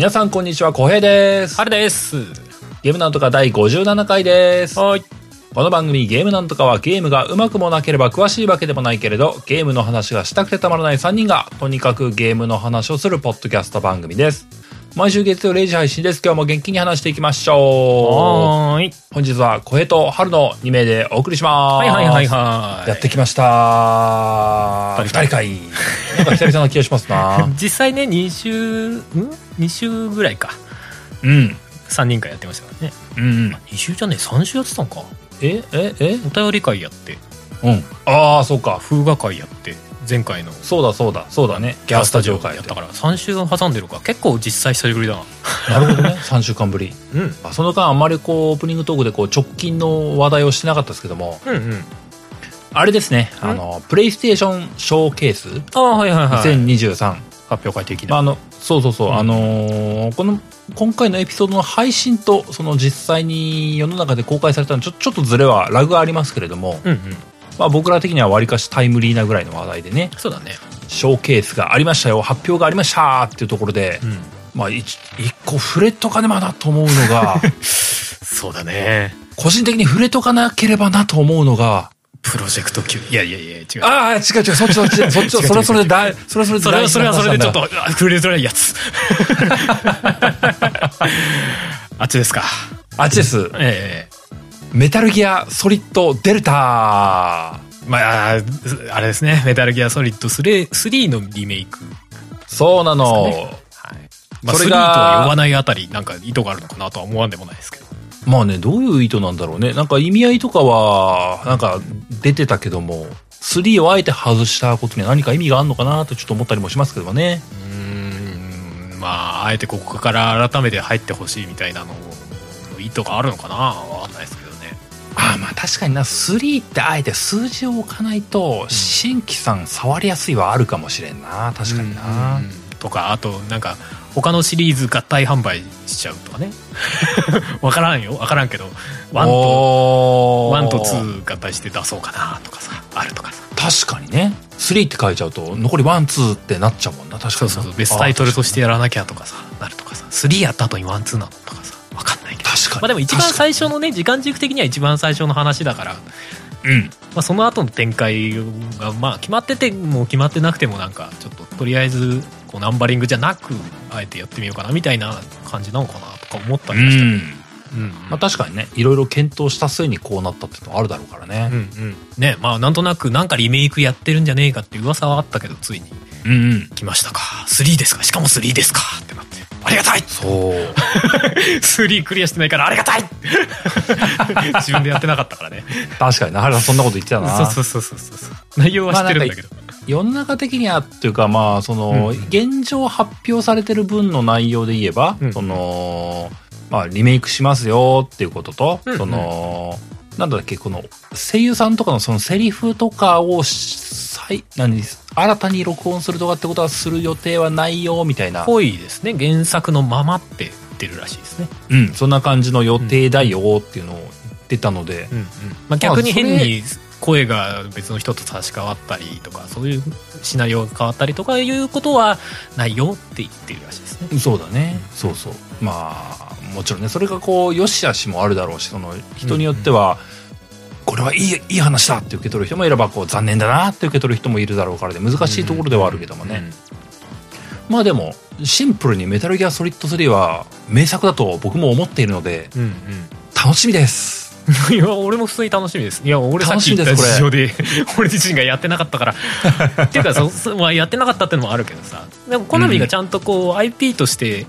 皆さんこんにちは、小平です。春です。ゲームなんとか第57回です。はい。この番組ゲームなんとかはゲームがうまくもなければ詳しいわけでもないけれど、ゲームの話がしたくてたまらない3人が、とにかくゲームの話をするポッドキャスト番組です。毎週月曜0時配信です。今日も元気に話していきましょう。はーい。本日は小平と春の2名でお送りします。はいはいはいはい。やってきました。二人会。なんか久々な気がしますな。実際ね、2週、ん ?2 週ぐらいか。うん。3人会やってましたからね。うんうん。2週じゃねえ、3週やってたんか。えええ？お便り会やって、うん。ああ、そうか。風画会やって、前回のそうだそうだ。そうだね。ギャースタジオ会やったから、3週挟んでるから、結構実際久しぶりだな。なるほどね。3週間ぶり。うん。あその間あんまりこう、オープニングトークでこう、直近の話題をしてなかったですけども、うんうん。あれですね。んあの、プレイステーションショーケースああ、はいはいはい。2023。発表会的まあ、あな。の、そうそうそう。うんあのーこの、今回のエピソードの配信と、その実際に世の中で公開されたのちょ、ちょっとズレは、ラグがありますけれども、うんうん。まあ僕ら的には割かしタイムリーなぐらいの話題でね、そうだね。ショーケースがありましたよ、発表がありましたっていうところで、うん。まあ一一個触れとかねばなと思うのが、そうだね。個人的に触れとかなければなと思うのが、プロジェクト級。いやいやいや、違う。ああ、違う違う、そっちそっち、そっち、それはそれで大、それはそれでそれは、それはそれでちょっと、あ触れづらいやつ。あっちですか。あっちです。えメタルギアソリッドデルタえまあ、あれですね。メタルギアソリッド3 3のリメイク。そうなの。はい。まあ、3とそれがは呼ばないあたり、なんか意図があるのかなとは思わんでもないですけど。まあね、どういう意図なんだろうね。なんか意味合いとかは、なんか出てたけども、3をあえて外したことには何か意味があるのかなとちょっと思ったりもしますけどもね。うーん、まあ、あえてここから改めて入ってほしいみたいなのの意図があるのかなわかんない。ああまあ確かにな、3ってあえて数字を置かないと、新規さん触りやすいはあるかもしれんな。確かにな。うんとかあとなんか他のシリーズ合体販売しちゃうとかね わからんよわからんけど1とおー1と2合体して出そうかなとかさあるとかさ確かにね。3って書いちゃうと、残り1、2ってなっちゃうもんな。確かにな。そうそうそうベストタイトルとしてやらなきゃとかさなるとかさ3やった後にワンツーなのとかさわかんないけど確かに。まあでも一番最初のね時間軸的には一番最初の話だから、にうん。まあ、その後の展開がまあ決まってても決まってなくてもなんかちょっととりあえずこうナンバリングじゃなくあえてやってみようかなみたいな感じなのかなとか思ったうりもした、ん。うんまあ確かにね、いろいろ検討した末にこうなったっていうのはあるだろうからね。うんうん。ねまあなんとなくなんかリメイクやってるんじゃねえかっていう噂はあったけどついに。うんうん。来ましたか。3ですか。しかも3ですか。ってなって。ありがたい。そう。3クリアしてないからありがたい。自分でやってなかったからね。確かにな、原田そんなこと言ってたな。そうそうそうそうそう。内容は知ってるんだけど、世の中的にはっていうかまあその、うん。現状発表されてる分の内容で言えば、うん。そのまあリメイクしますよっていうことと、うんそのなんだっけこの声優さんとかのそのセリフとかを再何新たに録音するとかってことはする予定はないよみたいな、ぽいですね。原作のままって言ってるらしいですね。うん、そんな感じの予定だよっていうのを言ってたので、うんうん。まあ、逆に変に声が別の人と差し替わったりとかそういうシナリオが変わったりとかいうことはないよって言ってるらしいですね。そうだね、そうそう。まあもちろんねそれがこう良し悪しもあるだろうしその人によっては、これはいいいい話だって受け取る人もいればこう残念だなって受け取る人もいるだろうからで難しいところではあるけどもね、まあでもシンプルに「メタルギアソリッド3」は名作だと僕も思っているのでうんうん。楽しみです。いや俺も普通に楽しみです。いや俺さっき言です事情で俺自身がやってなかったから。っていうかそそ、まあ、やってなかったってのもあるけどさ。でもコナミがちゃんとこう IP として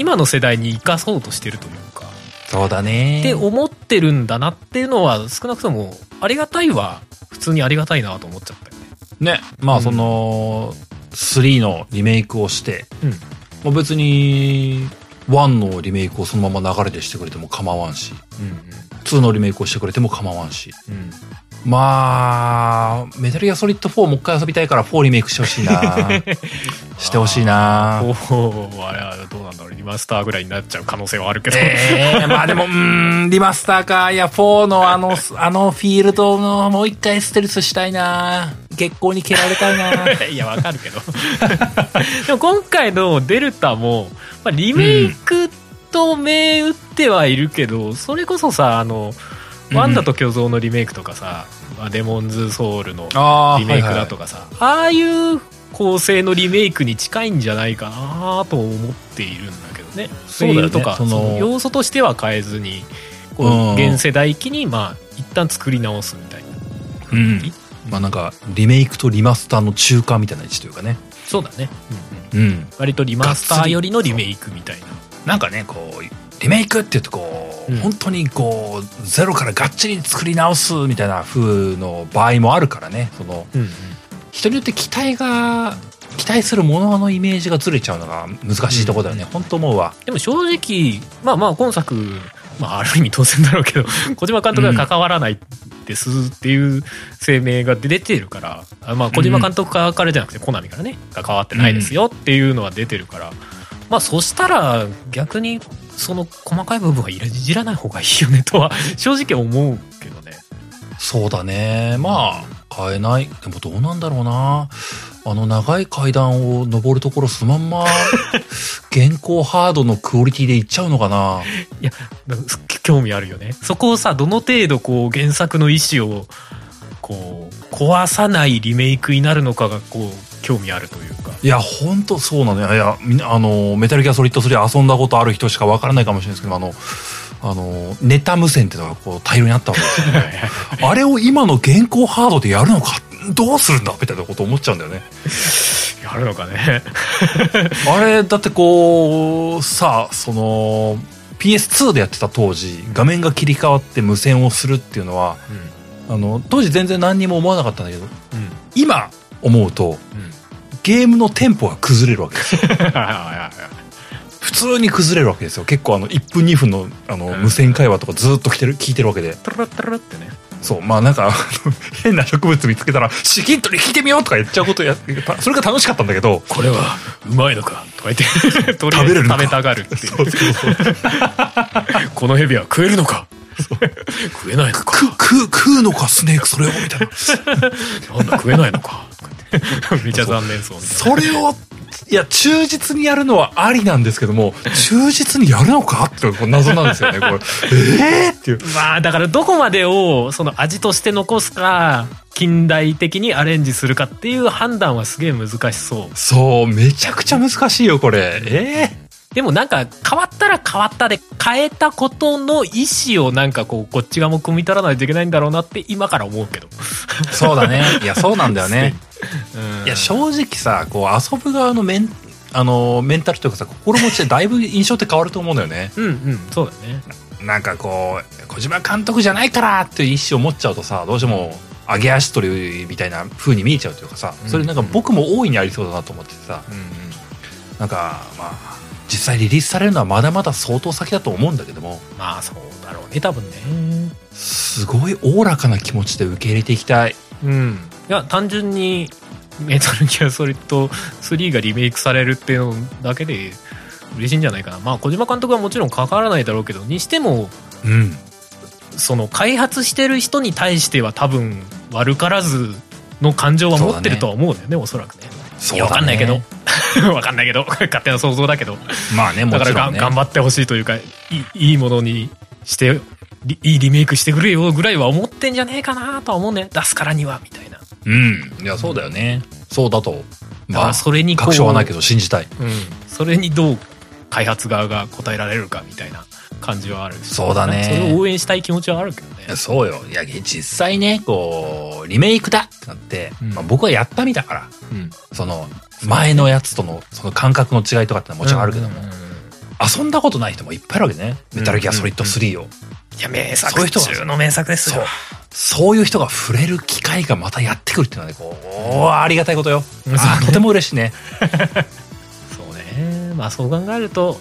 今の世代に生かそうとしてるというか。そうだね。って思ってるんだなっていうのは少なくともありがたいは普通にありがたいなと思っちゃったよね。ね。まうん。あその、3のリメイクをして、うん。まあ、別に1のリメイクをそのまま流れでしてくれても構わんし2のリメイクをしてくれても構わんし。うんうんまあメタルギアソリッド4もう一回遊びたいから4リメイクしてほしいな。してほしいな。あれはどうなんだろう。リマスターぐらいになっちゃう可能性はあるけど、ええまあでも、うーん、リマスターか。いや、4のあの、あのフィールドのもう一回ステルスしたいな。月光に蹴られたいな。いやわかるけど。でも今回のデルタも、まあ、リメイクと銘打ってはいるけど、それこそさあのワンダと巨像のリメイクとかさ、まあデモンズソウルのあリメイクだとかさ、ああいう構成のリメイクに近いんじゃないかなと思っているんだけどね。そうだよね。とかその要素としては変えずにこう現世代機にまあ一旦作り直すみたいな。うん。まあなんかリメイクとリマスターの中間みたいな位置というかね。そうだね、うんうん。うん。割とリマスター寄りのリメイクみたいな。なんかねこうリメイクっていうとこう、うん。本当にこうゼロからがっちり作り直すみたいな風の場合もあるからね。そのうんうん。人によって期待が期待するもののイメージがずれちゃうのが難しいところだよね、本当思うわ。でも正直まあまあ今作、まあ、ある意味当然だろうけど 小島監督が関わらないですっていう声明が出てるから、あまあ小島監督側からじゃなくてコナミからね関わってないですよっていうのは出てるから、まあそしたら逆にその細かい部分はいじらない方がいいよねとは 正直思うけどね。そうだね。まあ変えない。でもどうなんだろうな。あの長い階段を登るところそのまんま 現行ハードのクオリティでいっちゃうのかな。いや興味あるよね。そこをさどの程度こう原作の意思をこう壊さないリメイクになるのかがこう興味あるというか。いやほんとそうなのよ。いやあのメタルギアソリッド3遊んだことある人しかわからないかもしれないですけどあのあのネタ無線っていうのがこう大量にあったわけですよね。あれを今の現行ハードでやるのかどうするんだみたいなこと思っちゃうんだよね。やるのかね。あれだってこうさあその PS2 でやってた当時画面が切り替わって無線をするっていうのはあの当時全然何にも思わなかったんだけどうんうん。今思うとうんゲームのテンポが崩れるわけですよ。普通に崩れるわけですよ。結構あの1分2分のあのうん。無線会話とかずっと来てる聞いてるわけで。トララッってね。そう。まあなんか変な植物見つけたら「至近距離聞いてみよう」とか言っちゃうことやそれが楽しかったんだけどこれはうまいのかとか言って食べれる食べたがるっていう。この蛇は食えるのか食えないのか。食食う食うのかスネークそれをみたいな。なんだ食えないのか。めちゃ残念そうみたいな。それをいや忠実にやるのはありなんですけども忠実にやるのかって謎なんですよね。これええー、っていう。まあだからどこまでをその味として残すか近代的にアレンジするかっていう判断はすげえ難しそう。そうめちゃくちゃ難しいよこれ。ええでもなんか変わったら変わったで変えたことの意思をなんかこうこっち側も汲み取らないといけないんだろうなって今から思うけど、そうだね。いやそうなんだよね。うん。いや正直さこう遊ぶ側のメンあのメンタルというかさ心持ちでだいぶ印象って変わると思うんだよね。うんうんそうだね。なんかこう小島監督じゃないからっていう意思を持っちゃうとさどうしても上げ足取りみたいな風に見えちゃうというかさそれなんか僕も大いにありそうだなと思っててさ。うんうん。なんかまあ実際リリースされるのはまだまだ相当先だと思うんだけども。まあそうだろうね多分ね。すごいおおらかな気持ちで受け入れていきたい。うん。いや単純にメタルギアソリッド3がリメイクされるっていうのだけで嬉しいんじゃないかな。まあ小島監督はもちろん関わらないだろうけどにしてもうん。その開発してる人に対しては多分悪からずの感情は持ってるとは思うんだよねおそらくね。いやわかんないけど わかんないけど勝手な想像だけど。まあねもだからが、ちろんね頑張ってほしいというかいいいいものにしてリいいリメイクしてくれよぐらいは思ってんじゃねえかなとは思うんだよ出すからにはみたいな。うん。いやそうだよね。そうだと。だからそれに確証はないけど信じたい。うん、それにどう開発側が応えられるかみたいな感じはあるしそうだね。それを応援したい気持ちはあるけどね。そうよ。いや実際ねこうリメイクだってなって、うん。まあ、僕はやった身だからうん。その前のやつとのその感覚の違いとかってのはもちろんあるけども、うん。うんうん遊んだことない人もいっぱいいるわけね、メタルギアソリッド3を、いや名そういう作人が中の名作ですそう。よそういう人が触れる機会がまたやってくるっていうのはねこうありがたいことよ、とても嬉しいね。そうね。まあそう考えると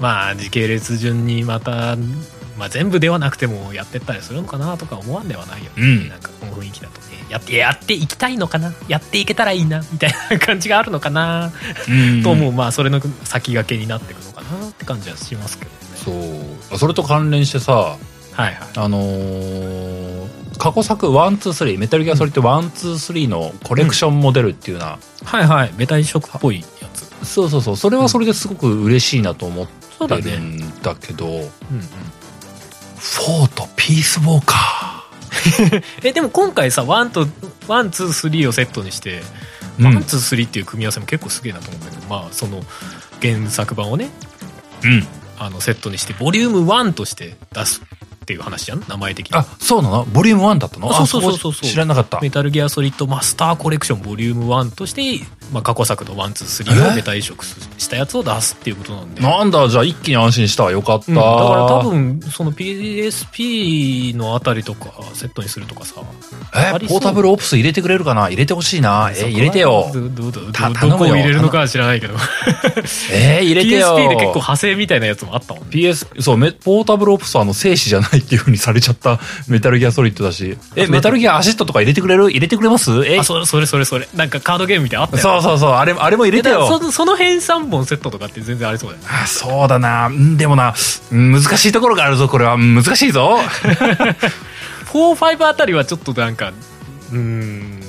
まあ時系列順にまた、まあ、全部ではなくてもやってったりするのかなとか思わんではないよね、うん。なんかこの雰囲気だと。ねやってやっていきたいのかな？やっていけたらいいなみたいな感じがあるのかな、うん。と思う。まあそれの先駆けになっていくのかなって感じはしますけどね。そう。それと関連してさはいはい。あのー過去作123メタルギアソリッド123のコレクションモデルっていうような、はいはい。メタ移植っぽいやつ。そうそうそう。それはそれですごく嬉しいなと思ってそうだるねんだけど、うんうん。フォーとピースウォーカ えでも今回さ1と123をセットにしてー、うん123っていう組み合わせも結構すげえなと思うんだけどまあその原作版をねうん。あのセットにしてボリューム1として出すっていう話じゃん名前的に。あそうなの？ボリューム1だったの？あそうそうそう。そう知らなかった。メタルギアソリッドマスターコレクションボリューム1として、まあ、過去作の123をメタ移植したやつを出すっていうことなんで。なんだじゃあ一気に安心したよかった、うんだから多分その PSP のあたりとかセットにするとかさ。え？ポータブルオプス入れてくれるかな？入れてほしいな。え入れてよ。どどどどこを入れるのかは知らないけど。えー、入れてよ。PSP で結構派生みたいなやつもあったもんね。PS そうメポータブルオプスはあの静止じゃないっていう風にされちゃったメタルギアソリッドだし。えメタルギアアシットとか入れてくれる入れてくれます？えあそれそれそれそれ。なんかカードゲームみたいなのあったよ。そうそうそう。あれあれも入れてよ。そその辺3本セットとかって全然ありそうだよね。あそうだな。うんでもなうん難しいところがあるぞこれは。うん難しいぞ。45あたりはちょっとなんかうーん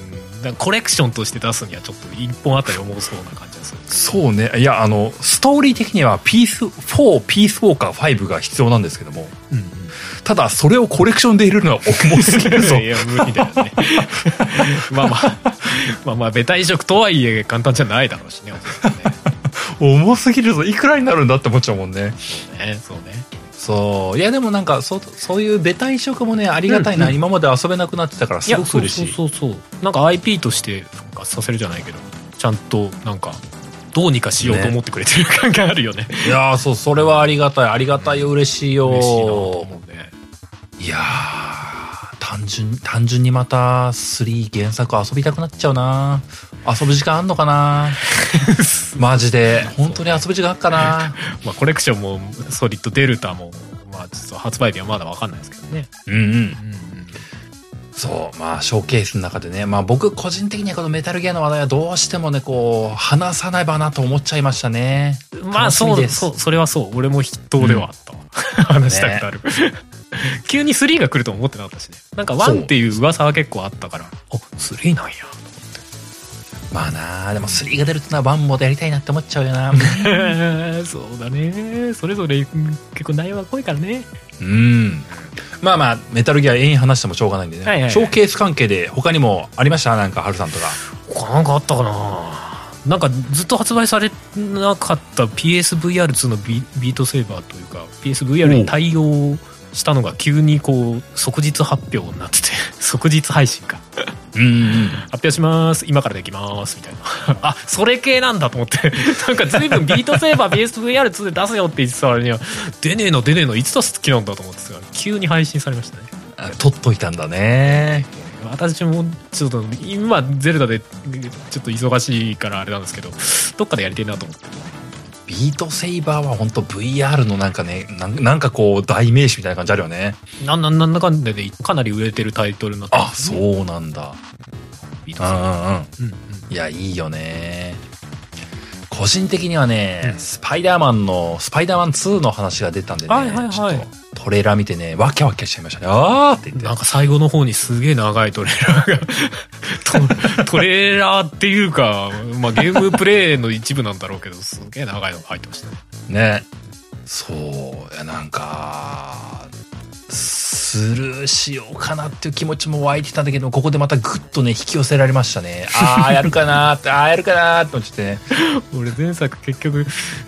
コレクションとして出すにはちょっと1本あたり重そうな感じがする。そうね。いやあのストーリー的にはピース4ピースウォーカー5が必要なんですけども。うんただそれをコレクションで入れるのは重すぎるぞ。いや無理だよね。まあまあまあまあベタ移植とはいえ簡単じゃないだろうしねね 重すぎるぞ。いくらになるんだって思っちゃうもんね。ねそうね。そう。いやでもなんかそそういうベタ移植もねありがたいな、うん。うん今まで遊べなくなってたからすごく嬉しい。そうそうそうそう。なんか IP として復活させるじゃないけどちゃんとなんかどうにかしようと思ってくれてる感があるよね。いやーそうそれはありがたい。ありがたいよ。嬉しいよ。嬉しいなと思うねいやー単純単純にまた3原作遊びたくなっちゃうな。遊ぶ時間あんのかな？マジで。本当に遊ぶ時間あっかな？まあコレクションもソリッドデルタもまあちょっと発売日はまだわかんないですけどね。うんうん。うんそうまあショーケースの中でね。まあ僕個人的にはこのメタルギアの話題はどうしてもねこう話さないばなと思っちゃいましたね。まあそうです。そうそれはそう。俺も筆頭ではあったわ、話したくなる、急に3が来ると思ってなかったしね。なんか1っていう噂は結構あったから。あ3なんや。まあなあでも3が出るってのは1もやりたいなって思っちゃうよな。そうだね。それぞれうん結構内容が濃いからね。うん。まあまあメタルギア永遠話してもしょうがないんでね、はいはいはい。ショーケース関係で他にもありました？なんかハルさんとか。他なんかあったかな。なんかずっと発売されなかった PSVR2 のビビートセーバーというか PSVR に対応したのが急にこう即日発表になってて 即日配信か。うんうん発表します。今からできます。みたいな。あそれ系なんだと思って。なんか随分ビートセーバー PSVR2 で出すよって言ってた割には出ねえの出ねえのいつ出す気なんだと思ってた。から急に配信されましたね。あ取っといたんだね。私もちょっと今ゼルダでちょっと忙しいからあれなんですけどどっかでやりたいなと思ってビートセイバーは本当 VR のなんかねなんなんかこう代名詞みたいな感じあるよね。なんなんなんだかんだでかなり売れてるタイトルになってあそうなんだ。ビートセーバうんうんうん。ーうんうん。いやいいよね個人的にはね、うん。スパイダーマンのスパイダーマン2の話が出たんでね、はいはいはい。トレーラー見てねワキャワキャしちゃいましたね。あーって言って。なんか最後の方にすげえ長いトレーラーが トトレーラーっていうか、まあ、ゲームプレイの一部なんだろうけどすげえ長いのが入ってましたね。ね。そういやなんかスルーしようかなっていう気持ちも湧いてたんだけどここでまたグッとね引き寄せられましたね。ああやるかなーってああやるかなーって思って。ね俺前作結局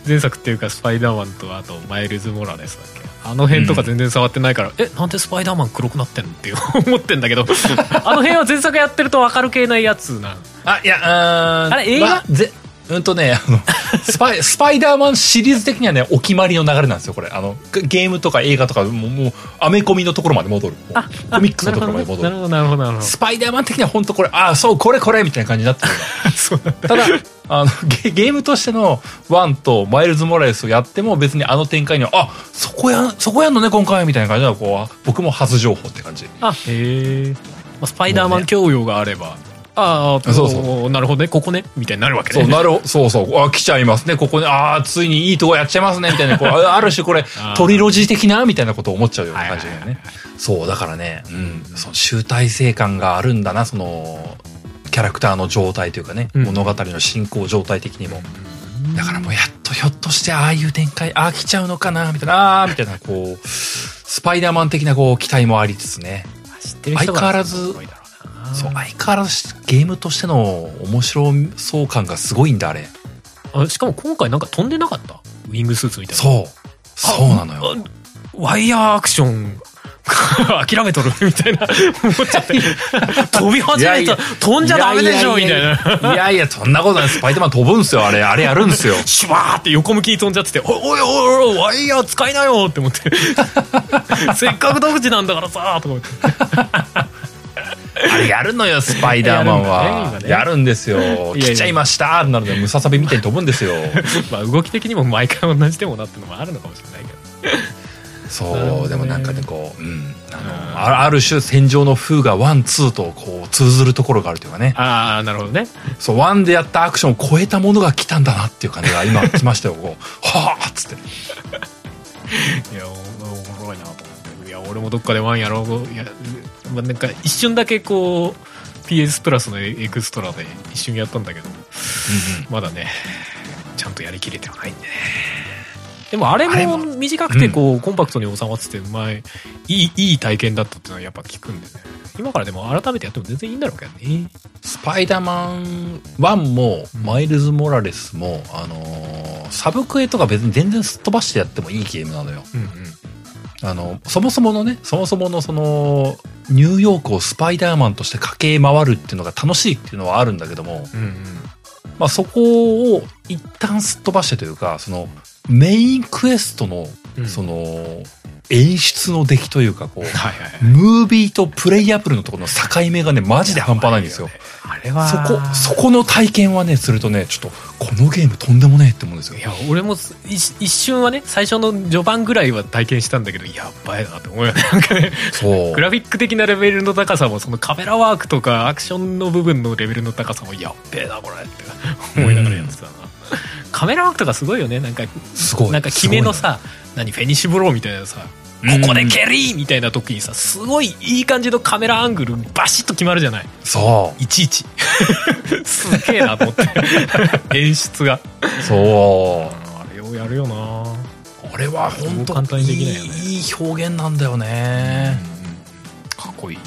前作っていうかスパイダーマンとあとマイルズ・モラレスだっけ？あの辺とか全然触ってないから、えなんでスパイダーマン黒くなってんの？って思ってんだけど。あの辺は前作やってると分かる系のやつなあいやあーあれ映画？まぜうんとねあの スパイスパイダーマンシリーズ的にはねお決まりの流れなんですよこれ。あのゲゲームとか映画とかもうもうアメコミのところまで戻る。もうコミックスのところまで戻る。なるほどなるほどなるほどスパイダーマン的には本当これああそうこれこれみたいな感じになってる。そう。ただあのゲゲームとしての1とマイルズ・モラレスをやっても別にあの展開にはあそこやんそこやんのね今回みたいな感じでこう僕も初情報って感じ。あへえ、まあ、スパイダーマン教養があればああそうそなるほどねここねみたいになるわけねそう、なるほそうそう。あ、来ちゃいますね。ここね。ああ、ついにいいとこやっちゃいますね。みたいな。こうあ ある種これトリロジー的な？みたいなことを思っちゃうような感じだよね。そう、だからね、うん。その集大成感があるんだな、その、キャラクターの状態というかね、うん物語の進行状態的にも。だからもうやっとひょっとしてああいう展開、ああ来ちゃうのかなみたいな、ああみたいな、こう、スパイダーマン的なこう期待もありつつね。知ってる人が相変わらずそう、相変わらずゲームとしての面白そう感がすごいんだ、あれ。あしかも今回なんか飛んでなかった？ウィングスーツみたいなそう。そうなのよ。あワイヤーアクション 諦めとるみたいな思っちゃって 飛び始めた飛んじゃダメでしょみたいないやいや、そんなことない。スパイダーマン飛ぶんすよ、あれ。あれやるんすよ。シュワーって横向きに飛んじゃってて「おいおいおいおいワイヤー使いなよ」って思ってせっかく独自なんだからさとか思ってあれやるのよ、スパイダーマンやるねやるんですよ。来ちゃいましたってなるので、ムササビみたいに飛ぶんですよ。まあ動き的にも毎回同じでもなってのもあるのかもしれないけどそう、でもなんかね、こう、うん。うんあの、あある種、戦場の風がワン、ツーと、こう、通ずるところがあるというかね。ああなるほどねそう、ワンでやったアクションを超えたものが来たんだなっていう感じが今来ましたよ、こう。はぁっつって。いやおおもろいなと思っていや俺もどっかでワンやろういや、まあ、なんか一瞬だけこう PS プラスのエクストラで一瞬やったんだけどまだねちゃんとやりきれてはないんでね。でもあれもも短くてこう、コンパクトに収まっててうまいいいいい体験だったっていうのはやっぱ聞くんでね。今からでも改めてやっても全然いいんだろうけどね。スパイダーマン1も、マイルズ・モラレスも、あのーサブクエとか別に全然すっ飛ばしてやってもいいゲームなのよ。うんうんあの、そもそものね、そもそものその、ニューヨークをスパイダーマンとして駆け回るっていうのが楽しいっていうのはあるんだけども、うんうん。まあそこを一旦すっ飛ばしてというか、その、メインクエストの、うん。その、演出の出来というか、こう、はいはいはい。ムービーとプレイアブルのところの境目がね、マジで半端ないんですよ。あれは。そこ、そこの体験はね、するとね、ちょっと、このゲームとんでもねえって思うんですよ。い。や俺も一一瞬はね最初の序盤ぐらいは体験したんだけどやっばいなって思うよね。なんかね。そう。グ。ラフィック的なレベルの高さもそのカメラワークとかアクションの部分のレベルの高さもやっべえなこれって。思いながらやってたな、カメラワークとかすごいよね。なんかすごい。なんか決めのさ何フェニッシュブローみたいなさここで蹴りみたいな時にさすごいいい感じのカメラアングルバシッと決まるじゃないすごい。いちいち すげえなと思って 演出がそう。そう。あれをやるよなこれは本当簡単にできないよねいいい表現なんだよね。かっこいい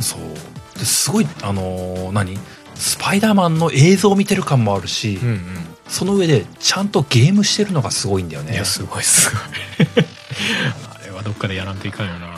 そう。ですごい、あのー何？スパイダーマンの映像を見てる感もあるし、うんその上でちゃんとゲームしてるのがすごいんだよねうんいや。すごいすごい あれはどっかでやらんといかんよな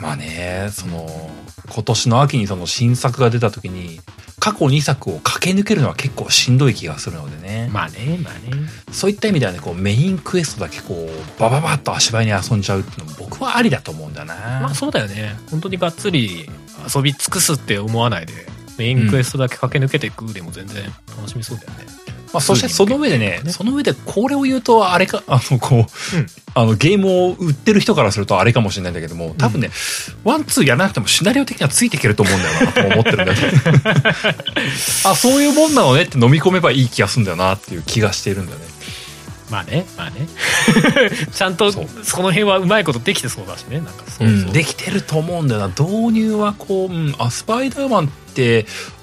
まあね、その、今年の秋にその新作が出た時に、過去2作を駆け抜けるのは結構しんどい気がするのでね。まあねまあねそういった意味ではね、こうメインクエストだけこう、バババッと足早に遊んじゃうっていうのも僕はありだと思うんだよな。まあそうだよね本当にがっつり遊び尽くすって思わないでメインクエストだけ駆け抜けていくでも全然楽しめそうだよね、まあ、そしてその上でね、ねその上でこれを言うとあれか、あの、こう、うんあの、ゲームを売ってる人からするとあれかもしれないんだけども、多分ね、ワン、ツーやらなくてもシナリオ的にはついていけると思うんだよな、と思ってるんだよね。あ、そういうもんなのねって飲み込めばいい気がするんだよなっていう気がしているんだよね。まあねまあね ちゃんとその辺はうまいことできてそうだしねなんかそうそう、うんできてると思うんだよな。導入はこう、うん、あ、スパイダーマンって、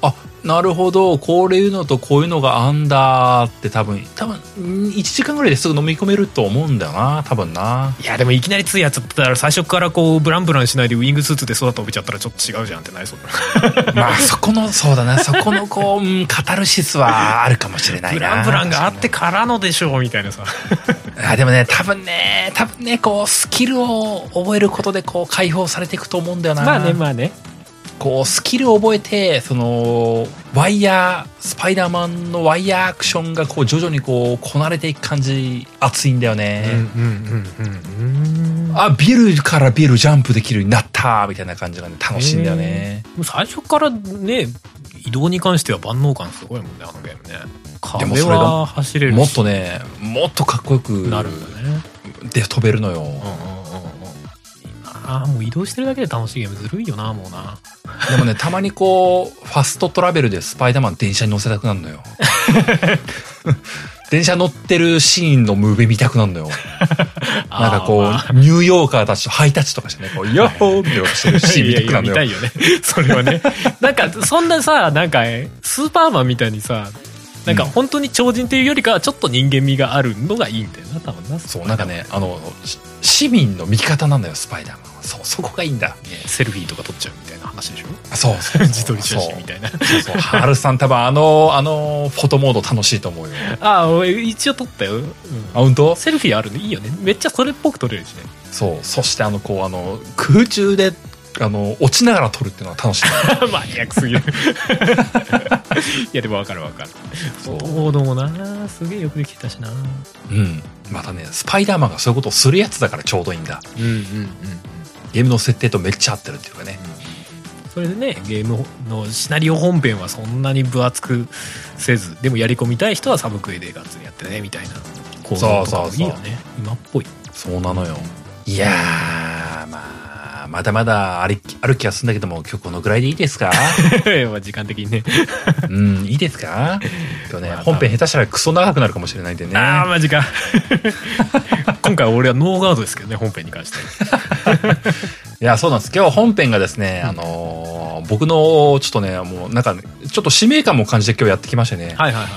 あ、なるほど、こういうのとこういうのがあんだって多分、多分、うん1時間ぐらいですぐ飲み込めると思うんだよな、多分な。いやでもいきなり2やっちゃったら最初からこうブランブランしないでウィングスーツで空飛べちゃったらちょっと違うじゃんってなりそうだまあ、そこの、そうだな、そこの、こう、うん、カタルシスはあるかもしれないな。ブランブランがあってからのでしょうみたいなさあでもね、多分ね、多分ね、こう、スキルを覚えることで、こう、解放されていくと思うんだよな。まあねまあねこう、スキルを覚えて、その、ワイヤー、スパイダーマンのワイヤーアクションが、こう、徐々にこう、こなれていく感じ、熱いんだよね。うんうんうんうんうんあ、ビルからビルジャンプできるようになったみたいな感じがね、楽しいんだよね。もう最初からね移動に関しては万能感すごいもんねあのゲームね。壁でもそれがは走れるし。もっとね、もっとかっこよくなるんだね。で飛べるのよ。うんうんうんうん。いいなあもう移動してるだけで楽しいゲームずるいよなもうなでもね、たまにこう、ファストトラベルでスパイダーマン電車に乗せたくなるのよ。電車乗ってるシーンのムービー見たくなるのよ。なんかこう、ニューヨーカーたちとハイタッチとかしてね、こう、ヤッホーってしてるシーン見たくなるのよ。いやいや見たいよね。それはね。なんか、そんなさ、なんか、スーパーマンみたいにさ、なんか本当に超人っていうよりかはちょっと人間味があるのがいいんだよな、多分な。そう、なんかね、あの、し市民の味方なんだよ、スパイダーマンは。そう、そこがいいんだ。ねセルフィーとか撮っちゃうみたいな話でしょ？そうそう。自撮り写真みたいな。そうそう。ハルさん多分あの、あの、フォトモード楽しいと思うよ。ああ、俺一応撮ったよ。うんあ、本当？セルフィーあるのいいよね。めっちゃそれっぽく撮れるしね。そう。そしてあの、こう、あの、空中で、あの、落ちながら撮るっていうのは楽しい。マニアックすぎる。いや、でもわかるわかる。そうフォトモードもな、すげえよくできてたしな。うん。またね、スパイダーマンがそういうことをするやつだからちょうどいいんだ。うんうんうん。ゲームの設定とめっちゃ合ってるっていうかね。それでねゲームのシナリオ本編はそんなに分厚くせずでもやり込みたい人はサブクエでがっつりやってねみたいな。構造とかもいいよね。今っぽい。そうなのよ。いやー、まあ、まだまだありある気がするんだけども、今日このぐらいでいいですか？まあ時間的にね。うん、いいですか？今日ねまあ、本編下手したらクソ長くなるかもしれないんでね。ああマジか今回は俺はノーガードですけどね本編に関していや、そうなんです。今日本編がですね、あのー僕の、ちょっとね、もうなんかね、ちょっと使命感も感じて今日やってきましてね。はいはいはい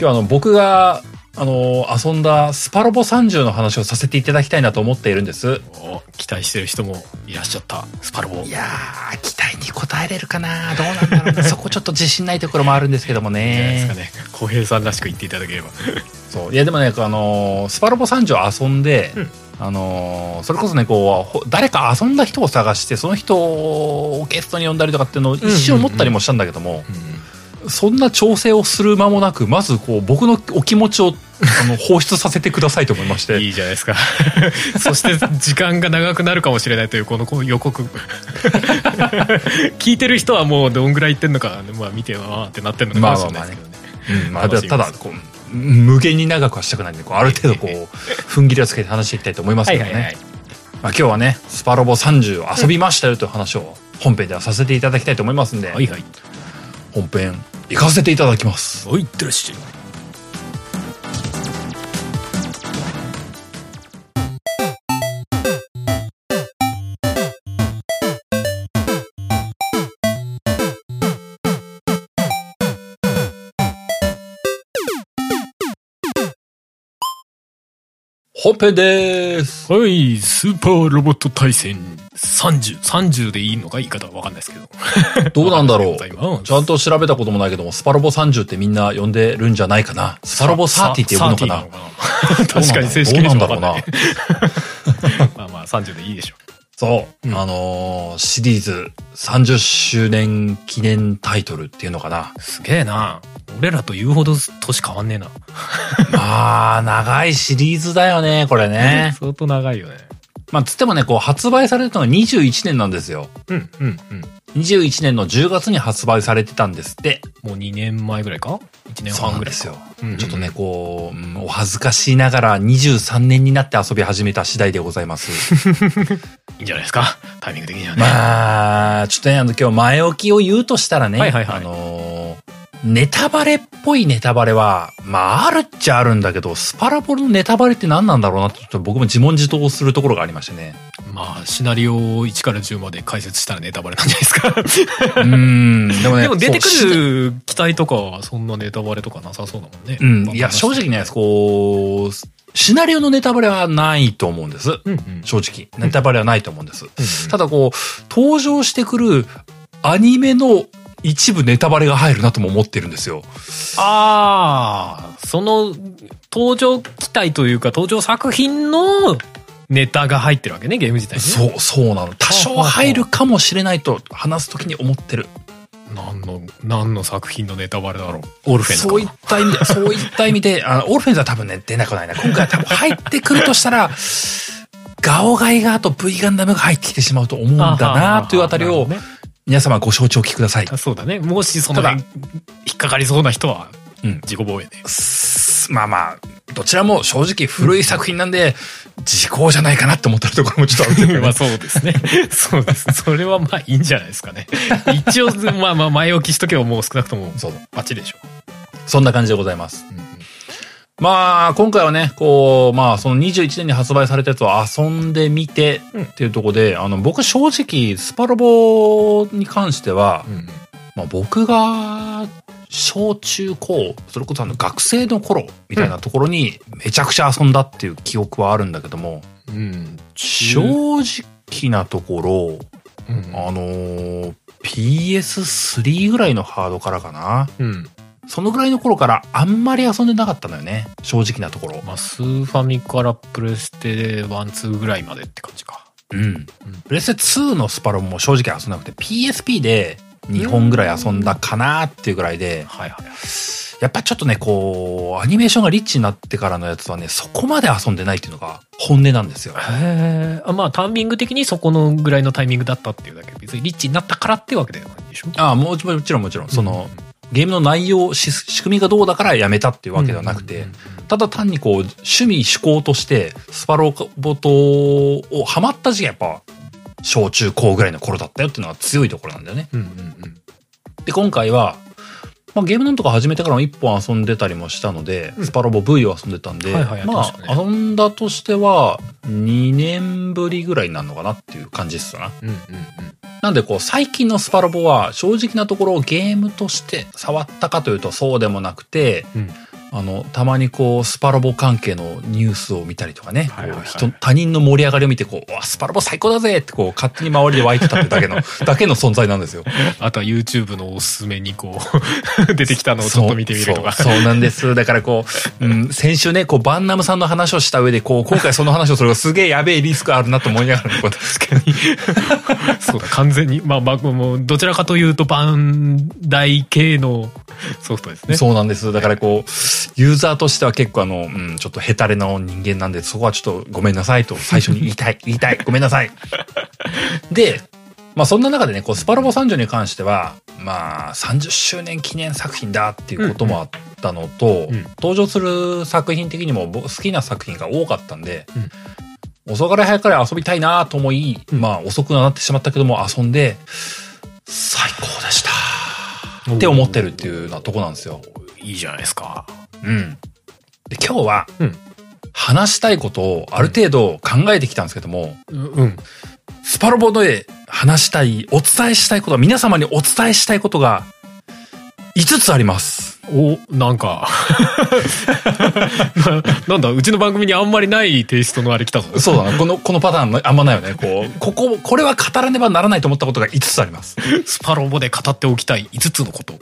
今日あの、僕が、あのー遊んだスパロボ30の話をさせていただきたいなと思っているんです。お期待してる人もいらっしゃったスパロボいやー、期待に応えれるかなどうなんだろうね。そこちょっと自信ないところもあるんですけどもじゃないですかね。ね小平さんらしく言っていただければそう。いや、でもね、あのースパロボ30を遊んで、うんあのーそれこそね、こうほ、誰か遊んだ人を探して、その人をゲストに呼んだりとかっていうのを一瞬思ったりもしたんだけども、そんな調整をする間もなく、まずこう、僕のお気持ちを、あの、放出させてくださいと思いまして。いいじゃないですか。そして時間が長くなるかもしれないというこの予告。聞いてる人はもうどんぐらい言ってんのか、まあ、見てわーってなってるのかもしれないですけどね,、うん、まあ、楽しみです。ただ、こう、無限に長くはしたくないんで、こう、ある程度こう、踏ん切りをつけて話していきたいと思いますけどね。はいはいはいまあ、今日はね、スパロボ30を遊びましたよという話を本編ではさせていただきたいと思いますんで、はいはい本編行かせていただきます。おいってらっしゃい本編です。はい、スーパーロボット対戦30。30でいいのか言い方はわかんないですけど。どうなんだろうちゃんと調べたこともないけども、スパロボ30ってみんな呼んでるんじゃないかな。スパロボ30って呼ぶのかな。30な確かに正式にどうなんだろうな。まあまあ30でいいでしょそう。うんあのーシリーズ30周年記念タイトルっていうのかな。う。すげえな。俺らと言うほど年変わんねえな。まあ、長いシリーズだよね、これね。相当長いよね。まあ、つってもね、こう、発売されたのが21年なんですよ。うん、うん、うん。21年の10月に発売されてたんですって。もう2年前ぐらいか ?1 年そう半ぐらいか。なんですよ。うんうんちょっとね、こう、うんお恥ずかしいながら23年になって遊び始めた次第でございます。いいんじゃないですか？タイミング的にはね。まあ、ちょっとね、あの、今日前置きを言うとしたらね、あのーネタバレっぽいネタバレは、まあ、あるっちゃあるんだけど、スパラボのネタバレって何なんだろうなって、ちょっと僕も自問自答するところがありましてね。まあ、シナリオを1から10まで解説したらネタバレなんじゃないですか。うーん、でもね、でも出てくる機体とかはそんなネタバレとかなさそうだもんね。うん。いや、正直ね、こう、シナリオのネタバレはないと思うんです。うんうん。正直。ネタバレはないと思うんです。うんただこう、登場してくるアニメの一部ネタバレが入るなとも思ってるんですよ。ああ、その登場機体というか登場作品のネタが入ってるわけね、ゲーム自体にね。そう、そうなの。多少入るかもしれないと話すときに思ってる。何の、何の作品のネタバレだろう。オルフェンズかそういった意味で、そういった意味で、あの、オルフェンズは多分ね、出なくないな。今回は多分入ってくるとしたら、ガオガイガーと V ガンダムが入ってきてしまうと思うんだなというあたりを、ね、皆様ご承知おきください。あそうだね。もしその引っかかりそうな人はうん自己防衛で。すまあまあ、どちらも正直古い作品なんで、時効じゃないかなって思ってるところもちょっとあるんだけどまあね。そうですね。そうです。それはまあいいんじゃないですかね。一応、まあまあ前置きしとけばもう少なくともそう。バッチリでしょ。そんな感じでございます。うんうんまあ、今回はね、こう、まあ、その21年に発売されたやつを遊んでみてうんっていうところで、あの、僕正直、スパロボに関しては、うんうんまあ、僕が、小中高、それこそあの学生の頃みたいなところにめちゃくちゃ遊んだっていう記憶はあるんだけども、うん。正直なところ、うんあのー PS3 ぐらいのハードからかな。うん。そのぐらいの頃からあんまり遊んでなかったのよね。正直なところ。まあ、スーファミからプレステ1、2ぐらいまでって感じか。うん。プレステ2のスパロボも正直遊んでなくて PSP で2本ぐらい遊んだかなっていうぐらいで、はいはい。やっぱちょっとね、こう、アニメーションがリッチになってからのやつはね、そこまで遊んでないっていうのが本音なんですよ。へえ。あまあ、タイミング的にそこのぐらいのタイミングだったっていうだけで、別にリッチになったからってわけではないんでしょ？ああ、もちろんもちろんもちろん、その、ゲームの内容、し仕組みがどうだからやめたっていうわけではなくて、ただ単にこう、趣味嗜好として、スパロボとをハマった時期はやっぱ、小中高ぐらいの頃だったよっていうのが強いところなんだよね。うんうんうん。で、今回は、まあ、ゲームなんとか始めてからも一本遊んでたりもしたので、うんスパロボ V を遊んでたんで、はいはいまあ、ね遊んだとしては、2年ぶりぐらいになるのかなっていう感じですな。うんうんなんでこう、最近のスパロボは正直なところゲームとして触ったかというとそうでもなくて、うん。あの、たまにこう、スパロボ関係のニュースを見たりとかね、人他人の盛り上がりを見て、こう、うわ、スパロボ最高だぜってこう、勝手に周りで湧いてたってだけの、だけの存在なんですよ。あとは YouTube のおすすめにこう、出てきたのをちょっと見てみるとか。そうそうそうなんです。だからこう、うん、先週ね、こう、バンナムさんの話をした上で、こう、今回その話をするとすげえやべえリスクあるなと思いながら、こう確かに。そうだ、完全に。まあまあ、もう、どちらかというと、バンダイ系のソフトですね。そうなんです。だからこう、ユーザーとしては結構あの、うん、ちょっとヘタレの人間なんで、そこはちょっとごめんなさいと最初に言いたい、言いたい、ごめんなさい。で、まあそんな中でね、こう、スパロボ三女に関しては、まあ、30周年記念作品だっていうこともあったのと、うんうん登場する作品的にも僕好きな作品が多かったんで、遅かれ早かれ遊びたいなと思い、うんまあ遅くなってしまったけども遊んで、最高でした。って思ってるっていうようなとこなんですよ。いいじゃないですか。うん。で、今日はうん、話したいことをある程度考えてきたんですけども、うん。スパロボで話したい、お伝えしたいこと、皆様にお伝えしたいことが5つあります。お、なんか な、なんだ、うちの番組にあんまりないテイストのあれ来たぞ。そうだな、この、このパターンあんまないよね。こう、ここ、これは語らねばならないと思ったことが5つあります。スパロボで語っておきたい5つのこと。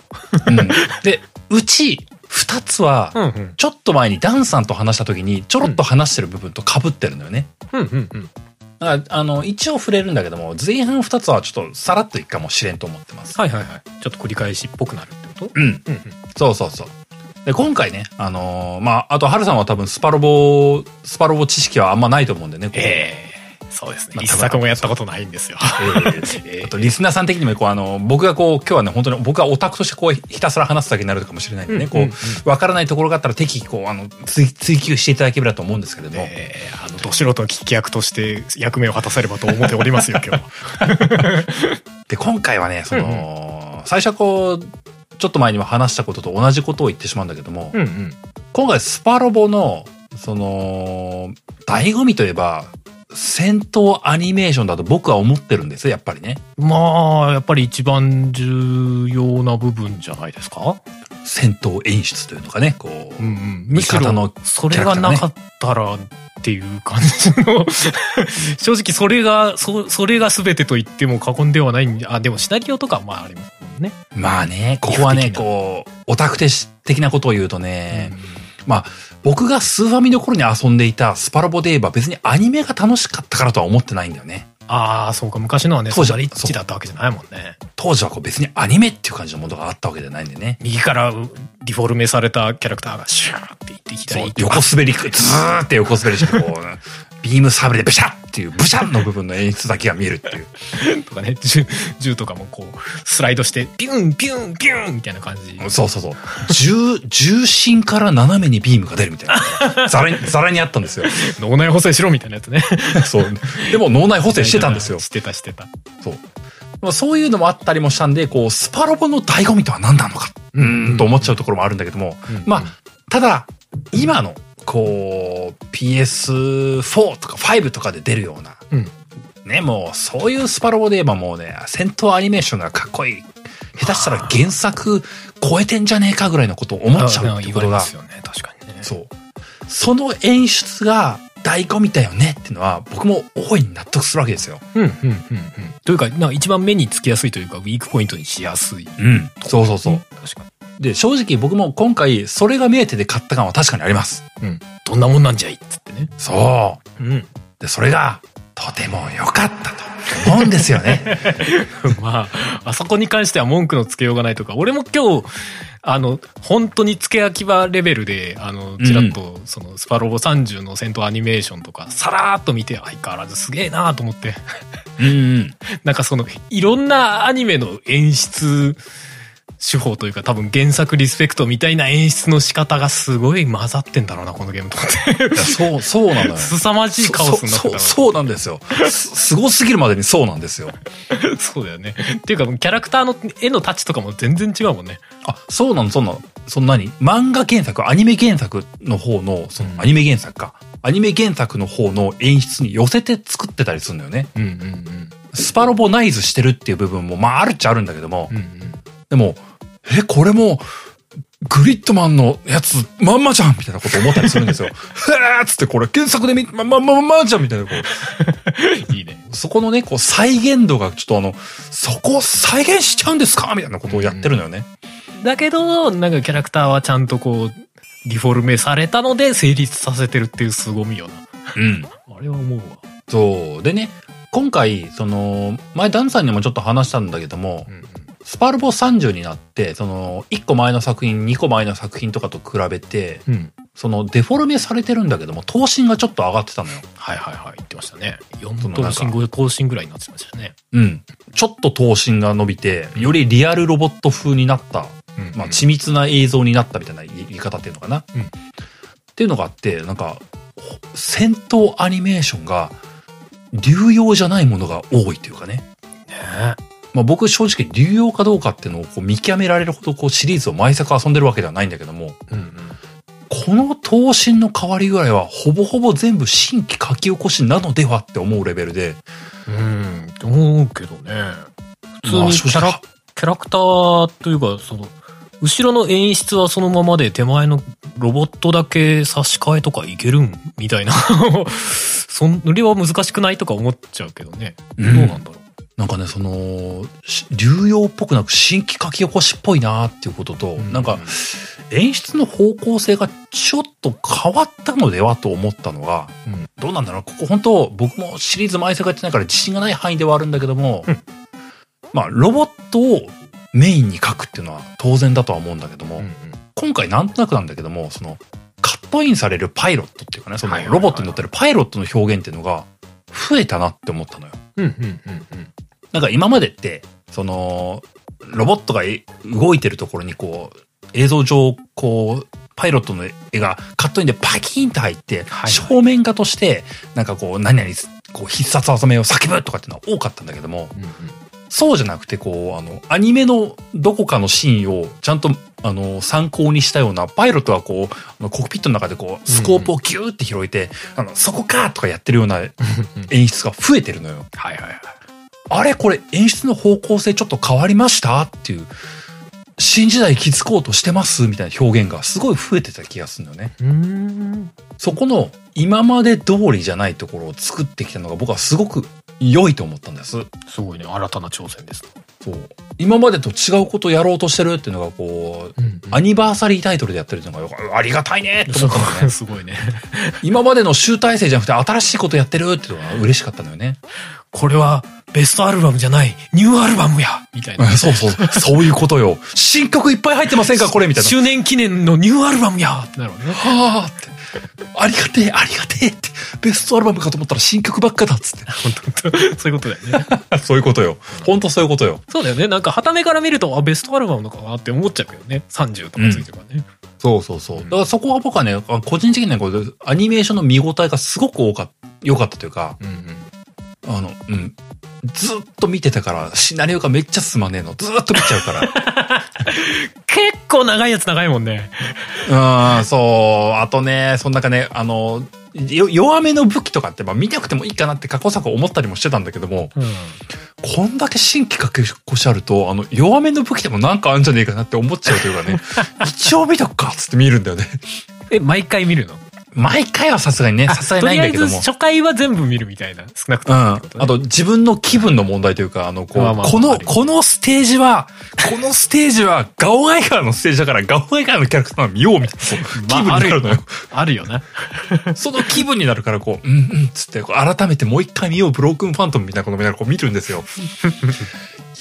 うん。で、うち2つは。ちょっと前にダンさんと話した時にちょろっと話してる部分と被ってるのよね。うんうんうん。だからあの、一応触れるんだけども、前半2つはちょっとさらっといくかもしれんと思ってます。はいはいはい。ちょっと繰り返しっぽくなるってこと？うん。うんうん。そうそうそう。で、今回ね、あのーまあ、あと、はるさんは多分スパロボ、スパロボ知識はあんまないと思うんでね。ええそうですね。まあ一作もやったことないんですよ。えー あと、リスナーさん的にも、こう、あの、僕がこう、今日はね、本当に僕がオタクとしてこう、ひたすら話すだけになるかもしれないんでね、こうわからないところがあったら適宜、こう、あの、追追求していただければと思うんですけれども、ええあの、ど素人の聞き役として役目を果たせればと思っておりますよ、今日は。で、今回はね、その、最初はこう、ちょっと前にも話したことと同じことを言ってしまうんだけども、うんうん。今回スパロボの、その、醍醐味といえば、戦闘アニメーションだと僕は思ってるんですよ、やっぱりね。まあ、やっぱり一番重要な部分じゃないですか？戦闘演出というのかね、こう、うんうん。味方のそれがなかったらっていう感じの 正直それが、そ、それが全てと言っても過言ではないんで、あ、でもシナリオとかはまあありますもんね。まあね、ここはね、こう、オタク的なことを言うとね、うんまあ、僕がスーファミの頃に遊んでいたスパロボで言えば別にアニメが楽しかったからとは思ってないんだよね。ああ、そうか、昔のはね、当時はリッチだったわけじゃないもんね。当時はこう別にアニメっていう感じのものがあったわけじゃないんでね。右からリフォルメされたキャラクターがシューって言ってきたそうり、横滑り、ずーって横滑りして、こう、ビームサブレでブシャッっていうブシャンの部分の演出だけが見えるっていう。とかね、銃、銃とかもこう、スライドして、ピュン、ピュン、ピュンみたいな感じ。そうそうそう。重、重心から斜めにビームが出るみたいな。ざらに、ざらにあったんですよ。脳内補正しろみたいなやつね。そう。でも脳内補正してたんですよし。てたしてた。そう。まあそういうのもあったりもしたんで、こう、スパロボの醍醐味とは何なのか、うーん、と思っちゃうところもあるんだけども、うんまあ、ただ、今の、こう、PS4 とか5とかで出るような、うん。ね、もう、そういうスパロボで言えばもうね、戦闘アニメーションがかっこいい。下手したら原作超えてんじゃねえかぐらいのことを思っちゃうって言ことが、すよね。確かにね。そう。その演出が醍醐味だよねっていうのは、僕も大いに納得するわけですよ。うん、うん、うん、うん。というか、なんか一番目につきやすいというか、ウィークポイントにしやすい。うん。そうそうそう。で、正直僕も今回、それが見えてで買った感は確かにあります。に。うん。どんなもんなんじゃいっつってね。そう。うん。で、それが、とても良かったと思うんですよね。まあ、あそこに関しては文句のつけようがないとか、俺も今日、あの、本当に付け焼き場レベルで、あの、ちらっと、その、スパロボ30の戦闘アニメーションとか、さらーっと見て、相変わらずすげえなーと思って。うんうん。なんかその、いろんなアニメの演出手法というか、多分原作リスペクトみたいな演出の仕方がすごい混ざってんだろうな、このゲームと思って。そう、そうなのよ。凄まじいカオスになってたそう、そうそうなんですよ。す、すごすぎるまでにそうなんですよ。そうだよね。っていうか、キャラクターの絵のタッチとかも全然違うもんね。あ、そうなの、そうなの。そんなに？漫画原作、アニメ原作の方の、そのうんアニメ原作か。アニメ原作の方の演出に寄せて作ってたりするんだよね。うんうんスパロボナイズしてるっていう部分も、まああるっちゃあるんだけども、うん。うんうん。でも、え、これも、グリッドマンのやつ、まんまじゃんみたいなこと思ったりするんですよ。へーっつってこれ原作で見、ま、ま、ま、まんまじゃんみたいな、こう、いいね。そこのね、こう再現度がちょっとあの、そこを再現しちゃうんですか？みたいなことをやってるのよね。だけど、なんかキャラクターはちゃんとこう、リフォルメされたので成立させてるっていう凄みよな。うん。あれは思うわ。そう。でね、今回、その、前ダンさんにもちょっと話したんだけども、うんうん。スパルボ30になって、その、1個前の作品、2個前の作品とかと比べて、うん。その、デフォルメされてるんだけども、頭身がちょっと上がってたのよ。はいはいはい。言ってましたね。4そのなんか頭身、5頭身ぐらいになってましたね。うん。ちょっと頭身が伸びて、よりリアルロボット風になった、うんまあ、緻密な映像になったみたいな言い方っていうのかな。うんっていうのがあって、なんか、ほ戦闘アニメーションが、流用じゃないものが多いというかね。ねまあ、僕正直流用かどうかっていうのをこう見極められるほどこうシリーズを毎作遊んでるわけではないんだけども、うんうん。この頭身の変わりぐらいはほぼほぼ全部新規書き起こしなのではって思うレベルで、うん、と思うけどね。普通まあにキャラ、キャラクターというか、その、後ろの演出はそのままで手前のロボットだけ差し替えとかいけるんみたいな。そんれは難しくないとか思っちゃうけどね。うんどうなんだろう。なんかね、その、し流用っぽくなく新規書き起こしっぽいなっていうことと、なんか演出の方向性がちょっと変わったのではと思ったのが、うん。どうなんだろう。ここ本当僕もシリーズ毎作やってないから自信がない範囲ではあるんだけども、うん。まあロボットをメインに書くっていうのは当然だとは思うんだけども、うんうん。今回なんとなくなんだけども、そのカットインされるパイロットっていうかね、そのロボットに乗ってるパイロットの表現っていうのが増えたなって思ったのよ。うんうんうんうん。なんか今までって、その、ロボットがい動いてるところにこう、映像上、こう、パイロットの絵がカットインでパキーンと入って、はい正面画として、なんかこう、何々、こう、必殺技名を叫ぶとかっていうのは多かったんだけども、うんうんそうじゃなくて、こう、あの、アニメのどこかのシーンをちゃんと、あの、参考にしたような、パイロットはこう、コックピットの中でこう、スコープをギューって広げて、あの、そこかとかやってるような演出が増えてるのよ。はいはいはい。あれこれ演出の方向性ちょっと変わりました？っていう、新時代気づこうとしてます？みたいな表現がすごい増えてた気がするんだよね。うーん。そこの今まで通りじゃないところを作ってきたのが僕はすごく良いと思ったんです。すごいね。新たな挑戦です。そう。今までと違うことをやろうとしてるっていうのがこう、うんアニバーサリータイトルでやってるっていうのがありがたいねって思ったのね。すごいね。今までの集大成じゃなくて新しいことやってるっていうのが嬉しかったのよね。これはベストアルバムじゃない、ニューアルバムやみたいな。そうそう。そういうことよ。新曲いっぱい入ってませんか？これみたいな。周年記念のニューアルバムやってなるわね。は あって。ありがてえ、ありがてえって、ベストアルバムかと思ったら新曲ばっかだっつって。本当本当そういうことだよね。そういうことよ。ほんとそういうことよ。そうだよね。なんか、はためから見ると、あ、ベストアルバムのかなって思っちゃうけどね。30とかついてるからね。そうそうそう。だからそこは僕はね、あ個人的にはこうアニメーションの見応えがすごく多かった、良かったというか、うんうん。あの、うん。ずっと見てたから、シナリオがめっちゃ進まねえの。ずっと見ちゃうから。結構長いやつ長いもんね。うん、そう。あとね、その中ね、あの、よ弱めの武器とかって、まあ見なくてもいいかなって過去作思ったりもしてたんだけども、うん。こんだけ新規かけ越しあると、あの、弱めの武器でもなんかあるんじゃねえかなって思っちゃうというかね、一応見とくかっつって見るんだよね。え、毎回見るの？毎回はさすがにね、さすがにないんだけどもとりあえず。初回は全部見るみたいな。少なくとうん。もってことね。あと、自分の気分の問題というか、あの、こう、まあまあこの、このステージは、このステージは、ガオガイガーのステージだから、ガオガイガーのキャラクターを見ようみたいな、気分になるのよ。あるよな。その気分になるから、こう、うんうん、つって、改めてもう一回見よう、ブロークンファントムみたいなこと見ながらこう見るんですよ。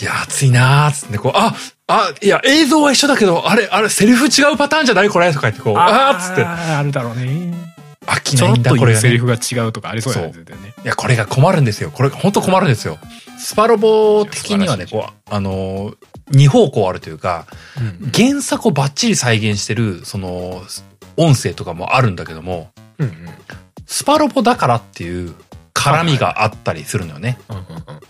いや、熱いなーっつってね、こう、あ、あ、いや、映像は一緒だけど、あれ、あれ、セリフ違うパターンじゃないこれとか言って、こう、あーっつって、あるだろうね。飽きないんだ、これが、ね。セリフが違うとかありそうやね。いや、これが困るんですよ。これが本当困るんですよ。スパロボ的にはね、こう、あのー、二方向あるというか、うん原作をバッチリ再現してる、その、音声とかもあるんだけども、うんうんスパロボだからっていう絡みがあったりするのよね。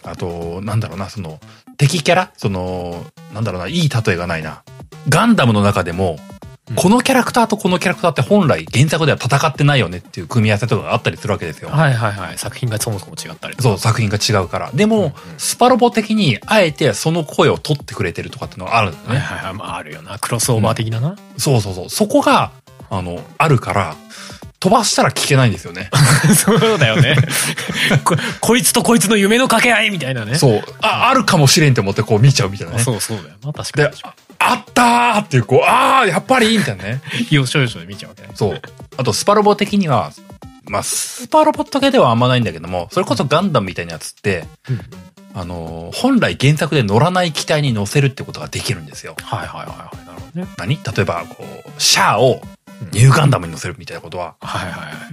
あと、なんだろうな、その、敵キャラ？その、なんだろうな、いい例えがないな。ガンダムの中でも、うんこのキャラクターとこのキャラクターって本来原作では戦ってないよねっていう組み合わせとかがあったりするわけですよ。はいはいはい。作品がそもそも違ったりそう、作品が違うから。でも、うんうんスパロボ的に、あえてその声を取ってくれてるとかっていうのがあるんだよね。はいはいはい。まああるよな。クロスオーバー的なな。そうそうそう。そこが、あの、あるから、飛ばしたら聞けないんですよね。そうだよね こ。こいつとこいつの夢の掛け合いみたいなね。そう。あ、あるかもしれんって思ってこう見ちゃうみたいなね。そうそうだよな。確かでに。、ああったーっていう、こう、あーやっぱりみたいなね。よしょよしょで見ちゃうわけね。そう。あと、スパロボ的には、まあ、スパロボだけではあんまないんだけども、それこそガンダムみたいなやつって、うんあのー、本来原作で乗らない機体に乗せるってことができるんですよ。はいはいはいはい。なるほどね。何？例えば、こう、シャアをニューガンダムに乗せるみたいなことは。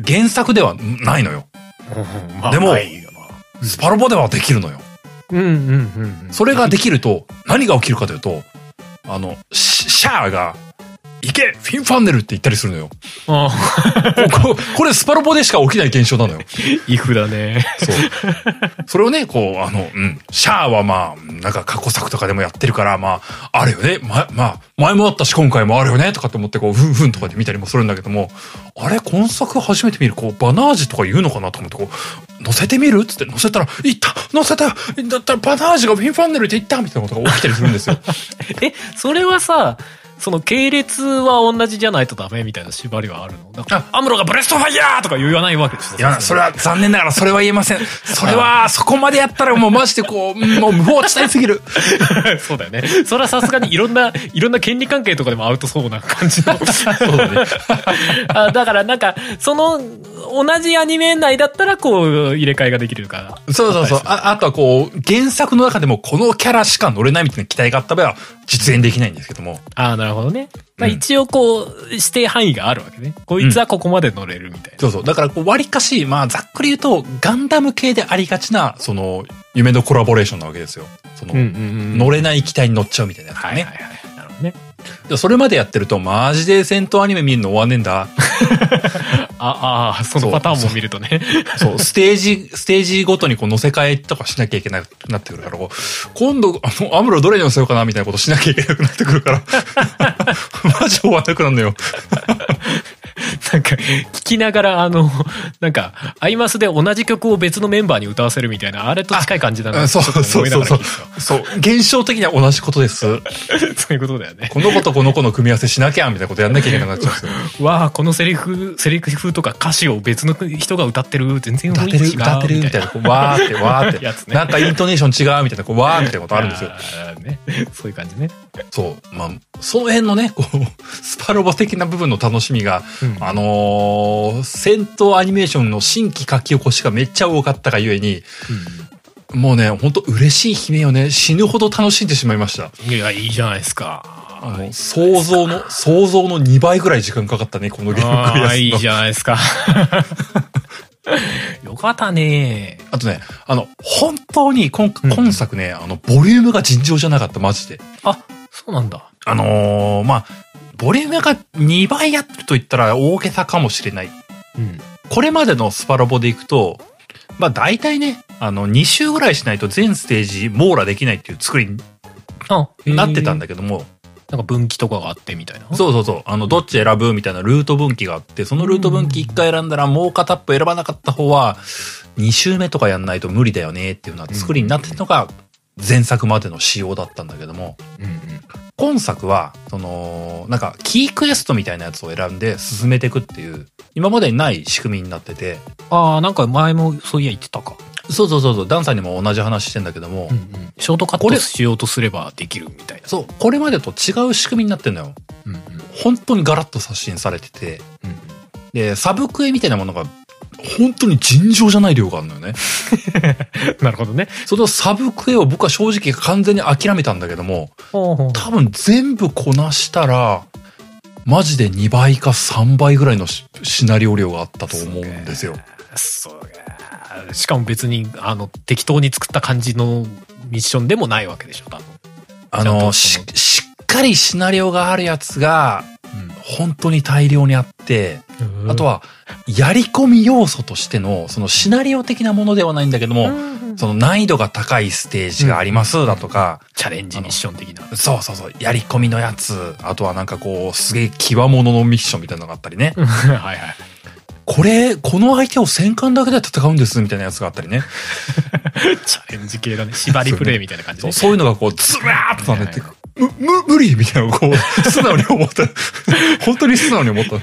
原作ではないのよ。でもスパロボではできるのよ。それができると、何が起きるかというと、あの、シシャアが、行けフィンファンネルって言ったりするのよ。あこここれスパロボでしか起きない現象なのよ。イフだね。そう。それをね、こう、あの、うん。シャアはまあ、なんか過去作とかでもやってるから、まあ、あるよね。ま、まあ、前もあったし今回もあるよね。とかって思って、こう、ふんふんとかで見たりもするんだけども、あれ、今作初めて見る、こう、バナージとか言うのかなと思って、こう、乗せてみるつって乗せたら、いった乗せただったらバナージがフィンファンネルって言ったみたいなことが起きたりするんですよ。え、それはさ、その系列は同じじゃないとダメみたいな縛りはあるの？だからアムロがブレストファイヤーとか言わないわけですよ。いや、それは残念ながらそれは言えません。それは、そこまでやったらもうマジでこう、もう 無法地帯すぎる。そうだよね。それはさすがにいろんな、いろんな権利関係とかでもアウトそうな感じの。そうだね。あだからなんか、その、同じアニメ内だったらこう、入れ替えができるから。そうそうそう。ああとはこう、原作の中でもこのキャラしか乗れないみたいな期待があった場合は実現できないんですけども。ああ、なるほどね。まあうん一応こう、指定範囲があるわけね。こいつはここまで乗れるみたいな。そうそう。だからこう、割かし、まあ、ざっくり言うと、ガンダム系でありがちな、その、夢のコラボレーションなわけですよ。その。乗れない機体に乗っちゃうみたいなやつね。はいはいはい。なるほどね。でそれまでやってると、マジで戦闘アニメ見るの終わんねえんだ。ああ、そのパターンも見るとね。そう、ステージ、ステージごとにこう乗せ替えとかしなきゃいけなくなってくるから、今度、あの、アムロどれに乗せようかなみたいなことしなきゃいけなくなってくるから、マジ終わんなくなるのよ。なんか、聞きながら、あの、なんか、アイマスで同じ曲を別のメンバーに歌わせるみたいな、あれと近い感じだなあそうそうそうそう。そう。現象的には同じことです。そういうことだよね。この子とこの子の組み合わせしなきゃ、みたいなことやんなきゃいけなくなっちゃうんですよ。わあ、このセリフ、セリフとか歌詞を別の人が歌ってる、全然歌ってる、歌ってる、みたいな、こうわーって、わーって。ねなんかイントネーション違う、みたいな、こうわーみたいなことあるんですよ。ね。そういう感じね。そう。まあ、その辺のね、こう、スパロボ的な部分の楽しみが、うんあのー戦闘アニメーションの新規書き起こしがめっちゃ多かったがゆえに、もうね、ほんと嬉しい悲鳴をね、死ぬほど楽しんでしまいました。いや、いいじゃないですか。あの、想像の、想像の2倍ぐらい時間かかったね、このゲームクリアするのいいじゃないですか。よかったね。あとね、あの、本当に今、うん今作ね、あの、ボリュームが尋常じゃなかった、マジで。あ、そうなんだ。あのーまあ、ボリュームが2倍やってると言ったら大げさかもしれない。うん。これまでのスパロボでいくと、まあ大体ね、あの、2周ぐらいしないと全ステージ網羅できないっていう作りにあ、なってたんだ。だけども、なんか分岐とかがあってみたいな。そうそうそう、あの、どっち選ぶみたいなルート分岐があって、そのルート分岐1回選んだらもう片っぽ選ばなかった方は、2周目とかやんないと無理だよねっていうような作りになってたのが、前作までの仕様だったんだけども、うんうん。今作は、その、なんか、キークエストみたいなやつを選んで進めていくっていう、今までにない仕組みになってて、ああ、なんか前もそういや言ってたか。そうそうそうそう、ダンさんにも同じ話してんだけども、うんうん。ショートカッこれトしようとすればできるみたいな。そう、これまでと違う仕組みになってんのよ。うんうん。本当にガラッと刷新されてて、うんうん。で、サブクエみたいなものが、本当に尋常じゃない量があるのよね。なるほどね。そのサブクエを僕は正直完全に諦めたんだけども、ほうほう多分全部こなしたら、マジで2倍か3倍ぐらいのシシナリオ量があったと思うんですよ。そうか。しかも別に、あの、適当に作った感じのミッションでもないわけでしょ、多分。あの、し、しっかりシナリオがあるやつが、う本当に大量にあって、んあと、は、やり込み要素としての、そのシナリオ的なものではないんだけども、その難易度が高いステージがありますだとか、チャレンジミッション的な。そうそうそう、やり込みのやつ、あとはなんかこう、すげえ際物のミッションみたいなのがあったりね。はいはい。これ、この相手を戦艦だけで戦うんですみたいなやつがあったりね。チャレンジ系だね。縛りプレイみたいな感じねそう。そういうのがこう、ずらーっと並んでてはい、む、む、無理みたいなこう、素直に思った。本当に素直に思った。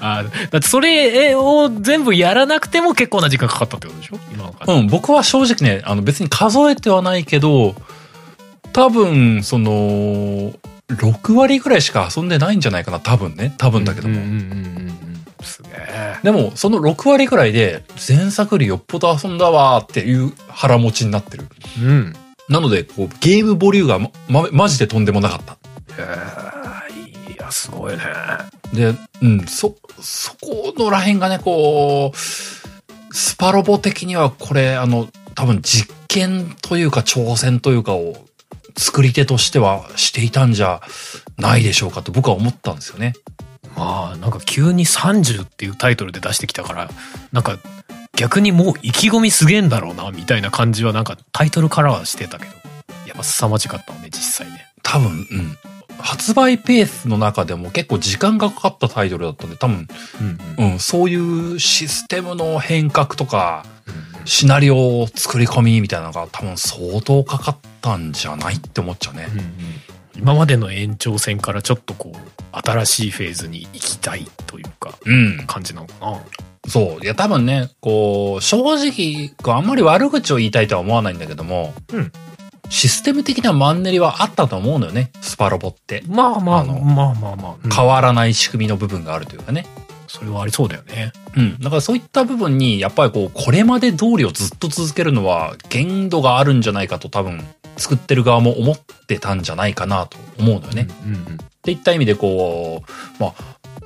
あーだってそれを全部やらなくても結構な時間かかったってことでしょ？今の感じ。うん、僕は正直ね、あの別に数えてはないけど、多分、その、6割ぐらいしか遊んでないんじゃないかな、多分ね。多分だけども。うんうんうんうんでも、その6割ぐらいで、前作よりよっぽど遊んだわーっていう腹持ちになってる。うん。なので、こう、ゲームボリュームがま、ま、マジでとんでもなかった。へえ、いや、すごいね。で、うん、そ、そこのらへんがね、こう、スパロボ的にはこれ、あの、多分実験というか挑戦というかを作り手としてはしていたんじゃないでしょうかと僕は思ったんですよね。まあ、なんか急に30っていうタイトルで出してきたから、なんか逆にもう意気込みすげえんだろうな、みたいな感じはなんかタイトルからはしてたけど。やっぱ凄まじかったね、実際ね。多分、うん。発売ペースの中でも結構時間がかかったタイトルだったんで、多分、うんうん。うん、そういうシステムの変革とか、シナリオ作り込みみたいなのが多分相当かかったんじゃないって思っちゃうね。うんうん今までの延長線からちょっとこう、新しいフェーズに行きたいというか、うん。感じなのかな。そう。いや、多分ね、こう、正直、こうあんまり悪口を言いたいとは思わないんだけども、うんシステム的なマンネリはあったと思うのよね、スパロボって。まあまあ、あのまあまあまあ、うん変わらない仕組みの部分があるというかね。それはありそうだよね。うん。だからそういった部分に、やっぱりこう、これまで通りをずっと続けるのは、限度があるんじゃないかと多分、作ってる側も思ってたんじゃないかなと思うのよね。うんうんっていった意味でこう、まあ、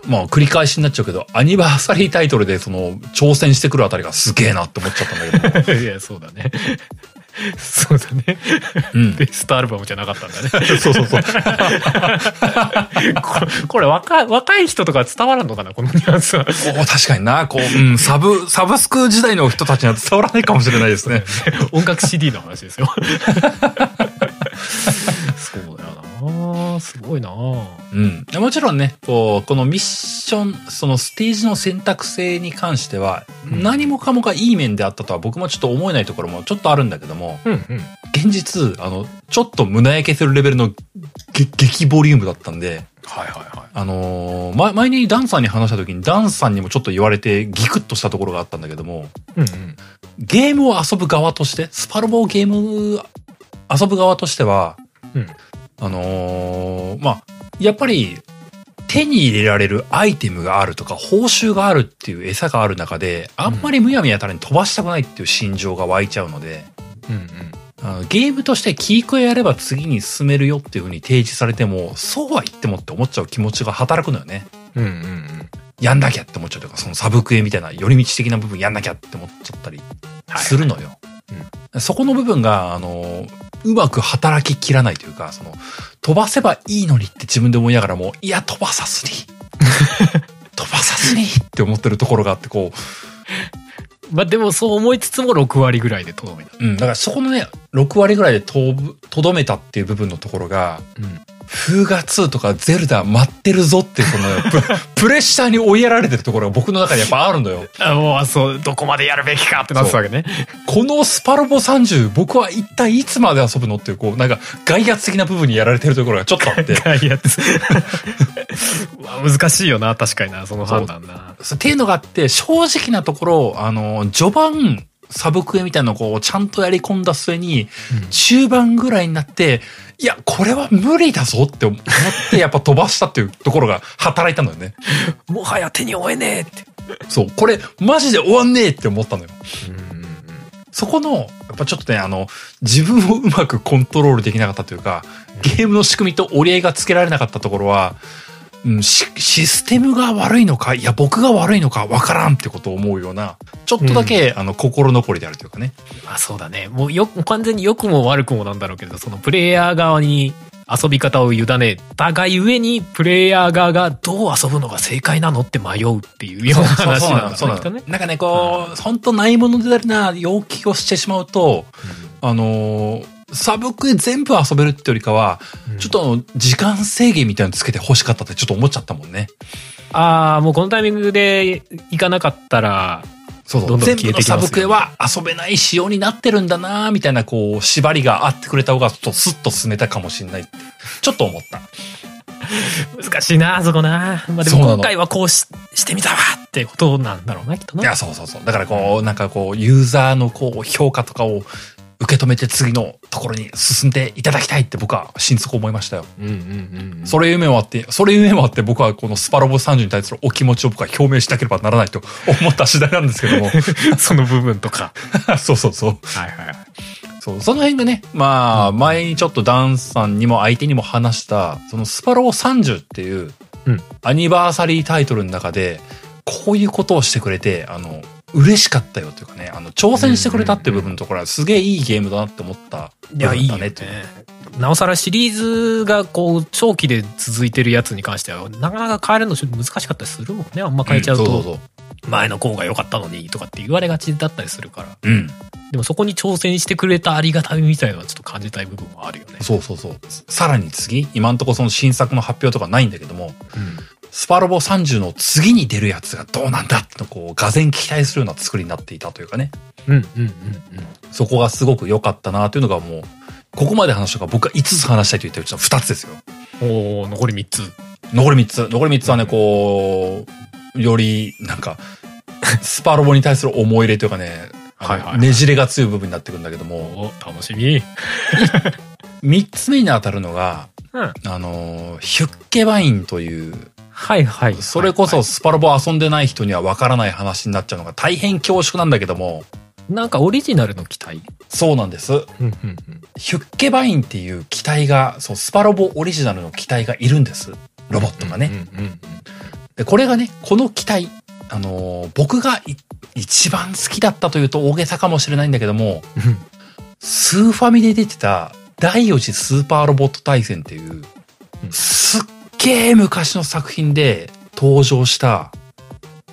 まあ繰り返しになっちゃうけど、アニバーサリータイトルでその、挑戦してくるあたりがすげえなって思っちゃったんだけど。うん。いや、そうだね。そうだね。うん。ベストアルバムじゃなかったんだね。そうそうそう。これ、これ若い、若い人とか伝わらんのかなこのニュアンスは。こう確かにな、こう、うん、サブ、サブスク時代の人たちには伝わらないかもしれないですね。音楽 CD の話ですよ。そうだよなすごいなうん。もちろんね、こう、このミッション、そのステージの選択性に関しては、うん何もかもがいい面であったとは僕もちょっと思えないところもちょっとあるんだけども、うんうん。現実、あの、ちょっと胸焼けするレベルのげ激ボリュームだったんで、はいはいはい。あのー前前にダンさんに話した時にダンさんにもちょっと言われてギクッとしたところがあったんだけども、うんうん。ゲームを遊ぶ側として、スパロボをゲーム遊ぶ側としては、うんあのーまあ、やっぱり手に入れられるアイテムがあるとか報酬があるっていう餌がある中で、あんまりむやみやたらに飛ばしたくないっていう心情が湧いちゃうので、うんうん。あのゲームとしてキークエやれば次に進めるよっていう風に提示されても、そうは言ってもって思っちゃう気持ちが働くのよね。うんうんうん。やんなきゃって思っちゃうというか、そのサブクエみたいな寄り道的な部分やんなきゃって思っちゃったりするのよ。そこの部分が、あの、うまく働ききらないというか、その、飛ばせばいいのにって自分で思いながらも、いや、飛ばさずに。飛ばさずにって思ってるところがあって、こ まあでもそう思いつつも6割ぐらいでとどめた。う、うん、だからそこのね、6割ぐらいでとどめたっていう部分のところが、うん。フーガ2とかゼルダ待ってるぞっていう、この、ププレッシャーに追いやられてるところが僕の中にやっぱあるのよ。あもう、そう、どこまでやるべきかってなってたわけね。このスパロボ30、僕は一体いつまで遊ぶのっていう、こう、なんか、外圧的な部分にやられてるところがちょっとあって。いやつ。まあ難しいよな、確かにな、その判断な。っていうのがあって、正直なところ、あの、序盤、サブクエみたいなのをこう、ちゃんとやり込んだ末に、中盤ぐらいになって、いや、これは無理だぞって思って、やっぱ飛ばしたっていうところが働いたのよね。もはや手に負えねえって。そう、これ、マジで終わんねえって思ったのよ。うんそこの、やっぱちょっとね、あの、自分をうまくコントロールできなかったというか、ゲームの仕組みと折り合いがつけられなかったところは、うん、シシステムが悪いのか、いや、僕が悪いのかわからんってことを思うような、ちょっとだけ、あの、心残りであるというかね。まあそうだね。もうよ、完全に良くも悪くもなんだろうけど、そのプレイヤー側に遊び方を委ねたがゆえに、プレイヤー側がどう遊ぶのが正解なのって迷うっていうような話そうなんだね。なんかね、こう、本当ないものであるな、要求をしてしまうと、あのーサブクエ全部遊べるってよりかは、ちょっとあの、時間制限みたいなのつけて欲しかったってちょっと思っちゃったもんね。ああ、もうこのタイミングで行かなかったら、そうどんどん全部のサブクエは遊べない仕様になってるんだなみたいな、こう、縛りがあってくれた方が、ちょっとスッと進めたかもしれないちょっと思った。難しいな、そこな。まあでも今回はこうししてみたわってことなんだろうな、きっとな。いや、そうそうそう。だからこう、なんかこう、ユーザーのこう、評価とかを受け止めて次のところに進んでいただきたいって僕は心底思いましたよ。うんうんうんうん。それ夢もあって、それ夢もあって僕はこのスパロボ30に対するお気持ちを僕は表明しなければならないと思った次第なんですけども。その部分とか。そうそうそう。はいはい。そう、その辺がね、まあ、前にちょっとダンさんにも相手にも話した、そのスパロボ30っていううん、アニバーサリータイトルの中で、こういうことをしてくれて、あの、嬉しかったよというかね、あの、挑戦してくれたっていう部分のところはすげえいいゲームだなって思った部いや、いいよね分だねっていう。。なおさらシリーズがこう、長期で続いてるやつに関しては、なかなか変えるのちょっと難しかったりするもんね。あんま変えちゃうと、んそうそうそう。前の方が良かったのにとかって言われがちだったりするから。うん。でもそこに挑戦してくれたありがたみみたいなのはちょっと感じたい部分もあるよね。そうそうそう。さらに次、今んとこその新作の発表とかないんだけども、うん。スパロボ30の次に出るやつがどうなんだってのをこう、がぜ期待するような作りになっていたというかね。うんうんうんうん。そこがすごく良かったなというのがもう、ここまで話したから僕が5つ話したいと言ったうちの2つですよ。おー残り3つ。残り3つ。残り3つはね、こう、より、なんか、スパロボに対する思い入れというかね、はいはいねじれが強い部分になってくるんだけども、お楽しみ。3つ目に当たるのが、うん。あの、ヒュッケバインという、はいはい。それこそスパロボ遊んでない人にはわからない話になっちゃうのが大変恐縮なんだけども、なんかオリジナルの機体そうなんです。ヒュッケバインっていう機体が、そう、スパロボオリジナルの機体がいるんです。ロボットがね。で、これがね、この機体、あのー僕がい一番好きだったというと大げさかもしれないんだけども、うんスーファミで出てた第4次スーパーロボット対戦っていう、うんすっげー昔の作品で登場した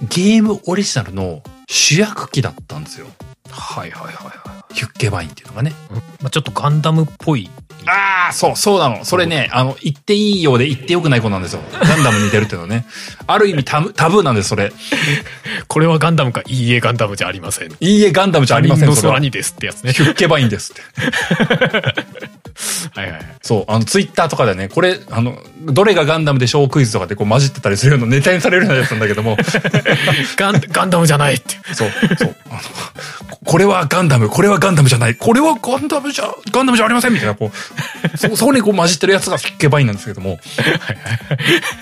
ゲームオリジナルの主役機だったんですよ。はいはいはいはヒュッケバインっていうのがね。い。まあちょっとガンダムっぽい。ああ、そう、そうなの。それね、あの、言っていいようで言ってよくない子なんですよ。ガンダムに似てるっていうのはね。ある意味タブタブーなんです、それ。これはガンダムか、いいえガンダムじゃありません。いいえ、ガンダムじゃありません、それはですってやつね。ヒュッケバインですって。はいはいはい。そう、あの、ツイッターとかでね、これ、あの、どれがガンダムでしょうクイズとかでこう混じってたりするようなネタにされるようなやつなんだけども、ガン、ガンダムじゃないって。そう、そう、あの、これはガンダム、これはガンダムじゃない、これはガンダムじゃ、ガンダムじゃありませんみたいな、こう、そ、そこにこう混じってるやつがヒュッケバインなんですけども。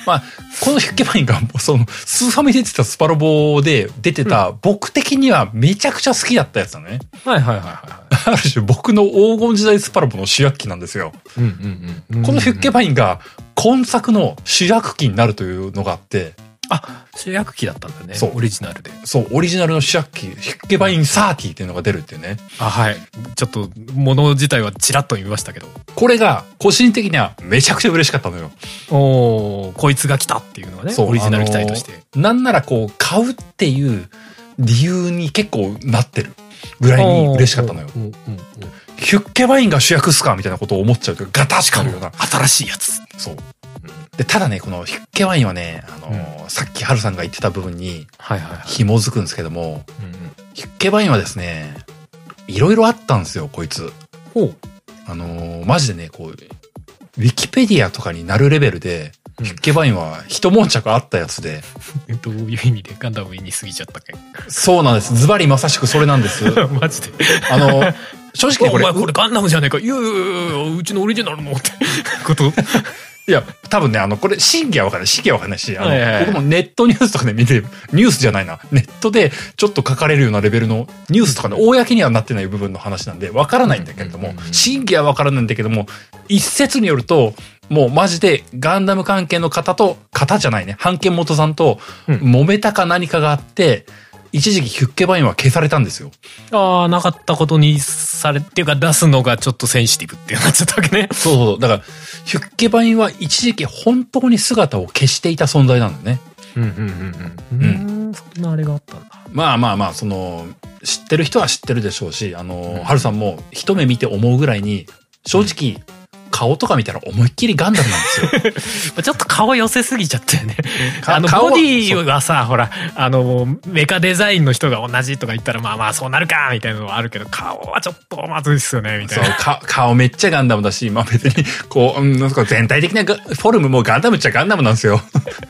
まあ、このヒュッケバインが、その、スーファミで出てたスパロボで出てた、僕的にはめちゃくちゃ好きだったやつなのね。はいはいはいはある種僕の黄金時代スパロボの主役機なんですよ。い。うんうんうん。このヒュッケバインが今作の主役機になるというのがあって、あ、主役機だったんだね。そうオリジナルで。そう、オリジナルの主役機、ヒュッケバイン30っていうのが出るっていうね。あ、はい。ちょっと、もの自体はちらっと見ましたけど。これが、個人的にはめちゃくちゃ嬉しかったのよ。おーこいつが来たっていうのがね。そうオリジナル機体として。なんならこう、買うっていう理由に結構なってるぐらいに嬉しかったのよ。ヒュッケバインが主役っすかみたいなことを思っちゃうというか、ガタしかるような。新しいやつ。そう。で、ただね、このヒュッケバインはね、あのーさっきハルさんが言ってた部分に。紐づくんですけども、うんうんヒュッケバインはですね、いろいろあったんですよ、こいつ。ほう。あのーマジでね、こう、ウィキペディアとかになるレベルで、うんヒュッケバインは一悶着あったやつで、どういう意味でガンダムに過ぎちゃったっけそうなんです。ズバリまさしくそれなんです。マジで。あの、正直ね、これ、お前これガンダムじゃねえか。いやいやいやいやうちのオリジナルのってこと。いや、多分ね、あの、これ、真偽はわかんない。真偽はわかんないし、あの、僕もネットニュースとかで見て、ニュースじゃないな。ネットでちょっと書かれるようなレベルのニュースとかで、公にはなってない部分の話なんで、わからないんだけれどもうんうんうんう、ん真偽はわからないんだけども、一説によると、もうマジでガンダム関係の方と、方じゃないね、半剣元さんと、うん揉めたか何かがあって、一時期ヒュッケバインは消されたんですよ。ああ、なかったことにされ、っていうか出すのがちょっとセンシティブってなっちゃったわけね。そうそう。だから、ヒュッケバインは一時期本当に姿を消していた存在なんだよね。うんうんうんうん。うん、そんなあれがあったんだ。まあまあまあ、その、知ってる人は知ってるでしょうし、あの、ハルさんも一目見て思うぐらいに、正直、顔とか見たら思いっきりガンダムなんですよ。ちょっと顔寄せすぎちゃったよね。あの、ボディはさ、ほら、あの、メカデザインの人が同じとか言ったら、まあまあそうなるか、みたいなのはあるけど、顔はちょっとまずいっすよね、みたそいうな。か、顔めっちゃガンダムだし、まあ別に、こう、うん、なんか全体的なガフォルムもガンダムっちゃガンダムなんですよ。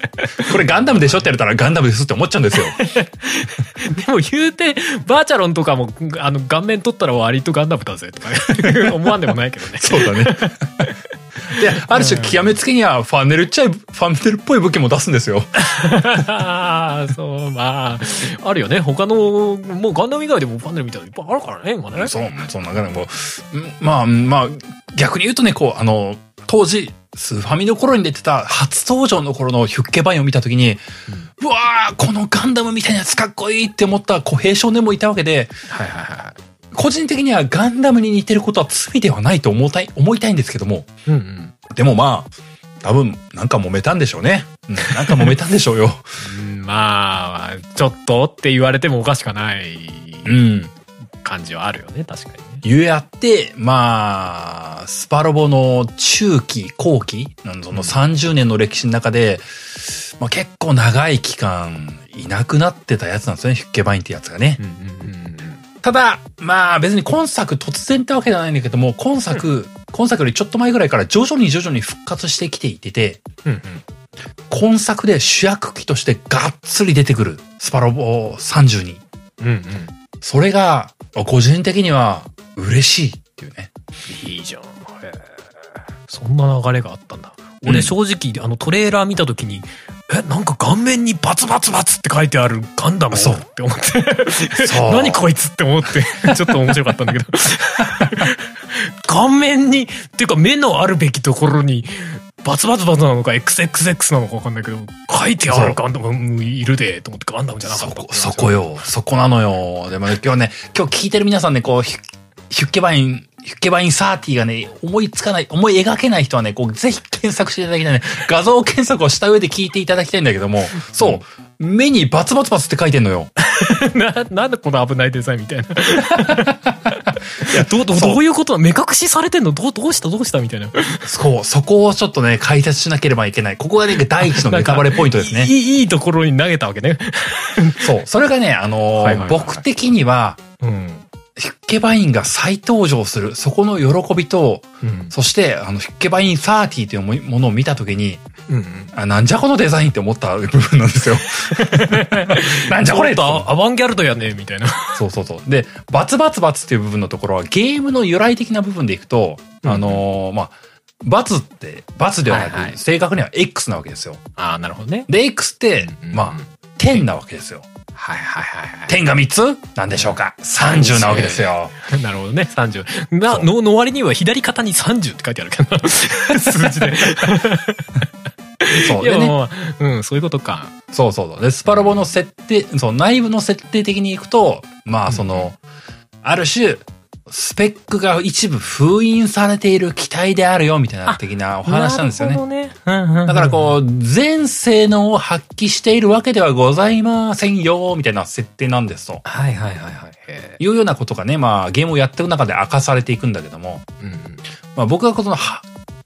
これガンダムでしょって言われたらガンダムですって思っちゃうんですよ。でも言うて、バーチャロンとかも、あの、顔面取ったら割とガンダムだぜ、とか 思わんでもないけどね。そうだね。で、ある種極めつけにはファンネルっちゃい、ファンネルっぽい武器も出すんですよ。そう、まあ、あるよね。他の、もうガンダム以外でもパネルみたいなのいっぱいあるからね、今ね。そう、そんな感じもう、んまあ、まあ、逆に言うとね、こう、あの、当時、スーファミの頃に出てた初登場の頃のヒュッケバインを見たときに、うわーこのガンダムみたいなやつかっこいいって思った小平少年もいたわけで、はいはいは個人的にはガンダムに似てることは罪ではないと思いたい、思いたいんですけども、い。うんうん。でもまあ、多分、なんか揉めたんでしょうね。うん、なんか揉めたんでしょうよ。うんまあ、ちょっとって言われてもおかしくないうん。感じはあるよね、確かにね。ゆえあって、まあ、スパロボの中期、後期、その30年の歴史の中で、まあ結構長い期間いなくなってたやつなんですよね、ヒュッケバインってやつがね。うんうんうんただ、まあ別に今作突然ってわけじゃないんだけども、今作、今作よりちょっと前ぐらいから徐々に徐々に復活してきていてて、うん。うん今作で主役機としてがっつり出てくる、スパロボ32。うん。うんうん。それが、個人的には嬉しいっていうね。いいじゃん。へえそんな流れがあったんだ。俺正直、あのトレーラー見た時に、え、なんか顔面にバツバツバツって書いてあるガンダムそうって思って。何こいつって思って、ちょっと面白かったんだけど。顔面に、っていうか目のあるべきところに、バツバツバツなのか XXX なのかわかんないけど、書いてあるガンダムいるで、と思ってガンダムじゃなかったそこ、そこよ。そこなのよ。でもね、今日ね、今日聞いてる皆さんね、こう、ヒュッケバイン、ッケバイン30がね、思いつかない、思い描けない人はね、こう、ぜひ検索していただきたいね。画像検索をした上で聞いていただきたいんだけども、そう、目にバツバツバツって書いてんのよ。な、なんでこの危ないデザインみたいな。いや、どう、どういうこと目隠しされてんの？どう、どうした？どうした？みたいな。そう、そこをちょっとね、解説しなければいけない。ここがね、第一のネタバレポイントですねい。い、いいところに投げたわけね。そう、それがね、あのーはいはいはい僕的には、うん。ヒュッケバインが再登場する、そこの喜びと、うん。そして、あの、ヒュッケバイン30というものを見たときに、うんうん。あなんじゃこのデザインって思った部分なんですよ。なんじゃこれとアバンギャルドやね、みたいな。そうそうそう。で、バツバツバツっていう部分のところはゲームの由来的な部分でいくと、うんあのーまあ、バツって、バツではなく、はいはい正確には X なわけですよ。ああ、なるほどね。で、X って、まあ、10なわけですよ。はいはいはいはい。点が3つ？なんでしょうか ?30 なわけですよ。なるほどね、30。な、の、の割には左肩に30って書いてあるけどな。数字で。そう。ね、まあ、うん、そういうことか。そうそうそう。で、スパロボの設定、そう、内部の設定的にいくと、まあ、その、ある種、スペックが一部封印されている機体であるよ、みたいな的なお話なんですよね。なるほどね。だからこう、全性能を発揮しているわけではございませんよ、みたいな設定なんですと。はいはいはいはい。へいうようなことがね、まあ、ゲームをやっていく中で明かされていくんだけども、ーうんうんまあ僕がこの、は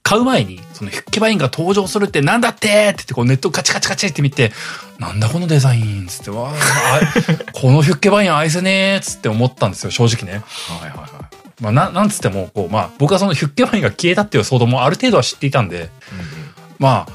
買う前に、そのヒュッケバインが登場するってなんだってって言ってこうネットカチカチカチって見て、なんだこのデザインつって、わあ、あ このヒュッケバイン愛せねーつって思ったんですよ、正直ね。はいはいはい。まあな、なんつっても、こう、まあ僕はそのヒュッケバインが消えたっていう騒動もある程度は知っていたんで、まあ、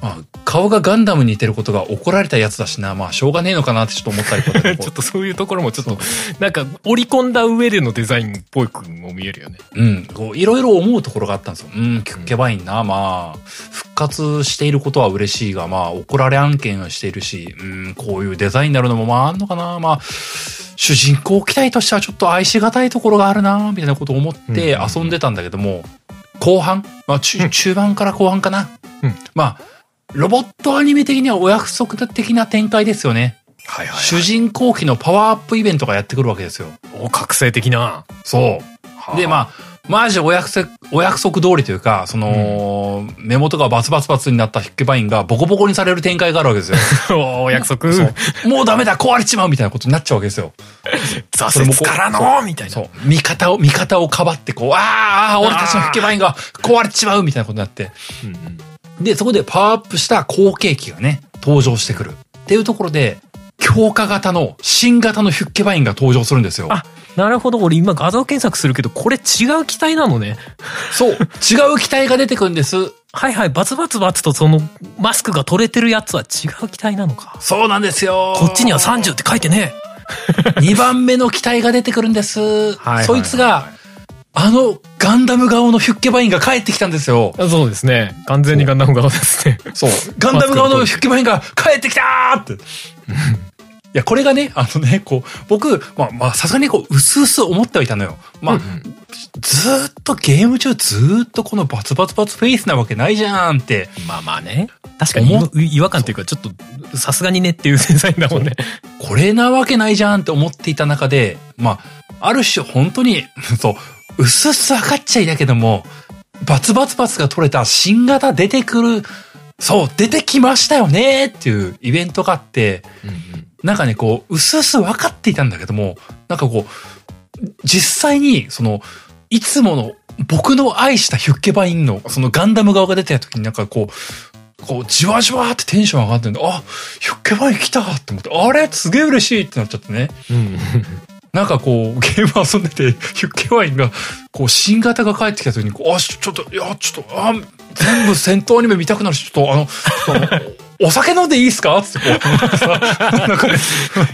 まあ、顔がガンダムに似てることが怒られたやつだしな、まあしょうがねえのかなってちょっと思ったりとか ちょっとそういうところもちょっと、なんか織り込んだ上でのデザインっぽくも見えるよね。うん、こういろいろ思うところがあったんですよ。うん、キュッケバインな、まあ、復活していることは嬉しいが、まあ、怒られ案件をしているし、うん、こういうデザインになるのもまああんのかな、まあ、主人公機体としてはちょっと愛しがたいところがあるな、みたいなことを思ってうん遊んでたんだけども、後半、まあ、中中盤から後半かな。うん。まあ、ロボットアニメ的にはお約束的な展開ですよね。はいは主人公機のパワーアップイベントがやってくるわけですよ。お、覚醒的な。そう。で、まあ、マジお約束、お約束通りというか、その、目元がバツバツバツになったヒッケバインがボコボコにされる展開があるわけですよ。お、お約束。もうダメだ壊れちまうみたいなことになっちゃうわけですよ。挫折からのみたいな。そう。味方を、味方をかばってこう、ああ、俺たちのヒッケバインが壊れちまうみたいなことになって。うんうんで、そこでパワーアップした後継機がね、登場してくる。っていうところで、強化型の新型のヒュッケバインが登場するんですよ。あなるほど。俺今画像検索するけど、これ違う機体なのね。そう。違う機体が出てくるんです。はいはい。バツバツバツとそのマスクが取れてるやつは違う機体なのか。そうなんですよ。こっちには30って書いてね 2番目の機体が出てくるんです。はいはいそいつが、あのガンダム顔のヒュッケバインが帰ってきたんですよ。え。そうですね。完全にガンダム側ですね。そう。ガンダム顔のヒュッケバインが帰ってきたーって。いや、これがね、あのね、こう、僕、まあ、まあ、さすがにこう、うすうす思ってはいたのよ。まあ、ずーっとゲーム中ずーっとこのバツバツバツフェイスなわけないじゃんって。まあまあね。確かに違和感というか、ちょっと、さすがにねっていうデザインだもんね。これなわけないじゃんって思っていた中で、まあ、ある種本当に、そう、うすうす分かっちゃいだけども、バツバツバツが取れた新型出てくる、そう、出てきましたよねっていうイベントがあって、なんかね、こう、うすうす分かっていたんだけども、なんかこう、実際に、その、いつもの僕の愛したヒュッケバインの、そのガンダム側が出てた時になんかこう、こう、じわじわってテンション上がってんだ。あ、ヒュッケバイン来たって思って、あれ？すげえ嬉しいってなっちゃってね。うん。なんかこう、ゲーム遊んでて、ユッケワインが、こう、新型が帰ってきた時に、あ、ちょっと、いや、ちょっと、あ、全部戦闘アニメ見たくなるし、ちょっとあのお酒飲んでいいですか？つってこう、なんかね、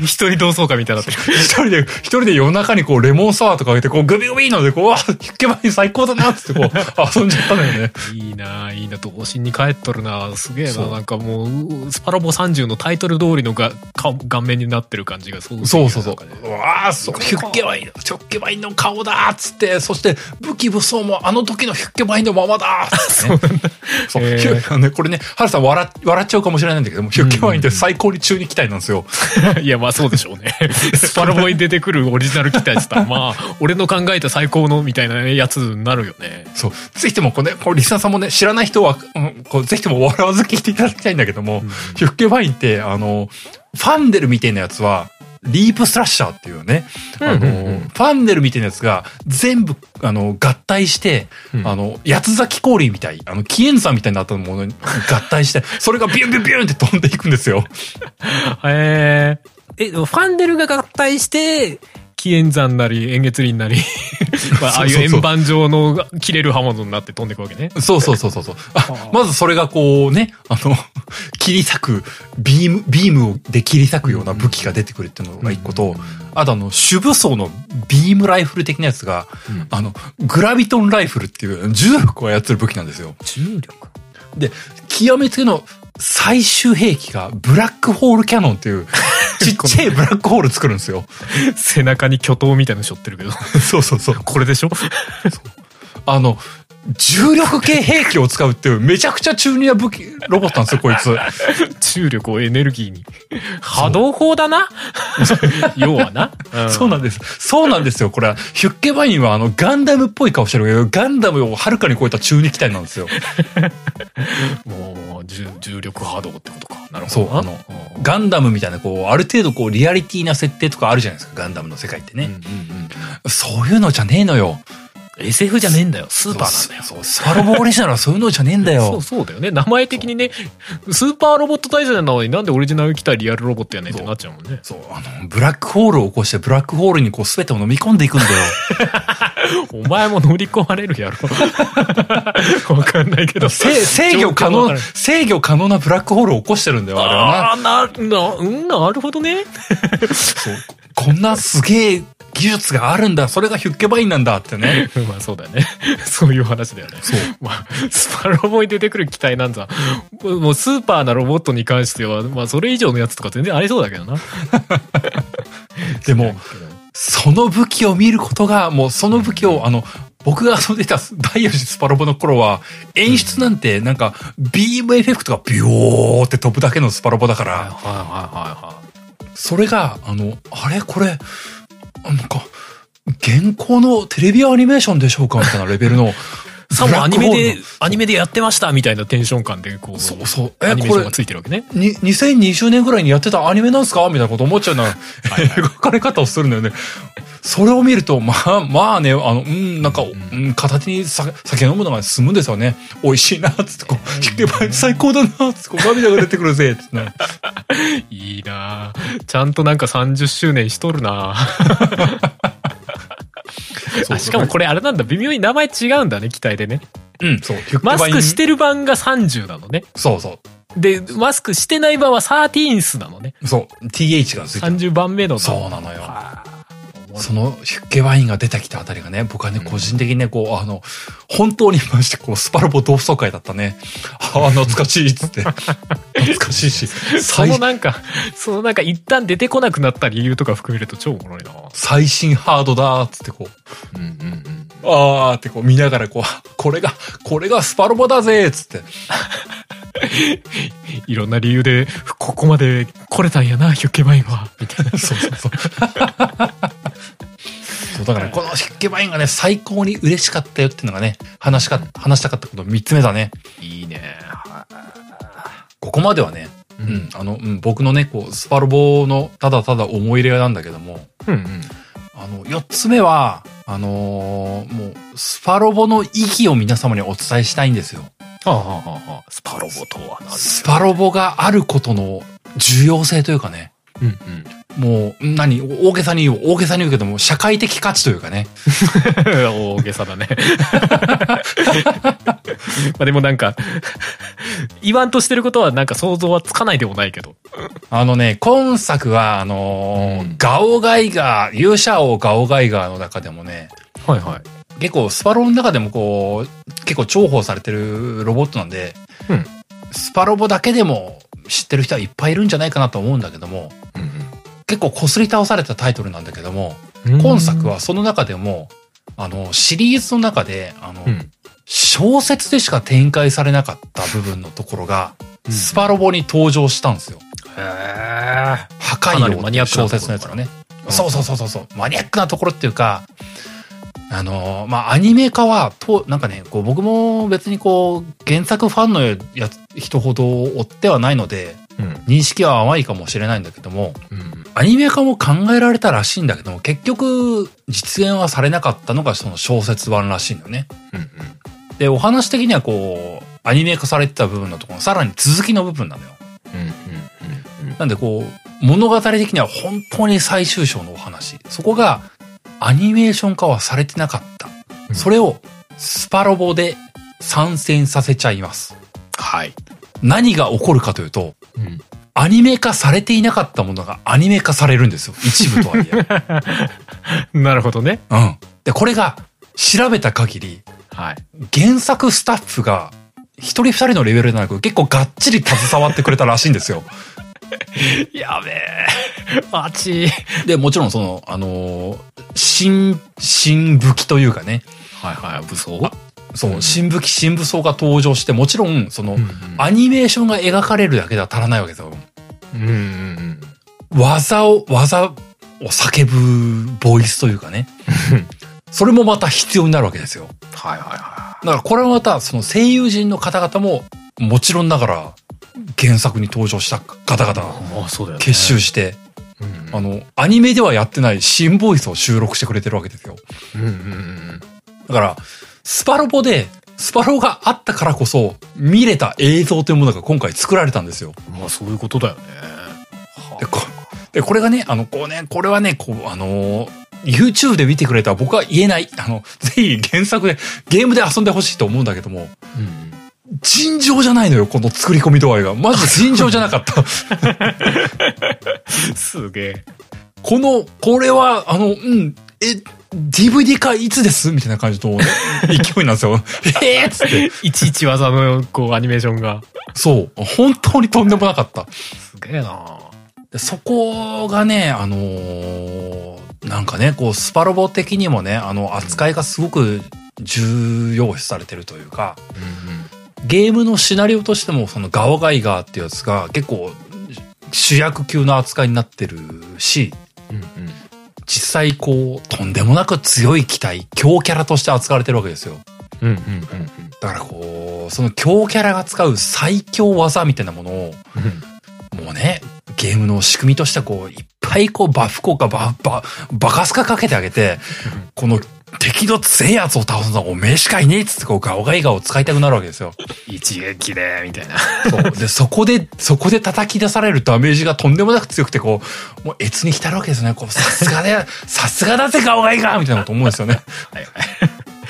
一人同窓会みたいになって。る。一人で、一人で夜中にこう、レモンサワーとかあげて、こう、グビグビので、こう、わ、ヒュッケバイン最高だなっつってこう、遊んじゃったのよね。いいなあいいな童心に帰っとるな。あすげえな。そう。なんかもうスパロボ30のタイトル通りのがか顔面になってる感じがそうそうそうそうわあ、そう、ヒュッケバイン、ヒュッケバインの顔だっつって、そして武器武装もあの時のヒュッケバインのままだ。っつってね。そう、へー。ヒュ あのね、これね、ハルさん笑っ笑っちゃうかもしれないんだけども、ヒュッケバインって最高に中二機体なんですよ。いやまあそうでしょうね スパロボに出てくるオリジナル機体っつったらまあ俺の考えた最高のみたいなやつになるよねそう。ぜひともこれね、これリスナーさんもね、知らない人は、うん、こうぜひとも笑わず聞いていただきたいんだけども、ヒュッケバインって、あの、ファンデルみたいなやつは、リープスラッシャーっていうね、あの、ファンデルみたいなやつが全部、あの、合体して、うん。あの、八つ咲き氷みたい、あの、キエンサみたいになったものに合体して、それがビュンビュンビュンって飛んでいくんですよ。へええファンデルが合体して紀元山なり円月輪なり まあ、ああいう円盤状の切れる刃物になって飛んでいくわけね。そうそうそうそうそう。あまずそれがこうね、あの、切り裂く、ビーム、ビームをで切り裂くような武器が出てくるっていうのが一個と、あとあの、主武装のビームライフル的なやつが、うんあの、グラビトンライフルっていう重力を操る武器なんですよ。重力？で、極めつけの最終兵器がブラックホールキャノンっていう、ちっちゃいブラックホール作るんですよ。背中に巨頭みたいなの背負ってるけど。そうそうそう。これでしょ？あの、重力系兵器を使うっていうめちゃくちゃ中二な武器、ロボットなんですよ、こいつ。重力をエネルギーに。波動砲だな？要はな。そうなんです。そうなんですよ。これは、ヒュッケバインはあの、ガンダムっぽい顔してるけど、ガンダムをはるかに超えた中二機体なんですよ。もう、重重力波動ってことか。なるほどな。そうあのガンダムみたいな、こう、ある程度こう、リアリティな設定とかあるじゃないですか、ガンダムの世界ってね。うんうんうんそういうのじゃねえのよ。SF じゃねえんだよ。スーパーなんだよ。そう、スパロボオリジナルはそういうのじゃねえんだよ そう。そうだよね。名前的にね、スーパーロボット大戦なのになんでオリジナル来たリアルロボットやねんってなっちゃうもんね。そう、あの、ブラックホールを起こして、ブラックホールにこう、すべてを飲み込んでいくんだよ。お前も乗り込まれるやろ。わかんないけど。せ制御可能制御可能なブラックホールを起こしてるんだよ、あれはな。ああ、な、な、うん、なるほどね。そう。こんなすげえ技術があるんだ。それがヒュッケバインなんだってね。まあそうだよね。そういう話だよね。そう。まあ、スパロボに出てくる機体なんざ、もうスーパーなロボットに関しては、まあそれ以上のやつとか全然ありそうだけどな。でも、その武器を見ることが、もうその武器を、あの、僕が遊んでた第4次スパロボの頃は、演出なんてなんか、ビームエフェクトがビヨーって飛ぶだけのスパロボだから、はいはいはいはそれが、あの、あれ？これ、なんか、現行のテレビアニメーションでしょうか？みたいなレベルの。い。さもアニメでアニメでやってましたみたいなテンション感で、こう、そうそう。アニメーションが、ついてるわけね。に、2020年ぐらいにやってたアニメなんすかみたいなこと思っちゃうような 描かれ方をするんだよね。それを見ると、まあ、まあね、あの、うん、なんか、うん、片手にさ酒飲むのが進むんですよね。美味しいな、つって、こう、引けば最高だな、つって、こう、涙が出てくるぜ、つってね。いいなあちゃんとなんか30周年しとるな ああしかもこれあれなんだ、微妙に名前違うんだね、機体でね。うん、そう。マスクしてる版が30なのね。そうそで、マスクしてない版は13スなのね。う。そう。TH がついてる。30番目の。そうなのよ。そのヒュッケバインが出てきたあたりがね、僕はね、個人的にね、こう、あの、本当にまして、こう、スパロボ同窓会だったね。ああ、懐かしいっつって。懐かしいし、そ最のなんか、そのなんか一旦出てこなくなった理由とか含めると超おもろいな。最新ハードだーっつってこう、うんうんうん。あーってこう見ながらこう、これが、これがスパロボだぜーっつって。いろんな理由で、ここまで来れたんやな、ヒュッケバインは。みたいな。そうそうそう。そう、だからこのヒュッケバインがね、最高に嬉しかったよっていうのがね、話しか、話したかったこと3つ目だね。いいね。ここまではね、ううん、あの、うん、僕のね、こう、スパロボのただただ思い入れなんだけども、うんうん。あの、4つ目は、あのーもう、スパロボの意義を皆様にお伝えしたいんですよ。はあ、はあはあはあ、スパロボとは何スパロボがあることの重要性というかね、うんうん。もう、何？大げさに言う、大げさに言うけども、社会的価値というかね。大げさだね。まあでもなんか、言わんとしてることはなんか想像はつかないでもないけど。あのね、今作は、あのーうんガオガイガー、勇者王ガオガイガーの中でもね、はいはい。結構スパロボの中でもこう、結構重宝されてるロボットなんで、うんスパロボだけでも知ってる人はいっぱいいるんじゃないかなと思うんだけども、結構擦り倒されたタイトルなんだけども、うん今作はその中でも、あの、シリーズの中で、あの、うん、小説でしか展開されなかった部分のところが、うんスパロボに登場したんですよ。へえ。破壊王マニアックな小説のやつがね。そうそうそうそう。マニアックなところっていうか、あのーまあ、アニメ化は、と、なんかね、こう、僕も別にこう、原作ファンのやつ人ほど追ってはないので、うん。認識は甘いかもしれないんだけども、うん。アニメ化も考えられたらしいんだけども、結局、実現はされなかったのがその小説版らしいのよね。うん。で、お話的にはこう、アニメ化されてた部分のところのさらに続きの部分なのよ。うん。うん。なんでこう、物語的には本当に最終章のお話。そこがアニメーション化はされてなかった。うんそれをスパロボで参戦させちゃいます。はい。何が起こるかというと、うん。アニメ化されていなかったものがアニメ化されるんですよ。一部とはいえ。なるほどね。うん。で、これが調べた限り、はい。原作スタッフが一人二人のレベルではなく結構がっちり携わってくれたらしいんですよ。やべえ。あっち。で、もちろんその、あのー新、新武器というかね、はいはい、武装？そうう、ん新武器、新武装が登場して、もちろん、その、うんアニメーションが描かれるだけでは足らないわけですよ。うんうん技を、技を叫ぶボイスというかね。それもまた必要になるわけですよ。はいはいはだからこれはまた、その声優陣の方々も、もちろんながら、原作に登場した方々、い。まあそうだよね。結集して、うんあの、アニメではやってない新ボイスを収録してくれてるわけですよ。だから、スパロボで、スパロボがあったからこそ、見れた映像というものが今回作られたんですよ。うん。まあそういうことだよね。で、こでこれがね、あの、こうね、これはね、こう、あのー YouTube で見てくれたら僕は言えない。あの、ぜひ原作で、ゲームで遊んでほしいと思うんだけども、うん尋常じゃないのよ、この作り込み度合いが。マジで尋常じゃなかった。すげえ。この、これは、あの、うん、え、DVD 化いつです？みたいな感じの、ね、勢いなんですよ。ええつって。いちいち技の、こう、アニメーションが。そう。本当にとんでもなかった。すげえなでそこがね、あのーなんかね、こう、スパロボ的にもね、あの、扱いがすごく重要視されてるというか、うんゲームのシナリオとしても、そのガオガイガーってやつが結構主役級の扱いになってるし、うん。うん実際こう、とんでもなく強い機体、強キャラとして扱われてるわけですよ。うん。うんうんうんだからこう、その強キャラが使う最強技みたいなものを、うん。もうね、ゲームの仕組みとしてこう、いっぱいこうバフ効果ば、ば、バカスカかけてあげて、この敵の強いやつを倒すのはおめえしかいねえっつってこうガオガイガーを使いたくなるわけですよ。一撃で、みたいな。そう。で、そこで、そこで叩き出されるダメージがとんでもなく強くてこう、もう越に浸るわけですよね。こう、さすがで、さすがだぜガオガイガーみたいなこと思うんですよね。はいはい。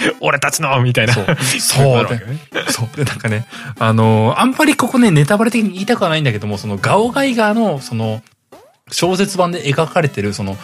俺たちのみたいな。そう。そうで、そう。で、なんかね、あのーあんまりここね、ネタバレ的に言いたくはないんだけども、そのガオガイガーの、その、小説版で描かれてる、その、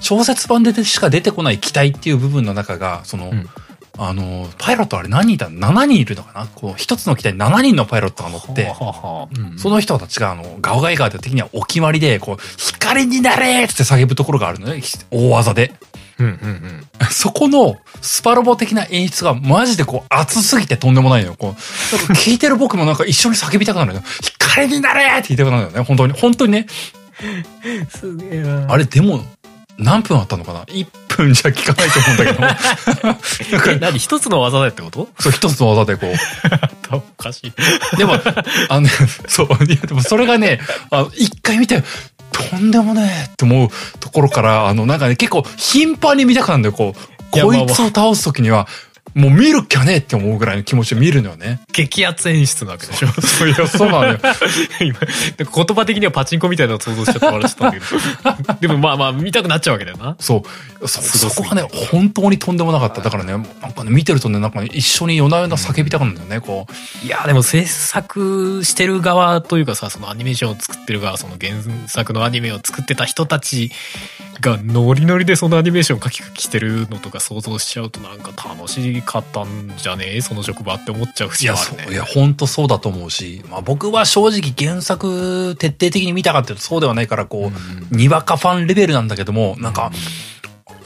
小説版でしか出てこない機体っていう部分の中が、その、うんあのーパイロットあれ何人いたの ?7 人いるのかな？こう、一つの機体に7人のパイロットが乗って、はあはあうんその人たちが、あの、ガオガイガーって的にはお決まりで、こう、光になれーって叫ぶところがあるのね。大技で。うんうんうん。そこのスパロボ的な演出がマジでこう熱すぎてとんでもないのよ。こう、なんか聞いてる僕もなんか一緒に叫びたくなるのよ。光になれーって言いたくなるのよね。本当に。本当にね。すげえなあれでも、何分あったのかな ?1 分じゃ聞かないと思うんだけど。何？一つの技でってこと？そう、一つの技でこう。おかしい。でも、あのね、そう、いや、でもそれがね、あの、一回見て、とんでもねえって思うところから、あの、なんかね、結構頻繁に見たくなるんだよ、こう。こいつを倒すときには、もう見るっきゃねえって思うぐらいの気持ちで見るのよね。激アツ演出なわけでしょ。そういや、そうなのよ。今、言葉的にはパチンコみたいなのを想像しちゃって笑っちゃったんだけど。でもまあまあ、見たくなっちゃうわけだよな。そう。そ、そこがね、本当にとんでもなかった。だからね、なんかね、見てるとね、なんかね、一緒に夜な夜な叫びたくなるんだよね、こう。いや、でも制作してる側というかさ、そのアニメーションを作ってる側、その原作のアニメを作ってた人たちがノリノリでそのアニメーションを書き書きしてるのとか想像しちゃうとなんか楽しかったんじゃね？えその職場って思っちゃういや、節はあるね。そう、いや、本当そうだと思うし、まあ僕は正直原作徹底的に見たかっていうとそうではないから、こう、にわかファンレベルなんだけども、なんか、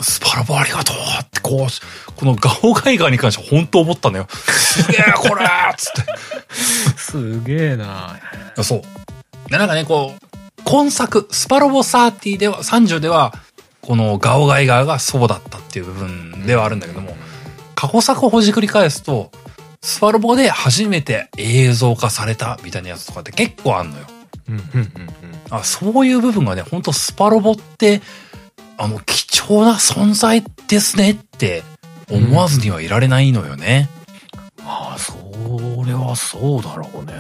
スパラボありがとうって、こう、このガオガイガーに関しては本当思ったのよ。すげえ、これつって。すげえなそう。で、なんかね、こう、今作、スパロボ30では、30では、このガオガイガーがそうだったっていう部分ではあるんだけども、過去作をほじくり返すと、スパロボで初めて映像化されたみたいなやつとかって結構あんのよ。うんうんうんうん。あそういう部分がね、本当スパロボって、あの、貴重な存在ですねって思わずにはいられないのよね。まあ、それはそうだろうね。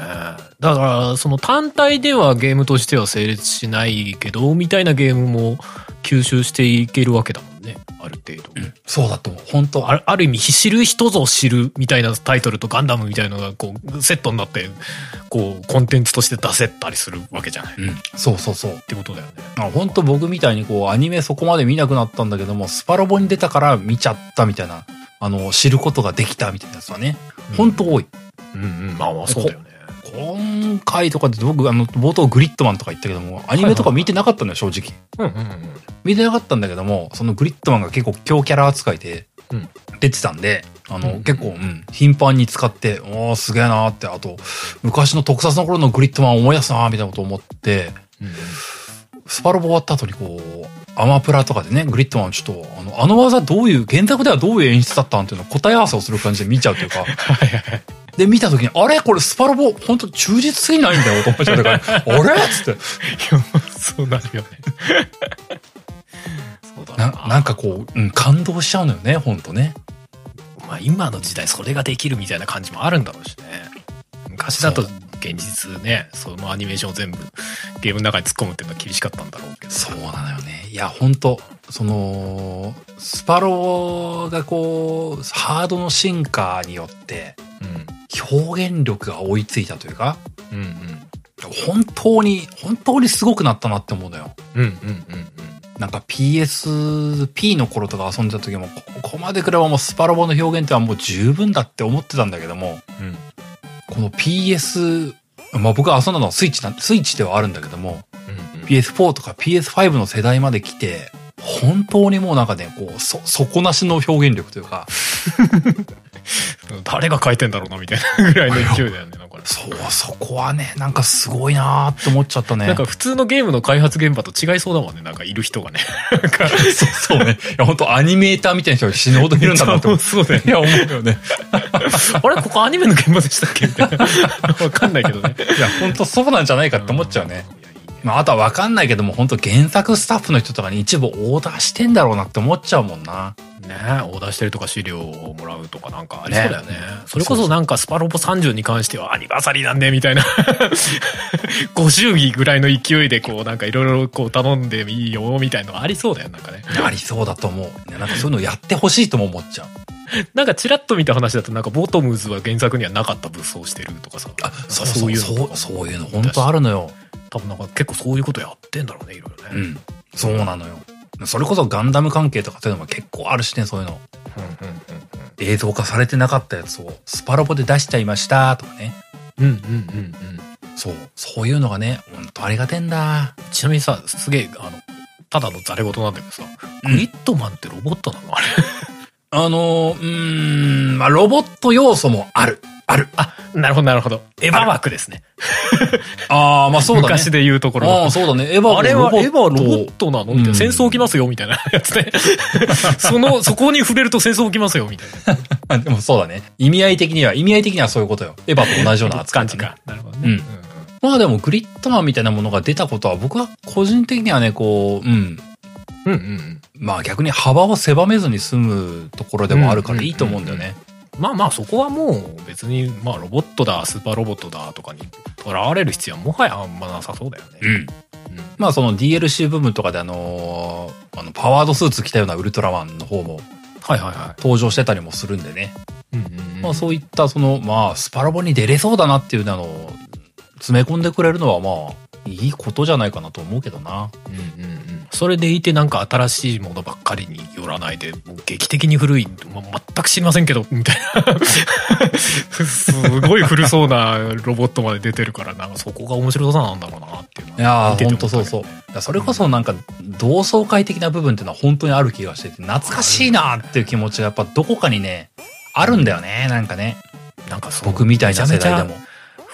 だから、その単体ではゲームとしては成立しないけど、みたいなゲームも吸収していけるわけだもんね。ある程度。そうだと思う。本当あるある意味、知る人ぞ知るみたいなタイトルとガンダムみたいなのがこう、セットになって、こう、コンテンツとして出せたりするわけじゃない。っうん。そうそうそう。てことだよね。あ本当僕みたいにこう、アニメそこまで見なくなったんだけども、スパロボに出たから見ちゃったみたいな、あの、知ることができたみたいなやつはね、本当多い。うんうん。まあまあ、そうだよね。今回とかで僕、あの、冒頭グリッドマンとか言ったけども、アニメとか見てなかったんだよ、正直。うんうんうん。見てなかったんだけども、そのグリッドマンが結構強キャラ扱いでうん出てたんで、あの、うん結構、うん、頻繁に使って、おー、すげえなーって、あと、昔の特撮の頃のグリッドマン思い出すなーみたいなこと思って、うんスパロボ終わった後にこう、アマプラとかでね、グリッドマンちょっと、あの、あの技どういう、原作ではどういう演出だったんっていうのを答え合わせをする感じで見ちゃうというか、は いはいはい。で、見た時に、あれ？これスパロボ、本当忠実すぎないんだよと思っちゃったから、あれ？っつって。いや、そうなるよね。そうだな、なんかこう、うん、感動しちゃうのよね、本当ね。まあ今の時代それができるみたいな感じもあるんだろうしね。昔だと現実ね、そのアニメーションを全部ゲームの中に突っ込むっていうのは厳しかったんだろうけど。そうなのよね。いや、本当その、スパロがこう、ハードの進化によって、表現力が追いついたというか、うん。うんうん。本当に、本当にすごくなったなって思うのよ。うんうんうんなんか PSP の頃とか遊んでた時も、ここまでくればもうスパロボの表現ってはもう十分だって思ってたんだけども、うん。うん。この PS、まあ僕が遊んだのはスイッチな、スイッチではあるんだけども、うん PS4 とか PS5 の世代まで来て、本当にもうなんかね、こう、そ、底なしの表現力というか、誰が書いてんだろうなみたいなぐらいの勢いだよね。なんかねそう、そこはね、なんかすごいなーって思っちゃったね。なんか普通のゲームの開発現場と違いそうだもんね。なんかいる人がね。そうそうね。いや、本当アニメーターみたいな人が死ぬほどいるんだなって思う。そうだよいや、思うよね。あれここアニメの現場でしたっけ？みたいな。わかんないけどね。いや、本当そうなんじゃないかって思っちゃうね。いやいいねまあ、あとはわかんないけども、本当原作スタッフの人とかに一部オーダーしてんだろうなって思っちゃうもんな。ねオーダーしてるとか資料をもらうとかなんかありそうだよね。ねそれこそなんかスパロボ30に関してはアニバーサリーなんでみたいな。50位ぐらいの勢いでこうなんかいろいろこう頼んでいいよみたいなのありそうだよなんかね。ありそうだと思う。ねなんかそういうのやってほしいとも思っちゃう。なんかチラッと見た話だとなんかボトムズは原作にはなかった武装してるとかさ。あ、そうそそうういうのそう、そういうの本当あるのよ。多分なんか結構そういうことやってんだろうね、いろいろね。うん。そうなのよ。それこそガンダム関係とかそういうのも結構あるしね、そういうの。うんうん映像化されてなかったやつをスパロボで出しちゃいましたとかね。うんうん。うんうん。そう。そういうのがね、ほんとありがてえんだ。ちなみにさ、すげえ、あの、ただのザレ言なんだけどさ、うんグリッドマンってロボットなの？あれ。あのー、うーん、まあ、ロボット要素もある。ある。あ、なるほどなるほど。エヴァ枠ですね。ああ、まあそうだね。昔で言うところのああ、そうだね。エヴァあれはエヴァロボット。トなのみたいな。うん戦争起きますよみたいなやつね。その、そこに触れると戦争起きますよみたいな。あ でもそうだね。意味合い的には、意味合い的にはそういうことよ。エヴァと同じような扱い、感じか。。なるほどね。うんまあでも、グリッドマンみたいなものが出たことは、僕は個人的にはね、こう、うん。うんうんうん。まあ逆に幅を狭めずに済むところでもあるからいいと思うんだよね。まあまあそこはもう別に、まあロボットだ、スーパーロボットだとかにとらわれる必要はもはやあんまなさそうだよね。うん。うんまあその DLC 部分とかであのーあの、パワードスーツ着たようなウルトラマンの方もはいはいは登場してたりもするんでね。い。うんうんうんまあそういったその、まあスパロボに出れそうだなっていうのを詰め込んでくれるのはまあいいことじゃないかなと思うけどな。うんうんうんそれでいてなんか新しいものばっかりによらないで、もう劇的に古い、ま全く知りませんけど、みたいな。すごい古そうなロボットまで出てるから、なんかそこが面白さなんだろうなっていうのいやー、ほんとそうそう。それこそなんか、同窓会的な部分っていうのは本当にある気がしてて、懐かしいなーっていう気持ちがやっぱどこかにね、あるんだよね、なんかね。なんか僕みたいな世代でも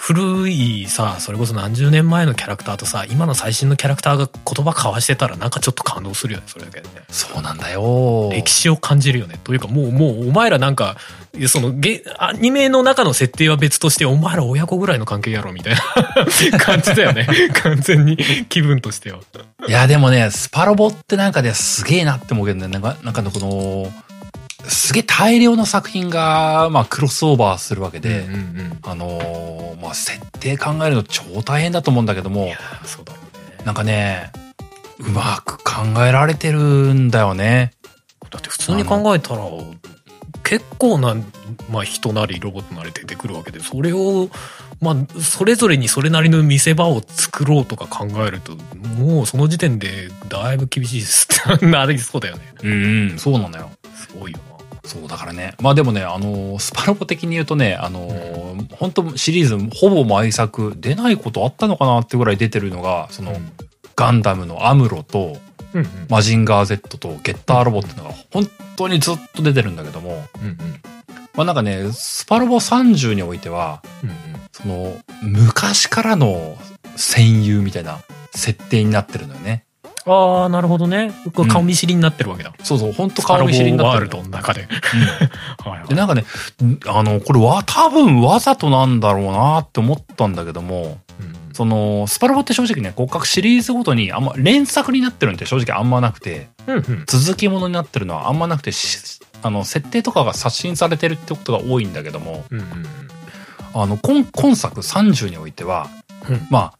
古いさ、それこそ何十年前のキャラクターとさ、今の最新のキャラクターが言葉交わしてたらなんかちょっと感動するよね、それだけでね。そうなんだよ。歴史を感じるよね。というかもう、もうお前らなんか、そのゲ、アニメの中の設定は別として、お前ら親子ぐらいの関係やろ、みたいな 感じだよね。完全に気分としては。いや、でもね、スパロボってなんかね、すげえなって思うけどね、なんか、なんかねこの、すげえ大量の作品が、まあ、クロスオーバーするわけで、うんうんあのーまあ、設定考えるの超大変だと思うんだけども、そうだね。なんかね、うまく考えられてるんだよね。だって普通に考えたら結構な、まあ、人なりロボットなり出てくるわけでそれをまあそれぞれにそれなりの見せ場を作ろうとか考えるともうその時点でだいぶ厳しいですって なりそうだよね。うん、うん、そうなのよ。すごいよそう、だからね。まあでもね、あのースパロボ的に言うとね、あのー本当シリーズほぼ毎作出ないことあったのかなってぐらい出てるのが、その、なガンダムのアムロと、うんうん。マジンガー Z とゲッターロボっていうのが本当にずっと出てるんだけども、うんうん。まあなんかね、スパロボ30においては、うんうん。その、昔からの戦友みたいな設定になってるのよね。ああなるほどね。顔見知りになってるわけだ、そうそう、本当顔見知りになってる。ワールドの中で。うん。はいはい。で、なんかね、んあの、これは多分わざとなんだろうなって思ったんだけども、うん。その、スパロボって正直ね、骨格シリーズごとにあんま、連作になってるんって正直あんまなくて、うんうん。続きものになってるのはあんまなくて、しあの、設定とかが刷新されてるってことが多いんだけども、うんうんあの、今、今作30においては、うん。まあ、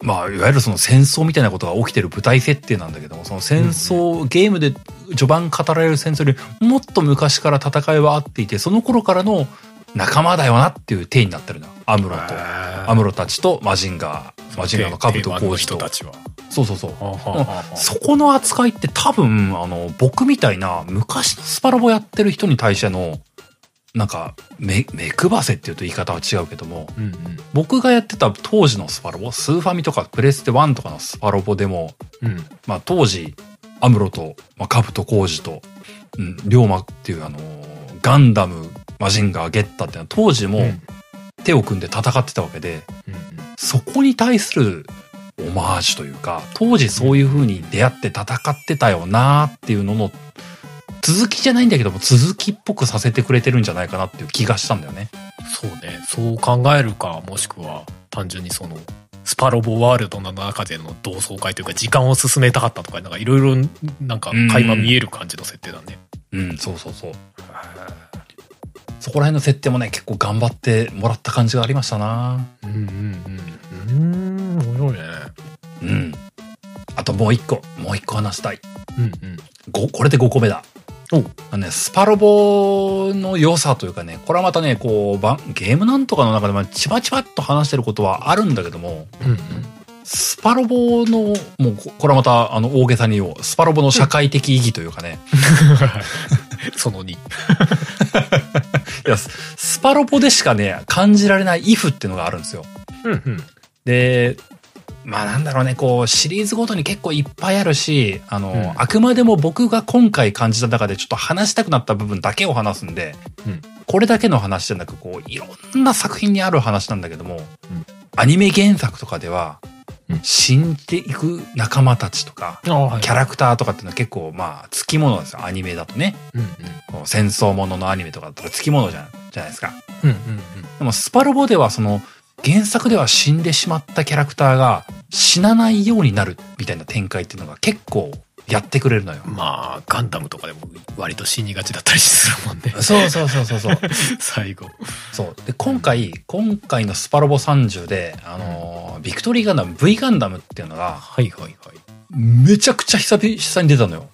まあ、いわゆるその戦争みたいなことが起きてる舞台設定なんだけども、その戦争、ゲームで序盤語られる戦争よりもっと昔から戦いはあっていて、その頃からの仲間だよなっていう体になってるの。アムロと、アムロたちとマジンガー、マジンガーのカブト定番のコウジと。そうそうそう。そこの扱いって多分、あの、僕みたいな昔のスパロボやってる人に対しての、なんか、目、目配せっていうと言い方は違うけども、うんうん。僕がやってた当時のスパロボ、スーファミとかプレステ1とかのスパロボでも、うん。まあ当時、アムロと、まあ、カブトコウジと、うん、龍馬っていうあのーガンダム、マジンガー、ゲッタっていうのは当時もうん。手を組んで戦ってたわけで、うん。そこに対するオマージュというか、当時そういう風に出会って戦ってたよなーっていうのの、続きじゃないんだけども、続きっぽくさせてくれてるんじゃないかなっていう気がしたんだよね。そうねそう考えるかもしくは単純にそのスパロボワールドの中での同窓会というか時間を進めたかったとかなんかいろいろなんか垣間見える感じの設定だねうん、そうそうそう。そこら辺の設定もね、結構頑張ってもらった感じがありましたなうんうんうんうん面白いねうん。あともう一個、もう一個話したい。うんうんご、これで5個目だ。おあのね、スパロボの良さというかね、これはまたね、こう、ゲームなんとかの中でもちばちばっと話してることはあるんだけども、うんうんスパロボの、もうこ、これはまた、あの、大げさに言おう。スパロボの社会的意義というかね。その2 いや、ススパロボでしかね、感じられないイフっていうのがあるんですよ。うんうんで、まあなんだろうね、こう、シリーズごとに結構いっぱいあるし、あの、うん。あくまでも僕が今回感じた中でちょっと話したくなった部分だけを話すんで、うん。これだけの話じゃなく、こう、いろんな作品にある話なんだけども、ん。アニメ原作とかでは、うん。死んでいく仲間たちとか、キャラクターとかっていうのは結構、まあ、つきものですよ、アニメだとね。うんうん。こう戦争もののアニメとかだとつきものじゃじゃないですか。うんうん。でもスパロボではその原作では死んでしまったキャラクターが死なないようになるみたいな展開っていうのが結構やってくれるのよ。うんまあガンダムとかでも割と死にがちだったりするもんねそうそうそうそうそう。最後そう。で、今回、今回のスパロボ30で、あのービクトリーガンダム、V ガンダムっていうのが、はいはいはいめちゃくちゃ久々に出たのよ。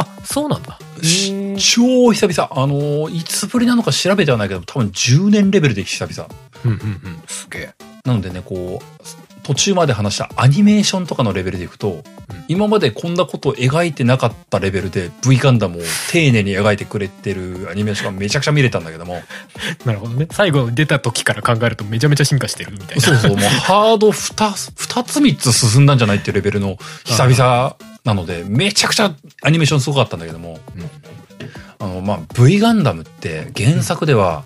あそうなんだ。超久々。あのーいつぶりなのか調べてはないけど、多分10年レベルで久々。うんうんうん。すげえ。なのでね、こう、途中まで話したアニメーションとかのレベルでいくと、今までこんなことを描いてなかったレベルで V ガンダムを丁寧に描いてくれてるアニメーションがめちゃくちゃ見れたんだけども、なるほどね。最後出た時から考えるとめちゃめちゃ進化してるみたいな。そうそう、もうハード2つ、二つ3つ進んだんじゃないっていうレベルの久々なので、めちゃくちゃアニメーションすごかったんだけども、あの、まあ、V ガンダムって原作では、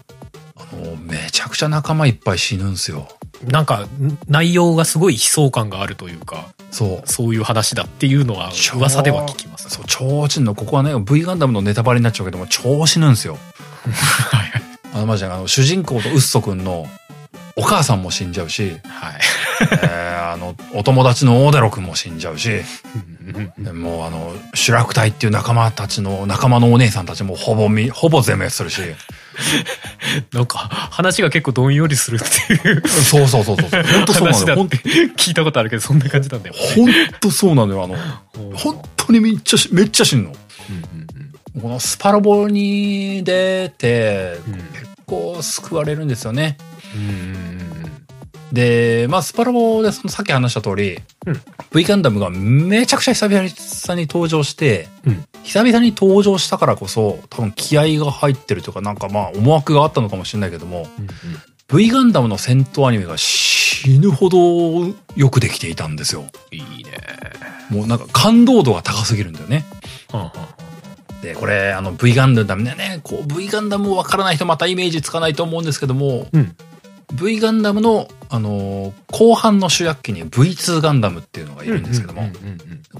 あの、めちゃくちゃ仲間いっぱい死ぬんすよ。なんかん内容がすごい悲壮感があるというかそう。そういう話だっていうのは超噂では聞きますそう、超死ぬの。ここはね、V ガンダムのネタバレになっちゃうけども、超死ぬんすよ。はいあの、マジで、あの、主人公とウッソくんのお母さんも死んじゃうし、はいえーあの、お友達の大デロ君も死んじゃうし、もうあの、主楽隊っていう仲間たちの、仲間のお姉さんたちもほぼみ、ほぼ全滅するし、なんか、話が結構どんよりするっていうそうそうそうそう。本当そうなのよ。聞いたことあるけど、そんな感じなんだよ。ほんとそうなのよ。あの、本当にめっちゃし、めっちゃ死ぬの。うんこのスパロボに出て、うん結構救われるんですよね。うんうんで、まあ、スパロボでそのさっき話した通り、うん V ガンダムがめちゃくちゃ久々に登場して、うん久々に登場したからこそ、多分気合が入ってるというか、なんかまあ思惑があったのかもしれないけども、うん V ガンダムの戦闘アニメが死ぬほどよくできていたんですよ。いいね。もうなんか感動度が高すぎるんだよね。はんで、これ、あの V ガンダムね、ね、こう V ガンダムをわからない人またイメージつかないと思うんですけども、うん V ガンダムの、あのー後半の主役機に V2 ガンダムっていうのがいるんですけども、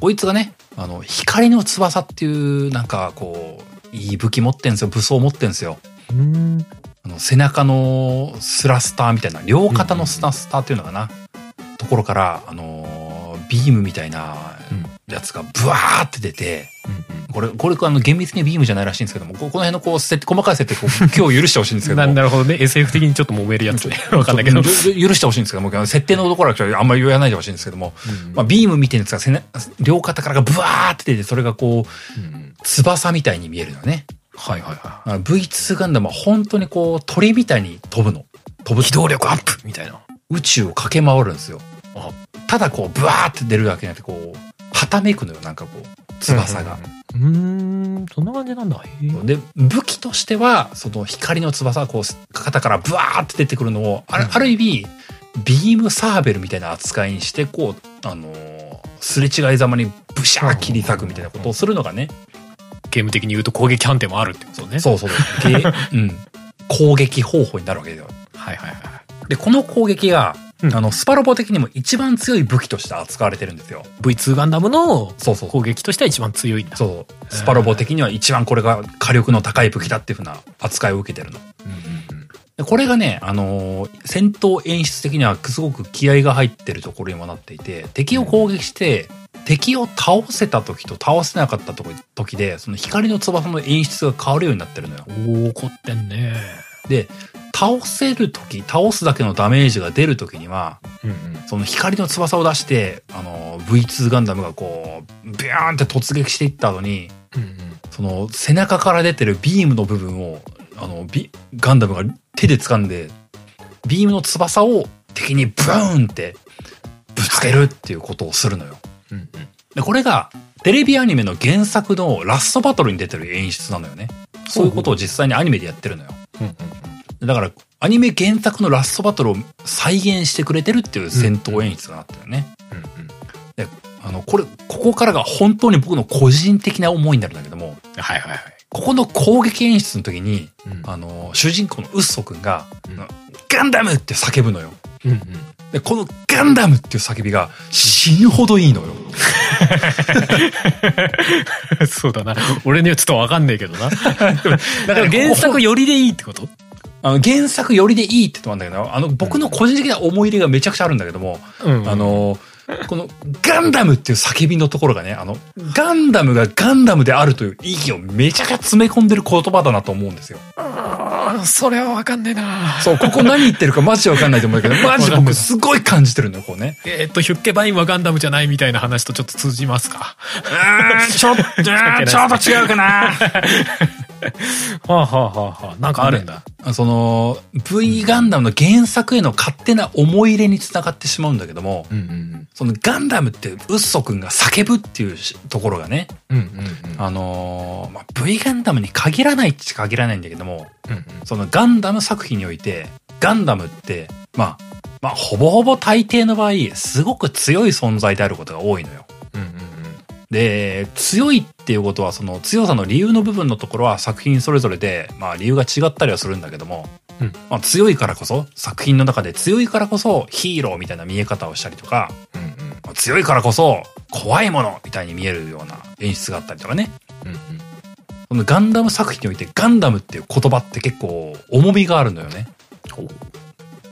こいつがね、あの、光の翼っていう、なんかこう、いい武器持ってんすよ、武装持ってんすよ。あの背中のスラスターみたいな、両肩のスラスターっていうのかな、ところから、あのービームみたいなやつがブワーって出て、これ、これ、あの、厳密にビームじゃないらしいんですけども、ここの辺のこう、細かい設定、こう、今日許してほしいんですけどなも。なるほどね。SF 的にちょっと揉めるやつね。わかんないけど。許してほしいんですけども、設定のところはあんまり言わないでほしいんですけども、まあ、ビームみたいなやつが背中両肩からがブワーって出て、それがこう、うん翼みたいに見えるのね。はいはいはあ V2 ガンダムは本当にこう、鳥みたいに飛ぶの。飛ぶ。い。機動力アップみたいな。宇宙を駆け回るんですよあ。ただこう、ブワーって出るだけじゃなくて、こう、はためくのよ、なんかこう、翼が。うーん、そんな感じなんだ。で、武器としては、その光の翼がこう、肩からブワーって出てくるのを、ある,、うんある意味、ビームサーベルみたいな扱いにして、こう、あのーすれ違いざまにブシャー切り裂くみたいなことをするのがね、ゲーム的に言うと攻撃判定もあるってことね。そうそう、げうん、攻撃方法になるわけですよ。はいはいはい。で、この攻撃が、うんあの、スパロボ的にも一番強い武器として扱われてるんですよ。V2 ガンダムのそうそう。攻撃としては一番強いんだ。そう。スパロボ的には一番これが火力の高い武器だっていうふうな扱いを受けてるの。うんうんうんでこれがね、あのー戦闘演出的にはすごく気合が入ってるところにもなっていて、敵を攻撃して、敵を倒せた時と倒せなかった時時で、その光の翼の演出が変わるようになってるのよ。おー、怒ってんね。で、倒せる時、倒すだけのダメージが出る時には、うんうん。その光の翼を出して、あのー V2 ガンダムがこう、ビューンって突撃していった後に、うんうん。その背中から出てるビームの部分を、あの、ビガンダムが手で掴んで、ビームの翼を敵にブーンってぶつけるっていうことをするのよ。うんうん。で、これがテレビアニメの原作のラストバトルに出てる演出なのよね。そういうことを実際にアニメでやってるのよ。うんうんだから、アニメ原作のラストバトルを再現してくれてるっていう戦闘演出がなってるよね。うんうん。で、あの、これ、ここからが本当に僕の個人的な思いになるんだけども、はいはいはい。ここの攻撃演出の時に、うんあの、主人公のウッソくんが、うんガンダムって叫ぶのよ。うんうん。で、このガンダムっていう叫びが死ぬほどいいのよ。そうだな。俺にはちょっとわかんねえけどな。だから原作よりでいいってこと？あの、原作よりでいいって言ってもあるんだけど、あの、僕の個人的な思い入れがめちゃくちゃあるんだけども、うんあ、の、このガンダムっていう叫びのところがね、あの、ガンダムがガンダムであるという意義をめちゃくちゃ詰め込んでる言葉だなと思うんですよ。それはわかんねえな。そう、ここ何言ってるかマジでわかんないと思うけど、マジで僕すごい感じてるのよ、こうね。えーっと、ヒュッケバインはガンダムじゃないみたいな話とちょっと通じますか？うーん、ちょっと、ちょっと違うかな。はあはあはあはあ。なんかあるんだ。その、V ガンダムの原作への勝手な思い入れにつながってしまうんだけども、うんうんそのガンダムってウッソくんが叫ぶっていうしところがね、うん。うんうんうん。あのーまあ、V ガンダムに限らないっちゃ限らないんだけども、うんうんそのガンダム作品において、ガンダムって、まあ、まあ、ほぼほぼ大抵の場合、すごく強い存在であることが多いのよ。うんうんで、強いっていうことは、その強さの理由の部分のところは作品それぞれで、まあ理由が違ったりはするんだけども、うん。まあ強いからこそ、作品の中で強いからこそヒーローみたいな見え方をしたりとか、うんうん。まあ強いからこそ怖いものみたいに見えるような演出があったりとかね。うんうん。このガンダム作品においてガンダムっていう言葉って結構重みがあるのよね。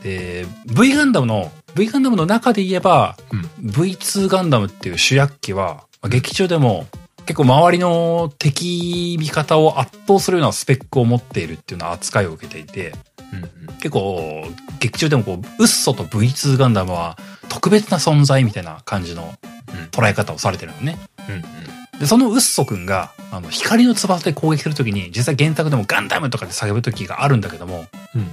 で、V ガンダムの V ガンダムの中で言えば、うん。V2 ガンダムっていう主役機は、まあ劇中でも結構周りの敵味方を圧倒するようなスペックを持っているっていうような扱いを受けていて、うん結構劇中でもこう、ウッソと V2 ガンダムは特別な存在みたいな感じの捉え方をされてるのね。うんうん。で、そのウッソくんが、あの、光の翼で攻撃するときに、実際原作でもガンダムとかで叫ぶときがあるんだけども、うん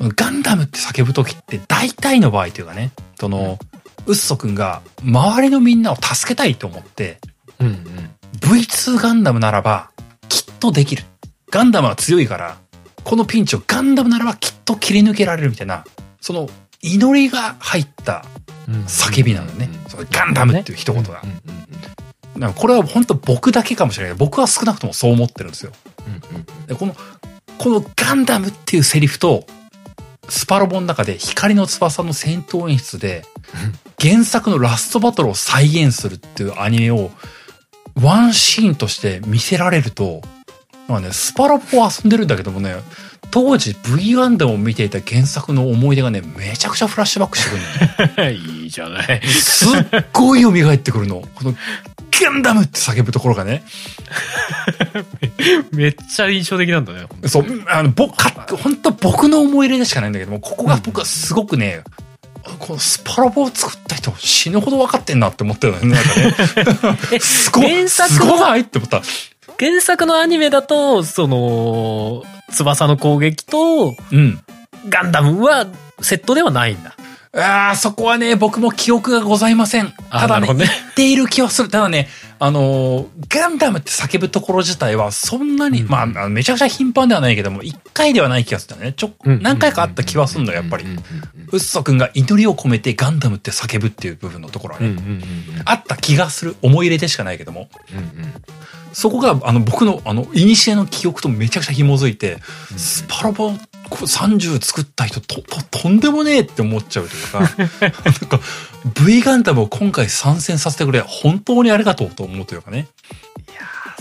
ガンダムって叫ぶときって大体の場合というかね、その、ウッソくんが周りのみんなを助けたいと思って、うんうん V2 ガンダムならばきっとできる。ガンダムは強いから、このピンチをガンダムならばきっと切り抜けられるみたいな、その祈りが入ったうん。叫びなのね。そのガンダムっていう一言が。なんかこれは本当僕だけかもしれない。僕は少なくともそう思ってるんですよ。うん。うん。でこの、このガンダムっていうセリフと、スパロボの中で光の翼の戦闘演出で、原作のラストバトルを再現するっていうアニメを、ワンシーンとして見せられると、まあね、スパロボを遊んでるんだけどもね、当時 V ガンダムを見ていた原作の思い出がね、めちゃくちゃフラッシュバックしてくるのね。いいじゃない。すっごい蘇ってくるの。この、ガンダムって叫ぶところがね。めっちゃ印象的なんだね。そう、あの、僕、か本当僕の思い入れでしかないんだけども、ここが僕はすごくね、このスパロボを作った人死ぬほど分かってんなって思ってるのよね。なんかね。えすごい、原作すごいって思った。原作のアニメだと、その、翼の攻撃とうん。ガンダムはセットではないんだ。ああ、そこはね、僕も記憶がございません。あただね、ね言っている気はする。ただね、あのーガンダムって叫ぶところ自体はそんなに、うんまあめちゃくちゃ頻繁ではないけども、一回ではない気がするね。ちょ、何回かあった気はするんだよ、やっぱり。うんうんウッソくんが祈りを込めてガンダムって叫ぶっていう部分のところはね、あった気がする。思い入れでしかないけども。うんうんそこが、あの、僕の、あの、古の記憶とめちゃくちゃ紐づいて、スパロボこう30作った人と、と、とんでもねえって思っちゃうというか、なんか、V ガンダムを今回参戦させてくれ、本当にありがとうと思うというかね。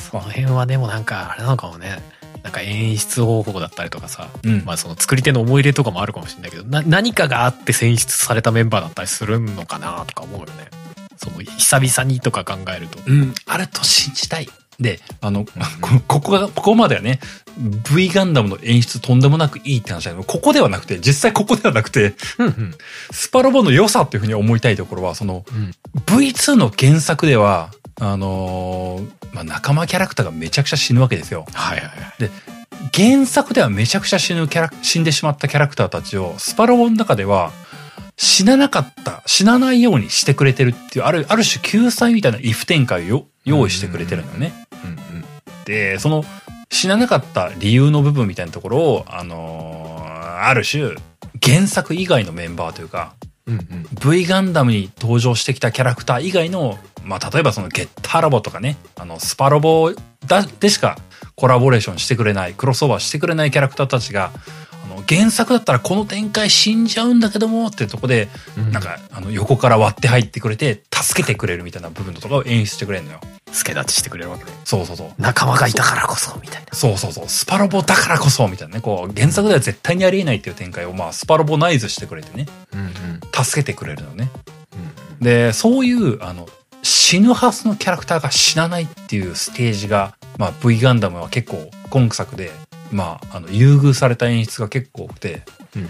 その辺はでもなんか、あれなのかもね。なんか演出方法だったりとかさ、うんまあその作り手の思い入れとかもあるかもしれないけど、な何かがあって選出されたメンバーだったりするのかなとか思うよね。その久々にとか考えると。うん、あると信じたい。で、あの、こここが、ここまではね、V ガンダムの演出とんでもなくいいって話だけど、ここではなくて、実際ここではなくて。スパロボの良さっていうふうに思いたいところは、その、うん。V2 の原作では、あのーまあ、仲間キャラクターがめちゃくちゃ死ぬわけですよ。はいはいはい。原作ではめちゃくちゃ死ぬキャラ、死んでしまったキャラクターたちを、スパロボの中では、死ななかった、死なないようにしてくれてるっていう、ある、ある種救済みたいな if 展開を用意してくれてるのよね。その、死ななかった理由の部分みたいなところを、あのーある種、原作以外のメンバーというか、うんうん。V ガンダムに登場してきたキャラクター以外の、まあ、例えばそのゲッターロボとかね、あの、スパロボだ、でしかコラボレーションしてくれない、クロスオーバーしてくれないキャラクターたちが、あの、原作だったらこの展開死んじゃうんだけどもっていうとこで、なんか、あの、横から割って入ってくれて、助けてくれるみたいな部分とかを演出してくれるのよ。助立ちしてくれるわけで。そうそうそう。仲間がいたからこそ、みたいな。そうそうそう。スパロボだからこそ、みたいなね。こう、原作では絶対にありえないっていう展開を、まあ、スパロボナイズしてくれてね。うんうん。助けてくれるのね。で、そういう、あの、死ぬはずのキャラクターが死なないっていうステージが、まあ、V ガンダムは結構、今作で、まあ、あの、優遇された演出が結構多くて、うん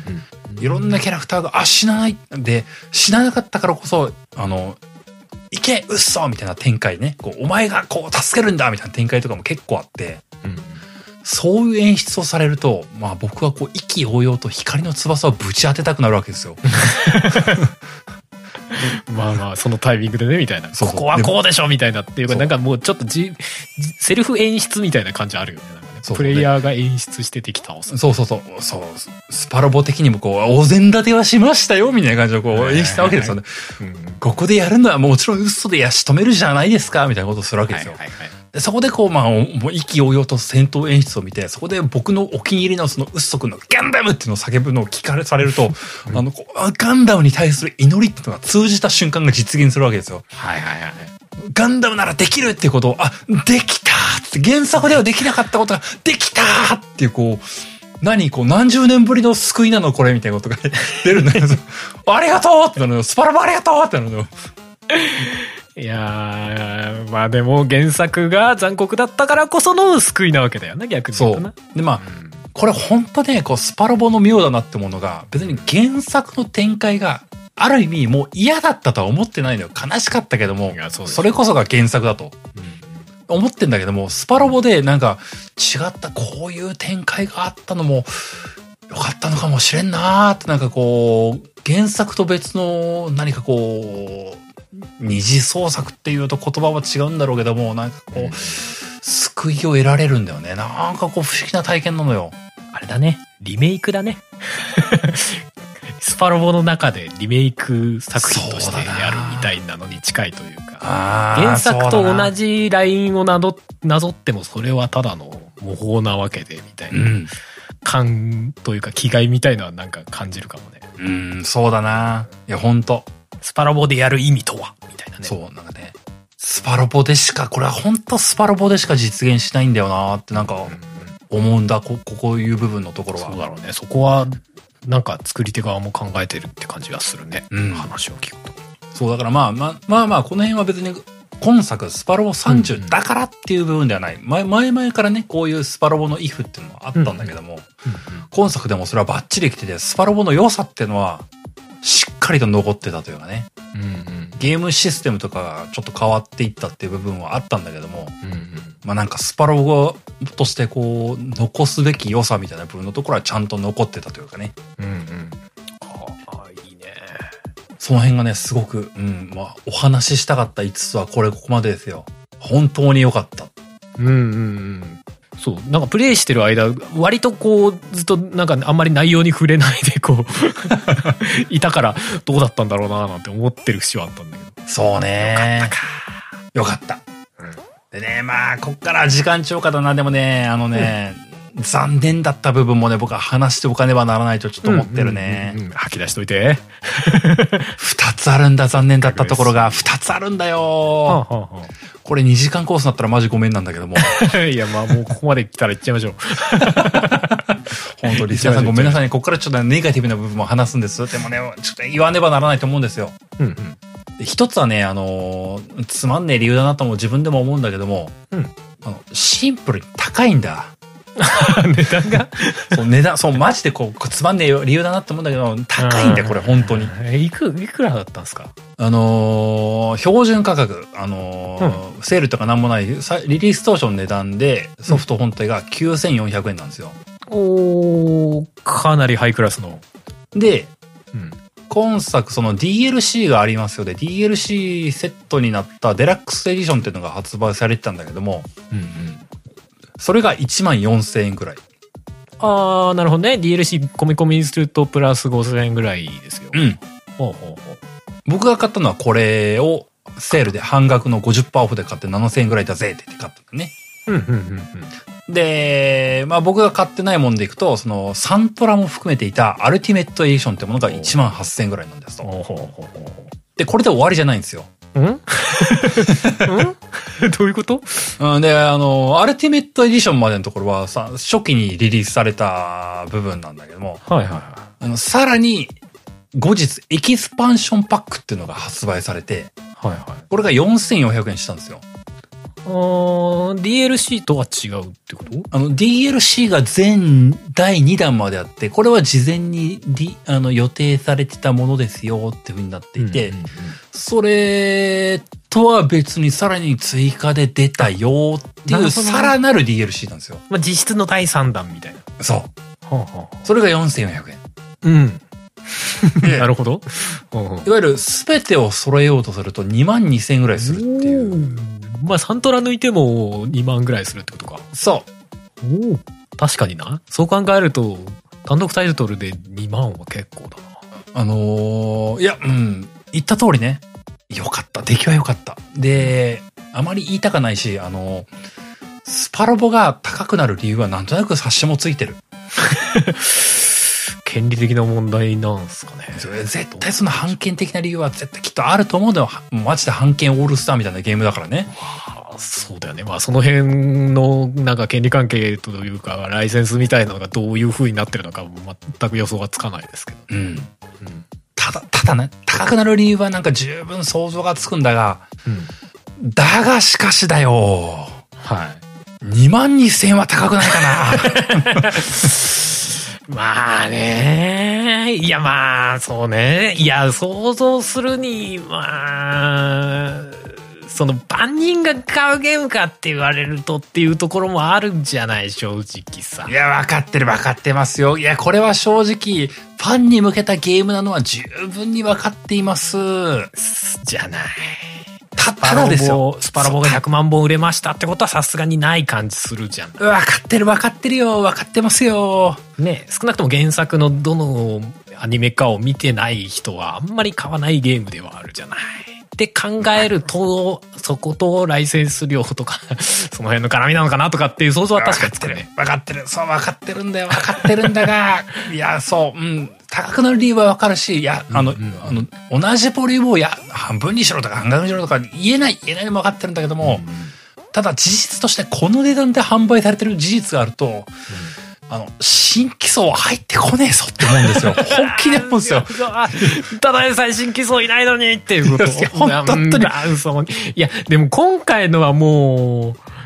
うん。いろんなキャラクターが、あ、死なないで、死ななかったからこそ、あの、いけうっそみたいな展開ね。こう、お前がこう、助けるんだみたいな展開とかも結構あって、うんそういう演出をされると、まあ僕はこう、意気揚々と光の翼をぶち当てたくなるわけですよ。まあまあ、そのタイミングでね、みたいな。そうそうここはこうでしょ、みたいなっていうか、なんかもうちょっとじ、じセルフ演出みたいな感じあるよね。プレイヤーが演出して敵倒す。そうそうそう。そう。スパロボ的にもこう、お膳立てはしましたよみたいな感じでこう、演出したわけですよね。ここでやるのはもちろん嘘でやし止めるじゃないですかみたいなことをするわけですよ。はいはいはいでそこでこう、まあ、おもう意気揚々と戦闘演出を見て、そこで僕のお気に入りのそのウッソ君のガンダムっていうのを叫ぶのを聞かれされると、あの、こうあガンダムに対する祈りっていうのが通じた瞬間が実現するわけですよ。はいはいはい。ガンダムならできるってことを、あ、できたって原作ではできなかったことができたっていうこう、何こう何十年ぶりの救いなのこれみたいなことが 出るんだけど、ありがとうってなるのよ。スパラボありがとうってなるのよ。いやー、まあでも原作が残酷だったからこその救いなわけだよな、逆に言う。で、まあ、これ本当ね、こう、スパロボの妙だなってものが、別に原作の展開が、ある意味もう嫌だったとは思ってないのよ。悲しかったけどもそそれこそが原作だと。思ってんだけども、スパロボでなんか違ったこういう展開があったのもよかったのかもしれんなーってなんかこう、原作と別の何かこう、二次創作っていうと言葉は違うんだろうけども、なんかこう、救いを得られるんだよね。なんかこう不思議な体験なのよ。あれだね。リメイクだね。スパロボの中でリメイク作品としてやるみたいなのに近いというか。原作と同じ。じラインをなどなぞってもそれはただの模倣なわけでみたいうな、ん。感というか気概みたいのはなんか感じるかもね。うん、そうだな。いや、ほんと。スパロボでやる意味とはみたいなね。そう、なんかね。スパロボでしか、これはほんとスパロボでしか実現しないんだよなってなんか思うんだ。こ、ここいう部分のところは。そうだろうね。そこは、なんか作り手側も考えてるって感じがするね。うん話を聞くと。そう、だからまあまあまあまあ、この辺は別に、今作スパロボ30だからっていう部分ではない。前、前々からね、こういうスパロボのイフっていうのはあったんだけども、今作でもそれはバッチリ来てて、スパロボの良さっていうのは、かりと残ってたというかね。うんうん。ゲームシステムとかがちょっと変わっていったっていう部分はあったんだけども、うんうん。まあなんかスパロボとしてこう、残すべき良さみたいな部分のところはちゃんと残ってたというかね。うんうん。ああ、いいね。その辺がね、すごく、うん、まあ、お話ししたかった5つはこれここまでですよ。本当に良かった。うんうんうん。そう。なんかプレイしてる間、割とこう、ずっとなんかあんまり内容に触れないでこう、いたからどうだったんだろうななんて思ってる節はあったんだけど。そうね。よかった。うんでね、まあ、こっから時間超過だな。でもね、あのね、残念だった部分もね、僕は話しておかねばならないとちょっと思ってるね吐き出しといて。二つあるんだ、残念だったところが。二つあるんだはよ。あはあはこれ2時間コースだったらマジごめんなんだけども。あ いや、まあもうここまで来たら行っちゃいましょう。本当リスナーさんごめんなさいね。こっからちょっとネガティブな部分も話すんです。でもね、ちょっと言わねばならないと思うんですよ。うんうん。で一つはね、あのーつまんねえ理由だなとも自分でも思うんだけども、うんあのシンプルに高いんだ。値段がそう、値段、そう、マジでこう、つまんねえ理由だなって思うんだけど、高いんだよ、これ、本当に。えいく、いくらだったんですか？あのー標準価格、あのーセールとかなんもない、さリリース当初の値段で、ソフト本体が9400円なんですよ。おー、かなりハイクラスの。で、うん。今作その DLC がありますよで、DLC セットになったデラックスエディションっていうのが発売されてたんだけども、うんうん。それが1万4000円くらい。あー、なるほどね。DLC 込み込みにするとプラス5000円ぐらいですよ。うん。ほうほうほう。僕が買ったのはこれをセールで半額の50%オフで買って7000円ぐらいだぜって言って買ったんだね。うんうんうんで、まあ僕が買ってないもんでいくと、そのサントラも含めていたアルティメットエディションってものが1万8000円ぐらいなんですうん。と。で、これで終わりじゃないんですよ。どういうこと？うん、で、あの、アルティメットエディションまでのところはさ、初期にリリースされた部分なんだけども、はいはいはあの、さらに、後日、エキスパンションパックっていうのが発売されて、い。はいはい。これが4400円したんですよ。DLC とは違うってこと？あの、DLC が全第2弾まであって、これは事前に、D、あの予定されてたものですよっていう風になっていて、うんうんうんそれとは別にさらに追加で出たよっていうさらなる DLC なんですよ。まあ、実質の第3弾みたいな。そう。はあはあ、それが4400円。うん。で なるほど。いわゆる全てを揃えようとすると2万2000円ぐらいするっていう。まあ、サントラ抜いても2万ぐらいするってことか。そう。おお。確かにな。そう考えると、単独タイトルで2万は結構だな。あのーいや、うん、言った通りね、よかった。出来は良かった。で、あまり言いたかないし、あのースパロボが高くなる理由はなんとなく察しもついてる。権利的な問題なんすかね。それ絶対その判権的な理由は絶対きっとあると思うんだよ。はマジで判権オールスターみたいなゲームだからね。あそうだよねまあその辺のなんか権利関係というかライセンスみたいなのがどういう風になってるのかも全く予想がつかないですけど、うん。うんただ、ただね、高くなる理由はなんか十分想像がつくんだが、うん、だがしかしだよ。はい2万2000円は高くないかな。まあね。いやまあ、そうね。いや、想像するに、まあ、その万人が買うゲームかって言われるとっていうところもあるんじゃない正直さい。や、分かってる分かってますよ。いや、これは正直、ファンに向けたゲームなのは十分に分かっています。じゃない。た、ただですよ。スパラボが100万本売れましたってことはさすがにない感じするじゃん。分かってる分かってるよ。分かってますよ。ね少なくとも原作のどのアニメかを見てない人はあんまり買わないゲームではあるじゃない。って考えると、そことライセンス料とか、その辺の絡みなのかなとかっていう想像は確かにつくね。分かってる。そう、分かってるんだよ。分かってるんだが、いや、そう、うん。高くなる理由は分かるし、いや、あの、うんうんあの、同じボリュームを、いや、半分にしろとか半額にしろとか言えない、言えないのも分かってるんだけども、ただ事実としてこの値段で販売されてる事実があると、あの、新規層入ってこねえぞって思うんですよ。本気で思うんですよ。ただでさえ新規層いないのにっていうこと。本当にいや、でも今回のはもう、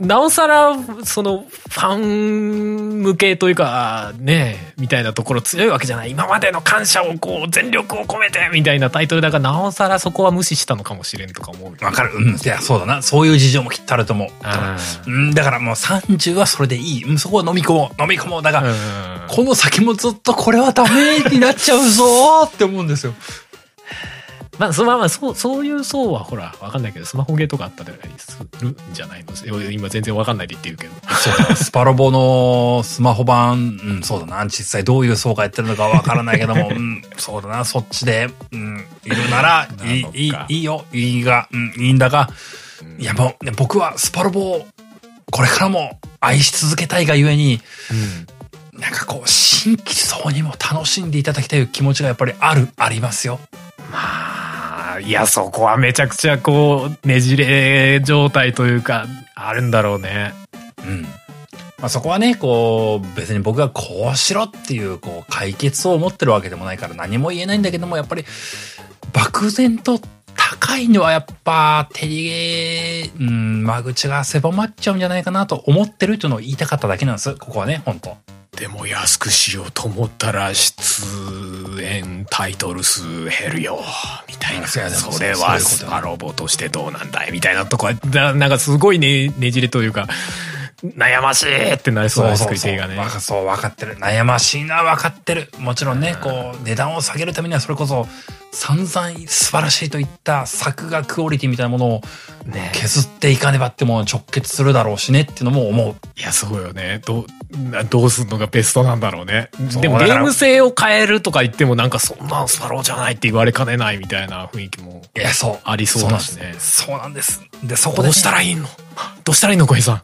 なおさら、その、ファン向けというか、ねみたいなところ強いわけじゃない。今までの感謝をこう、全力を込めてみたいなタイトルだから、なおさらそこは無視したのかもしれんとか思う。わかる。うん。いや、そうだな。そういう事情もきっとあると思う。あうん、だからもう30はそれでいい。うん、そこは飲み込もう。飲み込もう。だが、ーこの先もずっとこれはダメになっちゃうぞーって思うんですよ。まあ、そまあまあ、そう、そういう層はほら、わかんないけど、スマホゲーとかあったりするんじゃないの？今全然わかんないで言ってるけど。そうだ、スパロボのスマホ版、うん、そうだな。実際どういう層がやってるのかわからないけども、うん、そうだな。そっちで、うん、いるなら、いいいい、いいよ。いいが、うん、いいんだが、いやもう、ね、僕はスパロボを、これからも愛し続けたいがゆえに、なんかこう、新規層にも楽しんでいただきたい気持ちがやっぱりある、ありますよ。まあ、いや、そこはめちゃくちゃこう、ねじれ状態というか、あるんだろうね。うん。まあそこはね、こう、別に僕がこうしろっていう、こう、解決を持ってるわけでもないから何も言えないんだけども、やっぱり、漠然と高いのはやっぱ、手りげ、うん、間口が狭まっちゃうんじゃないかなと思ってるっていうのを言いたかっただけなんです。ここはね、本当。でも安くしようと思ったら出演タイトル数減るよみたいな。それはスパロボとしてどうなんだい？みたいなとこはななんかすごいねねじれというか悩ましいってなりそうな作り手がねそう、分かってる。悩ましいのは分かってる。もちろんね、こう、値段を下げるためにはそれこそ、散々素晴らしいといった作画クオリティみたいなものをね削っていかねばってもの直結するだろうしねっていうのも思う。いやそうよねどうなどうすんのがベストなんだろうねでもゲーム性を変えるとか言ってもなんかそんなんスパローじゃないって言われかねないみたいな雰囲気もいや、そう。ありそうだしねそうなんです。そうなんです。で、そこで、どうしたらいいの？どうしたらいいの小井さん？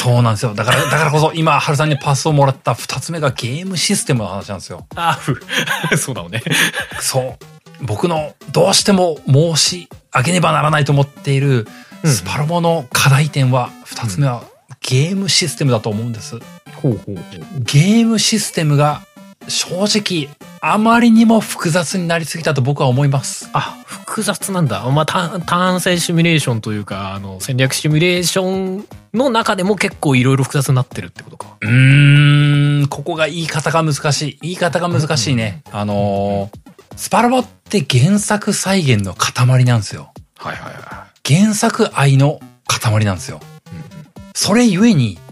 そうなんですよ。だから、だからこそ今、春さんにパスをもらった二つ目がゲームシステムの話なんですよ。あふ そうだもんねそう。僕のどうしても申し上げねばならないと思っているうんスパロボの課題点は、二つ目はゲームシステムだと思うんです。ほうほうゲームシステムが正直あまりにも複雑になりすぎたと僕は思います。あ、複雑なんだ。まあ、単単性シミュレーションというか、あの、戦略シミュレーションの中でも結構いろいろ複雑になってるってことか。うーん、ここが言い方が難しい。言い方が難しいね。あのースパロボって原作再現の塊なんですよ。はいはいは原作愛の塊なんですよ。それゆえに、うん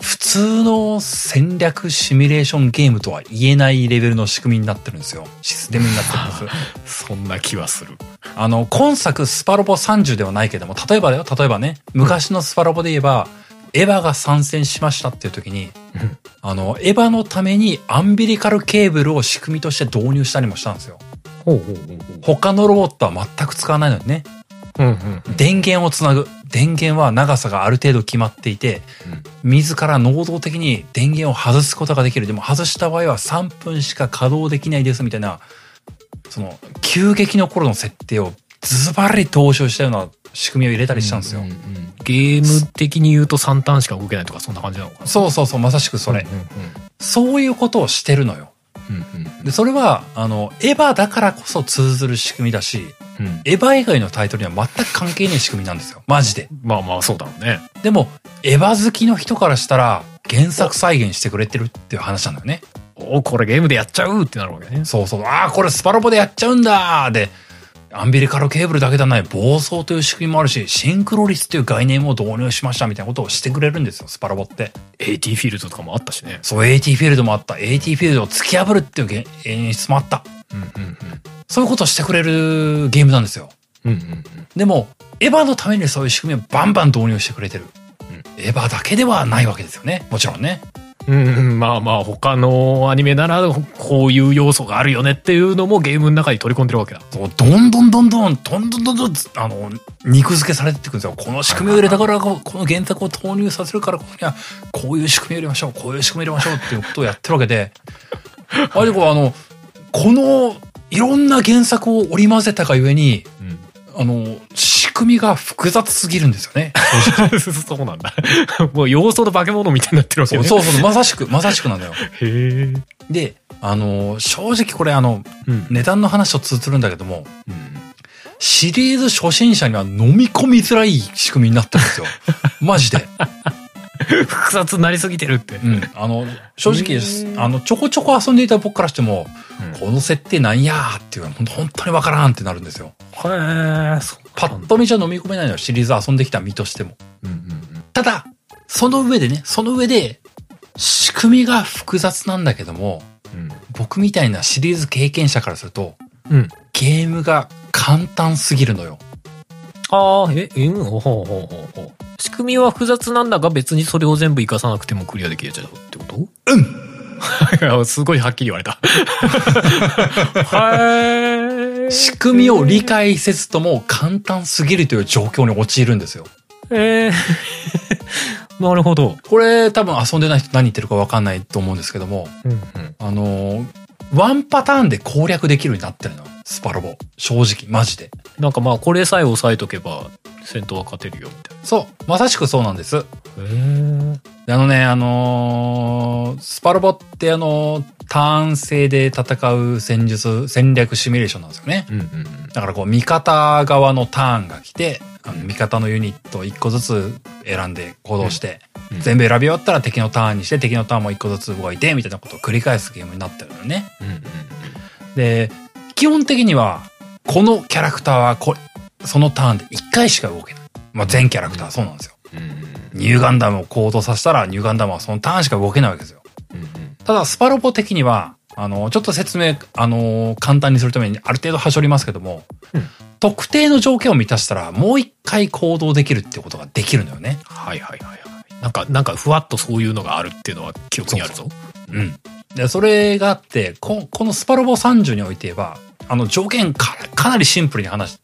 普通の戦略シミュレーションゲームとは言えないレベルの仕組みになってるんですよ。システムになってるんです。そんな気はする。あの、今作スパロボ30ではないけども、例えばだよ、例えばね、昔のスパロボで言えば、エヴァが参戦しましたっていう時に、うんあの、エヴァのためにアンビリカルケーブルを仕組みとして導入したりもしたんですよ。ほうほうほう他のロボットは全く使わないのにね。うんうん。電源をつなぐ。電源は長さがある程度決まっていて、自ら能動的に電源を外すことができる。でも外した場合は3分しか稼働できないですみたいな、その、急激の頃の設定をズバリ踏襲したような仕組みを入れたりしたんですよ。うんうんうんゲーム的に言うと3ターンしか動けないとかそんな感じなのかなそうそうそう、まさしくそれ。うんそういうことをしてるのよ。で、それは、あの、エヴァだからこそ通ずる仕組みだし、うんうんエヴァ以外のタイトルには全く関係ない仕組みなんですよ。マジで。まあまあそうだろうね。でも、エヴァ好きの人からしたら、原作再現してくれてるっていう話なんだよね。おこれゲームでやっちゃうってなるわけね。そうそう。ああ、これスパロボでやっちゃうんだで、アンビリカルケーブルだけではない暴走という仕組みもあるし、シンクロ率という概念も導入しましたみたいなことをしてくれるんですよ、スパロボって。AT フィールドとかもあったしね。そう、AT フィールドもあった。AT フィールドを突き破るっていうげ演出もあった。うんうんそういうことをしてくれるゲームなんですよ。うん。うんうんでも、エヴァのためにそういう仕組みをバンバン導入してくれてる。エヴァだけではないわけですよね。もちろんね。うん。まあまあ他のアニメならこういう要素があるよねっていうのもゲームの中に取り込んでるわけだ。そう、どんどんどんどん、どんどんどんどん、あの、肉付けされてってくるんですよ。この仕組みを入れたから、ここの原作を投入させるから、ここには、こういう仕組みを入れましょう、こういう仕組みを入れましょうっていうことをやってるわけで、あれこう、あの、この、いろんな原作を織り交ぜたがゆえに、うん。あの、仕組みが複雑すぎるんですよね。そうなんだ。もう要素の化け物みたいになってるわけね。そうそうまさしく、まさしくなんだよ。へえ。で、あの、正直これあの、うん。値段の話と通ずるんだけども、うんシリーズ初心者には飲み込みづらい仕組みになってるんですよ。マジで。複雑になりすぎてるって。うん。あの、正直あの、ちょこちょこ遊んでいた僕からしても、うんこの設定なんやーっていうのは本当にわからんってなるんですよ。へえ、そうパッと見じゃ飲み込めないのよ、シリーズ遊んできた身としても。うんうんただ、その上でね、その上で、仕組みが複雑なんだけども、うん。僕みたいなシリーズ経験者からすると、うん。ゲームが簡単すぎるのよ。ああ、え、うん、ほうほうほうほう。仕組みは複雑なんだが別にそれを全部活かさなくてもクリアできるじゃんってこと？うん すごいはっきり言われた。はい。仕組みを理解せずとも簡単すぎるという状況に陥るんですよ。えー、なるほど。これ多分遊んでない人何言ってるかわかんないと思うんですけども、うんうん。あのーワンパターンで攻略できるようになってるの。スパロボ。正直、マジで。なんかまあこれさえ押さえとけば戦闘は勝てるよみたいそう。まさしくそうなんです。な。へあのね、あのースパロボってあのーターン制で戦う戦術、戦略シミュレーションなんですよね。うんうんうん。だからこう、味方側のターンが来て、あの味方のユニット1個ずつ選んで行動して、うん全部選び終わったら敵のターンにして、敵のターンも1個ずつ動いて、みたいなことを繰り返すゲームになってるのよね。うんうんで、基本的には、このキャラクターはこそのターンで1回しか動けない。まあ、全キャラクターそうなんですよ。ニューガンダムを行動させたら、ニューガンダムはそのターンしか動けないわけですよ。ただ、スパロボ的には、あの、ちょっと説明、あの、簡単にするためにある程度はしょりますけども、うん特定の条件を満たしたら、もう一回行動できるってことができるのよね。はいはいはいはい。なんか、なんかふわっとそういうのがあるっていうのは記憶にあるぞ。うん。で、それがあって、ここのスパロボ30において言えば、あの、条件かかなりシンプルに話、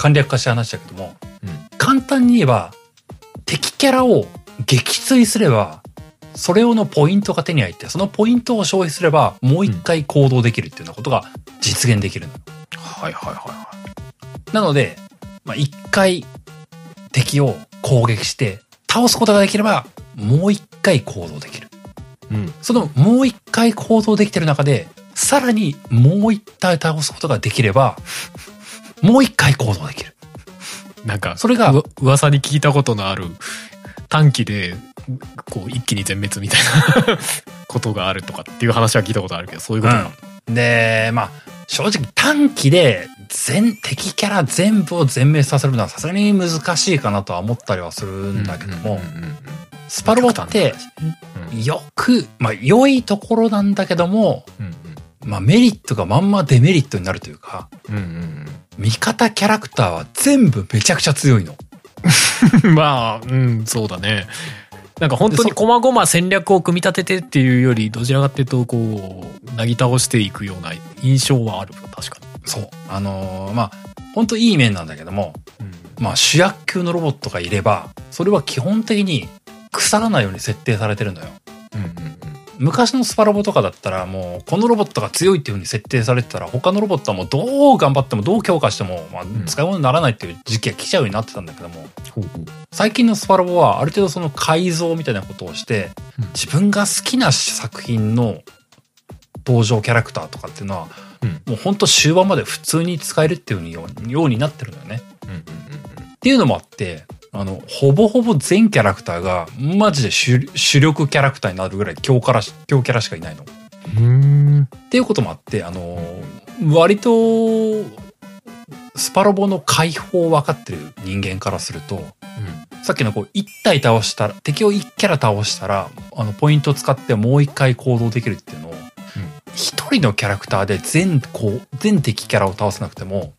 簡略化して話したけども、うん。簡単に言えば、敵キャラを撃墜すれば、それ用のポイントが手に入って、そのポイントを消費すれば、もう一回行動できるっていうようなことが実現できるの。はいはいはいはなので、まあ、一回敵を攻撃して倒すことができれば、もう一回行動できる。い。うん。そのもう一回行動できてる中で、さらにもう一回倒すことができれば、もう一回行動できる。なんか、それが噂に聞いたことのある短期で、こう一気に全滅みたいな ことがあるとかっていう話は聞いたことあるけど、そういうことなの、で、まあ、正直短期で全、敵キャラ全部を全滅させるのはさすがに難しいかなとは思ったりはするんだけども、うんうんうんうん。スパロボって、よく、まあ、良いところなんだけども、うんまあ、メリットがまんまデメリットになるというか、うんうん味方キャラクターは全部めちゃくちゃ強いの。う んまあ、うん、そうだね。なんか本当に細々戦略を組み立ててっていうより、どちらかっていうと、こう、なぎ倒していくような印象はある。確かそう。あのーまあ、本当いい面なんだけども、に。まあ、主役級のロボットがいれば、それは基本的に腐らないように設定されてるのよ。うんうんうん昔のスパロボとかだったらもうこのロボットが強いっていう風に設定されてたら他のロボットはもうどう頑張ってもどう強化しても、まあ、使い物にならないっていう時期が来ちゃうようになってたんだけども、最近のスパロボはある程度その改造みたいなことをして、うん。自分が好きな作品の登場キャラクターとかっていうのは、うん。もうほんと終盤まで普通に使えるっていうようにようになってるのよね。っていうのもあって、あの、ほぼほぼ全キャラクターが、マジで主主力キャラクターになるぐらい強キャラし、強キャラしかいないの。っうん。うんていうこともあって、あの、割と、スパロボの解放を分かってる人間からすると、さっきのこう、一体倒したら、敵を一キャラ倒したら、あの、ポイントを使ってもう一回行動できるっていうのを、一人のキャラクターで全、こう、全敵キャラを倒せなくても、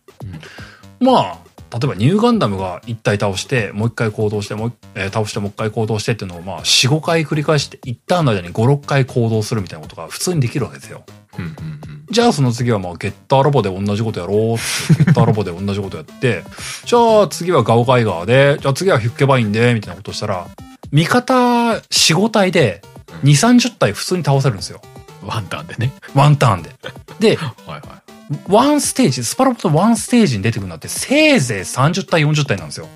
まあ、例えばニューガンダムが一体倒して、もう一回行動して、もう一、えー倒してもう一回行動してっていうのを、まあ、4、5回繰り返して、一旦の間に5、6回行動するみたいなことが普通にできるわけですよ。うんうんじゃあその次はまあゲッターロボで同じことやろうって、ゲッターロボで同じことやって、じゃあ次はガオガイガーで、じゃあ次はヒュッケバインで、みたいなことをしたら、味方4、5体で2、30体普通に倒せるんですよ。うんワンタンでねワンターンで。で、はいはいワンステージ、スパロボのワンステージに出てくるのってせいぜい30体、40体なんですよ。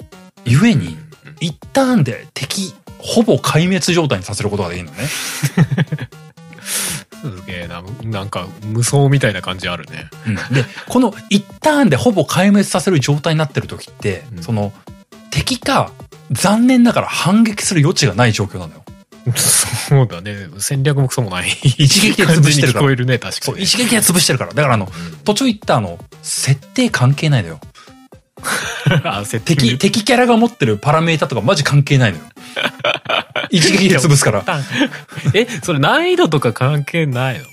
ゆえに、一ターンで敵、ほぼ壊滅状態にさせることができるのね。すげえななんか無双みたいな感じあるねうんで、この一ターンでほぼ壊滅させる状態になってる時って、うんその、敵か、残念ながら反撃する余地がない状況なのよ。そうだね戦略もクソもない一撃で潰してるから聞こえるね確かそう、に一撃で潰してるから。だからあの、途中言ったあの、設定関係ないのよ。あ敵、グ敵キャラが持ってるパラメータとかマジ関係ないのよ。一撃で潰すから。えそれ難易度とか関係ないの？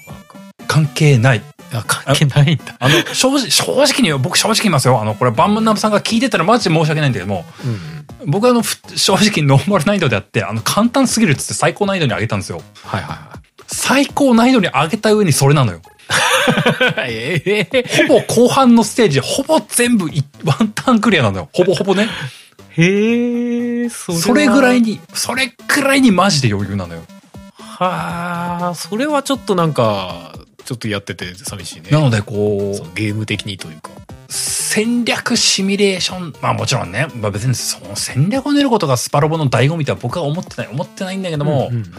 関係ない。あ関係ないんだあの、正直、正直に僕正直言いますよ。あの、これ、バンマンナブさんが聞いてたらマジで申し訳ないんだけども、うん僕はあの、ふ正直ノーマル難易度であって、あの、簡単すぎるっつって最高難易度に上げたんですよ。はいはいは最高難易度に上げた上にそれなのよ。い ええほぼ後半のステージ、ほぼ全部いワンタンクリアなのよ。ほぼほぼね。へえそれはそれぐらいに、それぐらいにマジで余裕なのよ。はあそれはちょっとなんかちょっとやってて寂しいね。なので、こそうゲーム的にというか。う、戦略シミュレーション、まあもちろんね、まあ別にその戦略を練ることがスパロボの醍醐味とは僕は思ってない、思ってないんだけども、うんうんうん。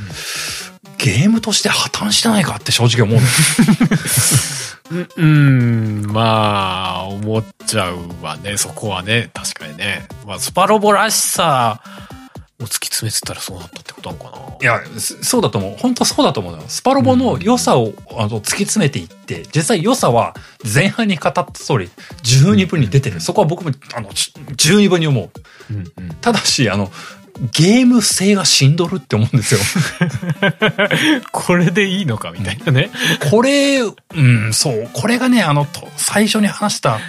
ゲームとして破綻してないかって正直思う。の。うん、うん、まあ、思っちゃうわね、そこはね、確かにね。まあ、スパロボらしさを突き詰めてたらそうなったってことなのかないや、そそうだと思う。本当そうだと思うのよ。スパロボの良さを、あの突き詰めていって、実際良さは前半に語った通り、十二分に出てる。そこは僕も、あの、ち十二分に思う。うんうん。ただし、あの、ゲーム性がしんどるって思うんですよ。これでいいのかみたいなね。これ、うん、そう。これがね、あの、と最初に話した、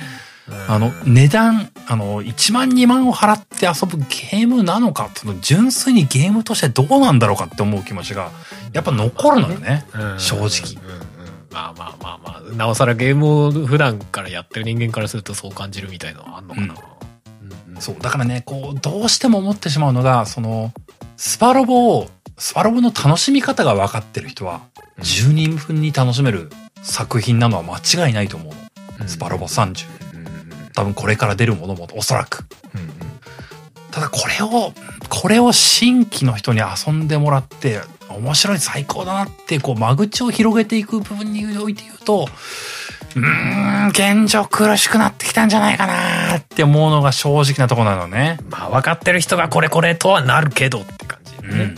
あの、値段、あの、1万2万を払って遊ぶゲームなのか、その純粋にゲームとしてどうなんだろうかって思う気持ちが、やっぱ残るのよね。うん正直まあまあまあまあ、なおさらゲームを普段からやってる人間からするとそう感じるみたいのはあんのかな。うんうんそう。だからね、こう、どうしても思ってしまうのが、その、スパロボを、スパロボの楽しみ方が分かってる人は、十人分に楽しめる作品なのは間違いないと思うの。スパロボ30。多分これから出るものもおそらく。うんうんただこれを、これを新規の人に遊んでもらって、面白い最高だなって、こう、間口を広げていく部分において言うと、うーん、現状苦しくなってきたんじゃないかなって思うのが正直なところなのね。まあ分かってる人がこれこれとはなるけどって感じ。うん。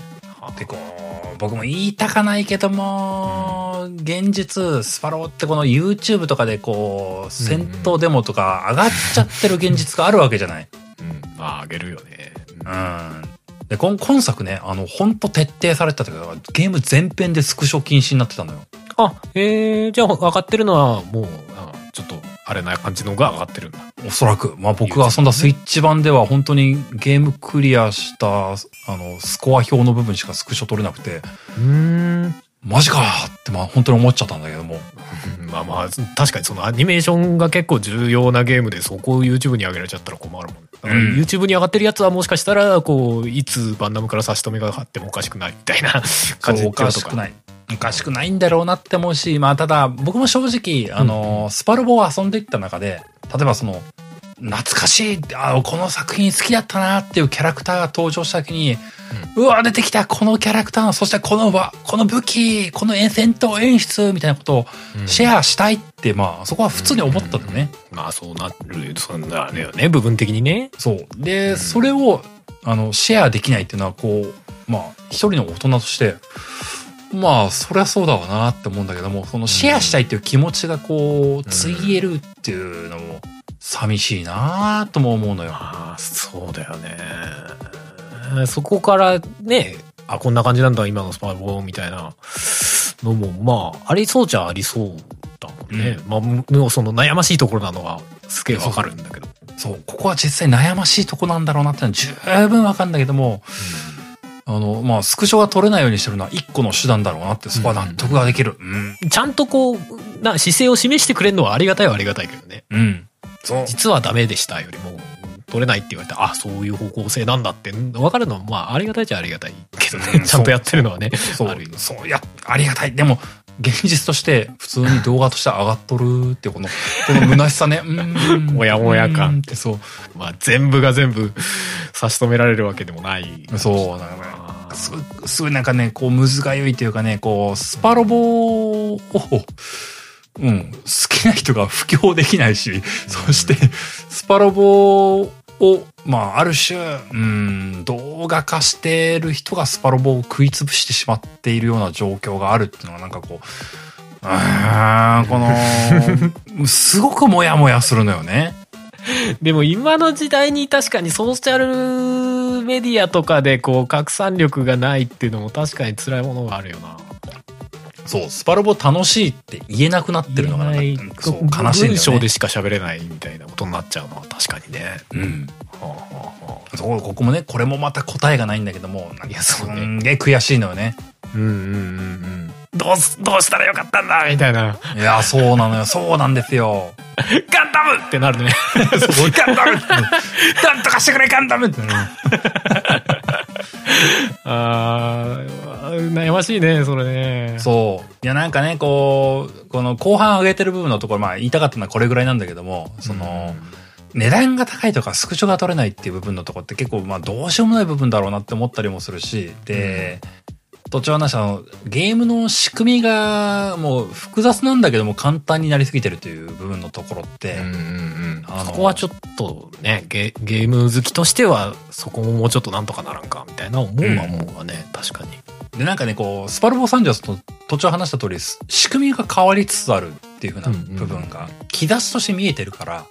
で、こう、僕も言いたかないけども、現実、スパローってこの YouTube とかでこう、戦闘デモとか上がっちゃってる現実があるわけじゃない。うん。まああげるよね。うん。で、今今作ね、あの、ほんと徹底されてたというか、ゲーム全編でスクショ禁止になってたのよ。あ、えー、じゃあ分かってるのはもう、あちょっとあれな感じのが上がってるんだ。おそらく。まあ僕が遊んだスイッチ版では本当にゲームクリアした、あの、スコア表の部分しかスクショ取れなくて、うん。マジかーってまあ本当に思っちゃったんだけども。まあまあ、確かにそのアニメーションが結構重要なゲームでそこを YouTube に上げられちゃったら困るもん。だからうん YouTube に上がってるやつはもしかしたら、こう、いつバンナムから差し止めがあってもおかしくないみたいな感じそうお。かしくない。おかしくないんだろうなって思うし、まあただ僕も正直、あの、スパロボを遊んでいった中で、例えばその、懐かしい、あこの作品好きだったなっていうキャラクターが登場した時に、うわ、出てきたこのキャラクター、そしてこのわ、この武器、この戦闘演出みたいなことをシェアしたいって、まあそこは普通に思ったんだね。まあそうなる、そんなのよね、部分的にね。そう。で、それを、あの、シェアできないっていうのは、こう、まあ、一人の大人として、まあ、そりゃそうだわなって思うんだけども、そのシェアしたいっていう気持ちがこう、ついえるっていうのも、寂しいなとも思うのよ。ああ、そうだよね。そこからね、あ、こんな感じなんだ、今のスパロボみたいなのも、まあ、ありそうじゃありそうだもんね。まあ、もうその悩ましいところなのは、すげえわかるんだけど。そう、ここは実際悩ましいとこなんだろうなってのは十分わかるんだけども、あの、まあ、スクショが取れないようにしてるのは一個の手段だろうなって、そこは納得ができる。うん。ちゃんとこう、な、姿勢を示してくれるのはありがたいはありがたいけどね。うん。そう。実はダメでしたよりも、取れないって言われて、あ、そういう方向性なんだって、わかるのは、まあ、ありがたいっちゃありがたいけどね。うんちゃんとやってるのはね。そうそう、いや、ありがたい。でも、現実として普通に動画として上がっとるっていうこの、この虚しさね。もやもや感ってそう。まあ、全部が全部差し止められるわけでもない。そう、だからね、すごい、すごいなんかね、こう、むずがゆいというかね、こう、スパロボを、うん、好きな人が布教できないし、そして、スパロボを、まあ、ある種、うん、動画化している人がスパロボを食いつぶしてしまっているような状況があるっていうのはなんかこう、あーこの、すごくモヤモヤするのよね。でも今の時代に確かにソーシャルメディアとかでこう拡散力がないっていうのも確かに辛いものがあるよな。そう、スパロボ楽しいって言えなくなってるのがなそう、悲しいんだよね。文章でしか喋れないみたいなことになっちゃうのは確かにね。うん。はあはあはあそう、ここもね、これもまた答えがないんだけども、いやそうねんげえ悔しいのよね。うんうんうんうん。どうす、どうしたらよかったんだみたいな。いや、そうなのよ。そうなんですよ。ガンダムってなるね。ガンダム なんとかしてくれ、ガンダムってね。あー悩ましいね、それね。そう。いや、なんかね、こう、この後半上げてる部分のところ、まあ言いたかったのはこれぐらいなんだけども、その、値段が高いとかスクショが取れないっていう部分のところって結構まあどうしようもない部分だろうなって思ったりもするし、で、途中話したのゲームの仕組みがもう複雑なんだけども簡単になりすぎてるという部分のところって、うんうんうん。そこはちょっとねゲ、ゲーム好きとしては、そこももうちょっとなんとかならんか、みたいな思うは思うわね、確かに。で、なんかね、こう、スパルボ30はその途中話した通り、す仕組みが変わりつつあるっていう風な部分が、兆しとして見えてるから、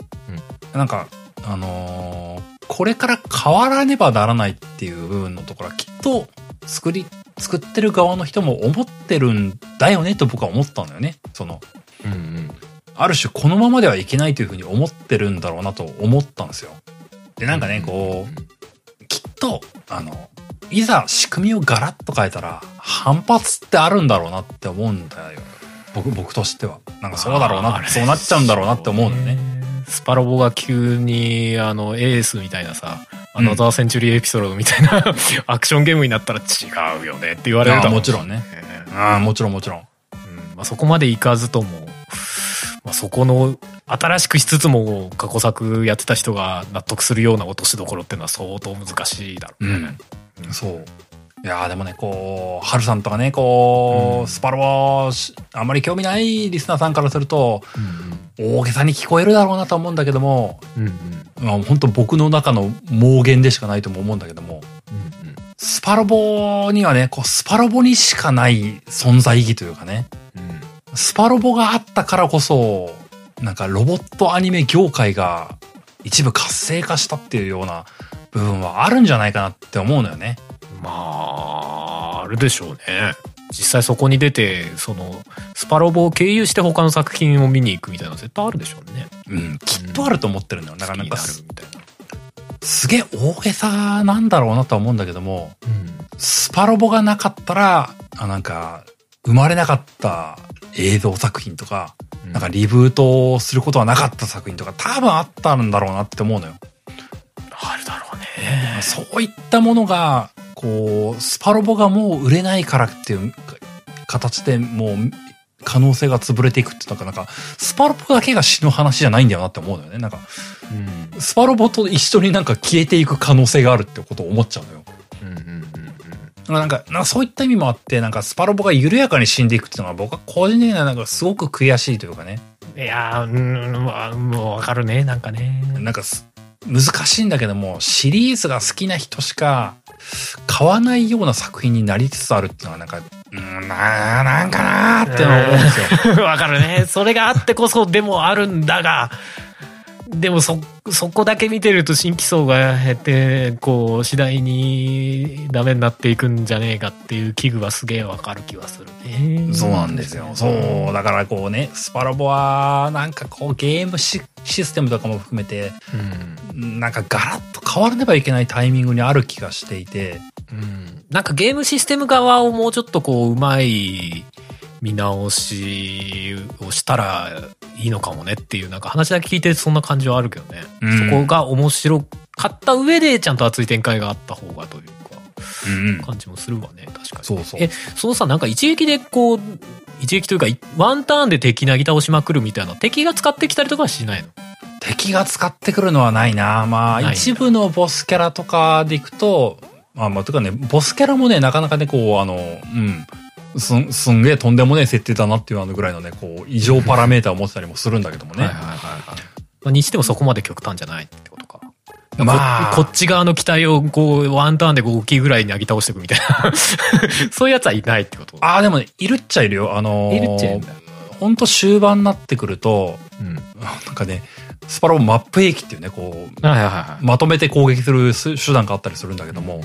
なんか、あのーこれから変わらねばならないっていう部分のところはきっと作り、作ってる側の人も思ってるんだよねと僕は思ったんだよね。その、うんうん。ある種このままではいけないというふうに思ってるんだろうなと思ったんですよ。で、なんかね、こう、きっと、あの、いざ仕組みをガラッと変えたら反発ってあるんだろうなって思うんだよ。僕、僕としては。なんかそうだろうな、そうなっちゃうんだろうなって思うのよね。。スパロボが急に、あの、エースみたいなさ、アうんナザーセンチュリーエピソードみたいな、アクションゲームになったら違うよねって言われるあーだろうもちろんね。えああ、もちろんもちろん。うんまあ、そこまでいかずとも、まあ、そこの新しくしつつも過去作やってた人が納得するような落としどころっていうのは相当難しいだろうね。うん。そう。いやーでもね、こう、ハルさんとかね、こう、うん。スパロボし、あんまり興味ないリスナーさんからすると、うん大げさに聞こえるだろうなと思うんだけども、うんうん。まあ、本当僕の中の妄言でしかないとも思うんだけども、うん。スパロボにはね、こう、スパロボにしかない存在意義というかね、うん。スパロボがあったからこそ、なんかロボットアニメ業界が一部活性化したっていうような部分はあるんじゃないかなって思うのよね。まあ、あるでしょうね。実際そこに出て、その、スパロボを経由して他の作品を見に行くみたいなの絶対あるでしょうね。うん、きっとあると思ってるんだよ。だからなんかなるみたいな。すげえ大げさなんだろうなとは思うんだけども、うんスパロボがなかったら、あなんか、生まれなかった映像作品とか、なんかリブートをすることはなかった作品とか多分あったんだろうなって思うのよ。あるだろうね。そういったものが、こう、スパロボがもう売れないからっていう、形でもう、可能性が潰れていくって、なんか、なんか、スパロボだけが死ぬ話じゃないんだよなって思うのよね。なんか、うん。スパロボと一緒になんか消えていく可能性があるってことを思っちゃうのよ。うんうんうんなんか、なんかそういった意味もあって、なんかスパロボが緩やかに死んでいくっていうのが僕は個人的にはなんかすごく悔しいというかね。うん。いやー、うん、まあもうわかるね、なんかね。なんかす難しいんだけども、シリーズが好きな人しか買わないような作品になりつつあるっていうのはなんか、うん、ななんかなーって思うんですよ。わかるね。それがあってこそでもあるんだが、でもそ、そこだけ見てると新規層が減って、こう、次第にダメになっていくんじゃねえかっていう危惧はすげえわかる気はするね。そうなんですよ。そう。だからこうね、スパロボは、なんかこうゲームシシステムとかも含めて、うん。なんかガラッと変わらねばいけないタイミングにある気がしていて、うん。なんかゲームシステム側をもうちょっとこう、うまい見直しをしたらいいのかもねっていう、なんか話だけ聞いてそんな感じはあるけどね。うんそこが面白かった上でちゃんと熱い展開があった方がというか、うんうん。感じもするわね、確かに。そうそう。え、そのさ、なんか一撃でこう、一撃というか、いワンターンで敵なぎ倒しまくるみたいな、敵が使ってきたりとかはしないの？敵が使ってくるのはないな。まあ、一部のボスキャラとかでいくと、まあ、まあ、というかね、ボスキャラもね、なかなかね、こう、あの、うん。すん、すんげえとんでもねえ設定だなっていうあのぐらいのね、こう、異常パラメーターを持ってたりもするんだけどもね。はいはいはいはい。まあ、にしてもそこまで極端じゃないってことか。まあここっち側の機体をこう、ワンターンで5機ぐらいになぎ倒していくみたいな。そういうやつはいないってこと？ああ、でもね、いるっちゃいるよ。あのーいるっちゃいるんだほんと終盤になってくると、うん。なんかね、スパロボマップ兵器っていうね、こう、はいはいはい。まとめて攻撃する手段があったりするんだけども、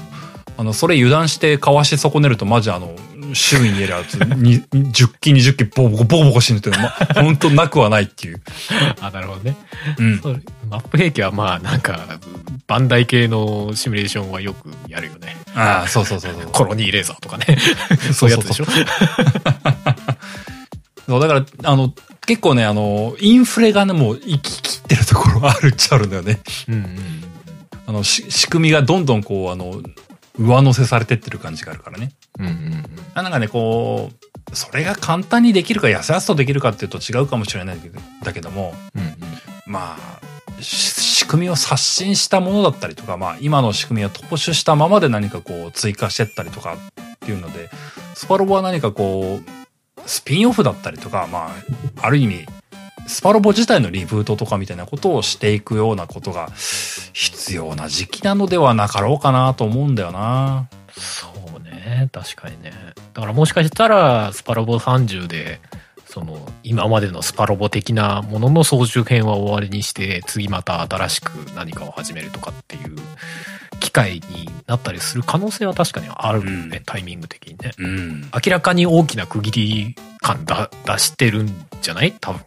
あの、それ油断してかわし損ねると、マジあの、周囲にいるやつ、に10機、20機、ボコボコ、ボコボコ死ぬっていうのは、ま、ほんとなくはないっていう。あ、なるほどね。うん。マップ兵器はまあなんか、バンダイ系のシミュレーションはよくやるよね。ああ、そうそうそうそう。コロニーレーザーとかね。そういうやつでしょ？そう、だから、あの、結構ね、あの、インフレがね、もう生き切ってるところがあるっちゃあるんだよね。うんうん。あの、し仕組みがどんどんこう、あの、上乗せされてってる感じがあるからね。うんうんあなんかね、こう、それが簡単にできるか、やすやすとできるかっていうと違うかもしれないけどだけども、うん。うんまあ、し仕組みを刷新したものだったりとか、まあ、今の仕組みを踏襲したままで何かこう、追加してったりとかっていうので、スパロボは何かこう、スピンオフだったりとか、まあ、ある意味、スパロボ自体のリブートとかみたいなことをしていくようなことが必要な時期なのではなかろうかなと思うんだよな。そうね。確かにね。だからもしかしたら、スパロボ30で、その、今までのスパロボ的なものの総集編は終わりにして、次また新しく何かを始めるとかっていう機会になったりする可能性は確かにあるね、うんタイミング的にね。うん。明らかに大きな区切り感だ出してるんじゃない？多分。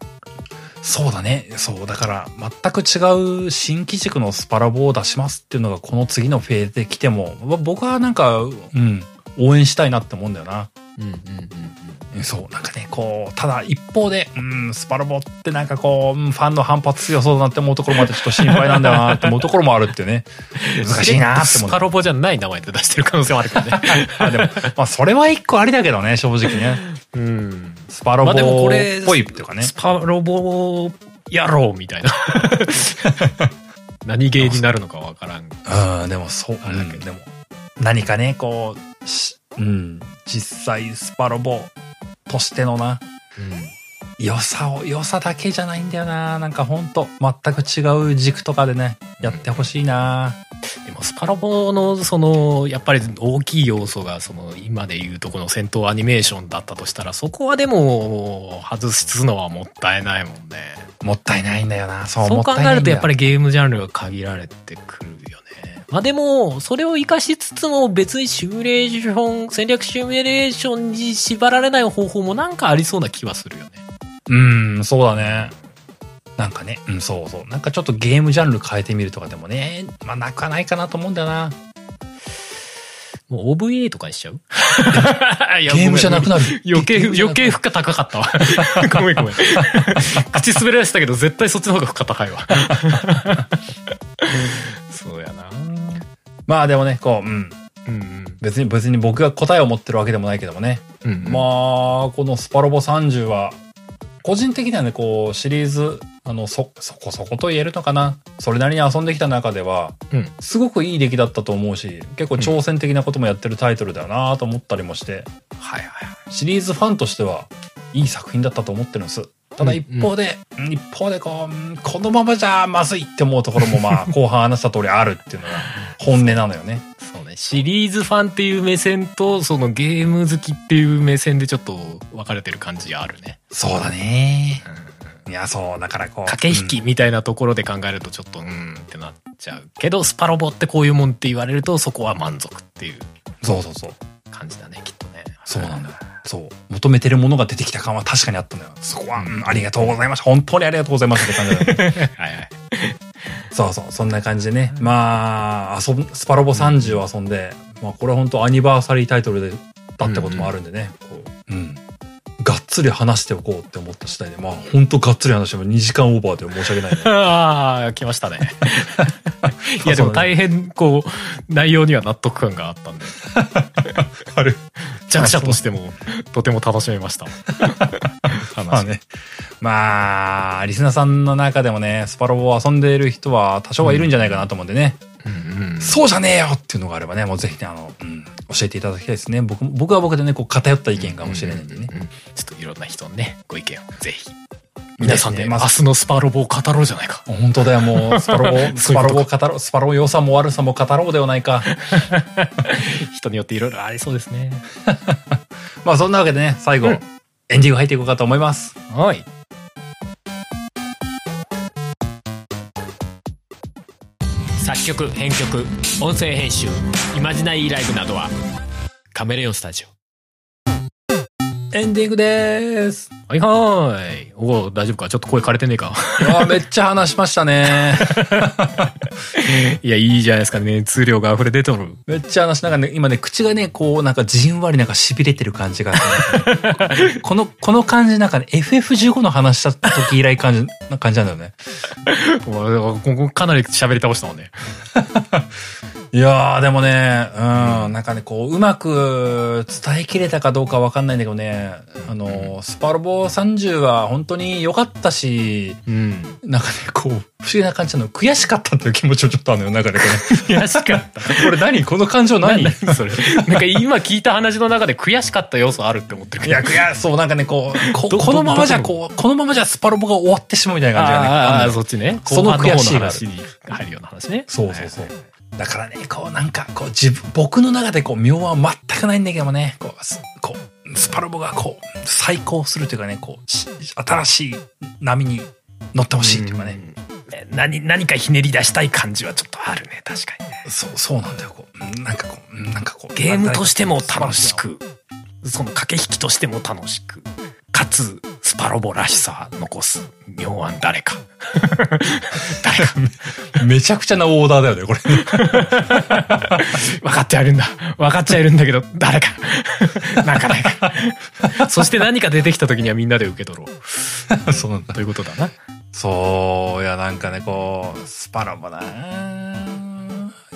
そうだね。そう。だから、全く違う新機軸のスパラボを出しますっていうのがこの次のフェーズで来ても、ま僕はなんか、うん、応援したいなって思うんだよな。うんうんうんそう。なんかね、こう、ただ一方で、うん、スパラボってなんかこう、うんファンの反発強そうだなって思うところまでちょっと心配なんだよなって思うところもあるっていうね。難しいなって思うスパ。ロボじゃない名前で出してる可能性もあるけどね。あでも、まあそれは一個ありだけどね、正直ね。うん。スパロボっれぽいっていうかねス。パロボ野郎みたいな。何芸になるのかわからん。うん、でもそう、あれだけどうんでも、何かね、こう、しうん、実際スパロボとしてのな、良さを、良さだけじゃないんだよな。なんかほんと、全く違う軸とかでね、やってほしいな。でもスパロボのそのやっぱり大きい要素がその今でいうとこの戦闘アニメーションだったとしたらそこはでも外すのはもったいないもんねもったいないんだよな。そう、そう考えるとやっぱりゲームジャンルが限られてくるよねまあでもそれを活かしつつも別にシミュレーション戦略シミュレーションに縛られない方法もなんかありそうな気はするよねうん、そうだね。なんかね、うん、そうそう。なんかちょっとゲームジャンル変えてみるとかでもね、まあなくはないかなと思うんだよな。もう OVA とかにしちゃう？ゲームじゃなくなる。余計、余計負荷高かったわ。ごめんごめん。口滑らせたけど、絶対そっちの方が負荷高いわ。そうやなまあでもね、こう、うん。うんうん。別に別に僕が答えを持ってるわけでもないけどもね。うん。まあ、このスパロボ30は、個人的にはね、こう、シリーズ、あの、そ、そこそこと言えるのかな。それなりに遊んできた中では、うんすごくいい出来だったと思うし、結構挑戦的なこともやってるタイトルだよなと思ったりもして、はいはいはい。シリーズファンとしては、いい作品だったと思ってるんです。ただ一方で、一方でこううん、このままじゃまずいって思うところもまあ、後半話した通りあるっていうのが本音なのよね。そうね。シリーズファンっていう目線と、そのゲーム好きっていう目線でちょっと分かれてる感じがあるね。そうだね。いや、そう、だからこう。駆け引きみたいなところで考えるとちょっとうーんってなっちゃうけどスパロボってこういうもんって言われるとそこは満足っていうそうそうそう。感じだねきっとねそうなんだよ。そう。求めてるものが出てきた感は確かにあったんだよ。そこは、うんありがとうございました。本当にありがとうございましたって感じだよね。はいはいそうそう。そんな感じでね。まあ、遊ぶ、スパロボ30を遊んで、まあ、これは本当アニバーサリータイトルで、だってこともあるんでね。こううん。つり話しておこうって思った次第で、まあ、本当がっつり話しても2時間オーバーで申し訳ないね。ああ来ましたね いやでも大変こう内容には納得感があったんで ある。弱者としてもとても楽しめました話まあね。まあ、リスナーさんの中でもね、スパロボを遊んでいる人は多少はいるんじゃないかなと思うんでね。うんうんそうじゃねえよっていうのがあればね、もうぜひね、あの、うん、教えていただきたいですね。僕、僕は僕でね、こう偏った意見かもしれないん。でね。うんうん。ちょっといろんな人のねご意見をぜひ。皆さんでねまず。明日のスパロボを語ろうじゃないか。本当だよ、もう、スパロボ、スパロボを語ろう、スパロボ良さも悪さも語ろうではないか。人によっていろいろありそうですね。まあそんなわけでね、最後、うん。エンディング入っていこうかと思います。はい作曲編曲音声編集イマジナイーライブなどはカメレオンスタジオ。エンディングでーす。はいはーい。おお大丈夫か？ちょっと声枯れてねえか。いやーめっちゃ話しましたね。いやいいじゃないですか熱量が溢れ出とる。めっちゃ話し、なんかね、今ね、口がね、こう、なんかじんわりなんか痺れてる感じがあって、この、この感じなんかね、FF15 の話した時以来感じ、な感じなんだよね。かなり喋り倒したもんね いやー、でもね、うん、なんかね、こう、うまく伝えきれたかどうかわかんないんだけどね、あの、スパロボ30は本当に良かったし、うん。なんかね、こう、不思議な感じなの、悔しかったっていう気持ちもちょっとあるのよ、中でこれ。悔しかった。これ何？この感情何？それ。なんか今聞いた話の中で悔しかった要素あるって思ってるけど。や、悔しそう、なんかね、こう、こどこのままじゃ、どこう、このままじゃスパロボが終わってしまうみたいな感じがね。ああそっちね。その悔しいが入るような話ね。そうそうそう。だからね、こうなんか、こう自分、僕の中でこう、妙は全くないんだけどもね、こう、すこう、スパロボがこう、再興するというかね、こう、し新しい波に乗ってほしいというかね。うん何何かひねり出したい感じはちょっとあるね確かにねそう、そうなんだよ、こう。なんかこう、なんかこう。ゲームとしても楽しくその駆け引きとしても楽しくかつスパロボらしさ残す妙案誰か誰か。ボ めちゃくちゃなオーダーだよね、これ。分かってはいるんだ。分かっちゃいるんだけど誰か。なんかないか。そして何か出てきた時にはみんなで受け取ろう。そうなんだ。ということだな。そう、いや、なんかね、こう、スパロボな。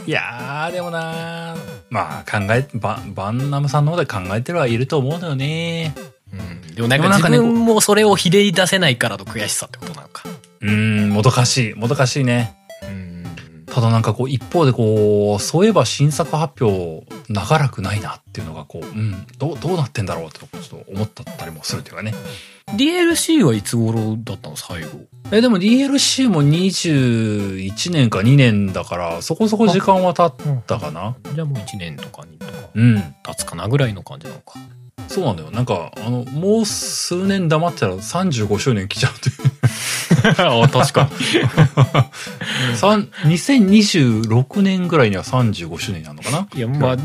いやー、でもな。まあ、考え、ババンナムさんの方で考えてるはいると思うのよね。うん。でもなんか自分もそれをひねり出せないからの悔しさってことなのか。うーん、もどかしい、もどかしいね。うん。ただなんかこう、一方でこう、そういえば新作発表、長らくないなっていうのがこう、うん、どう、どうなってんだろうってちょっと思ったりもするというかね。DLC はいつ頃だったの？最後。え、でも DLC も21年か2年だから、そこそこ時間は経ったかな。じゃあもう1年とかにとかうん。経つかなぐらいの感じなのかそうなんだよ。なんか、あの、もう数年黙ってたら35周年来ちゃうという。あ確か 三2026年ぐらいには35周年になるのかな？にいやまあ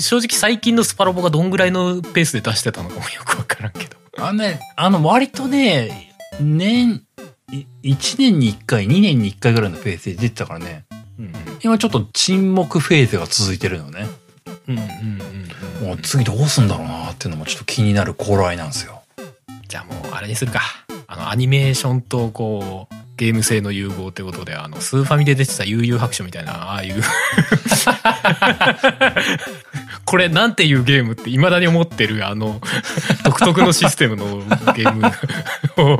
正直最近のスパロボがどんぐらいのペースで出してたのかもよくわからんけどあのね、あの、割とね、年、い1年に1回、2年に1回ぐらいのペースで出てたからね、うん今ちょっと沈黙フェーズが続いてるのね。うんうんうんもう次どうすんだろうなっていうのもちょっと気になる頃合いなんですよ。じゃあもうあれにするか。あのアニメーションとこうゲーム性の融合ってことであのスーファミで出てた悠々白書みたいなああいう これなんていうゲームって未だに思ってるあの 独特のシステムのゲームを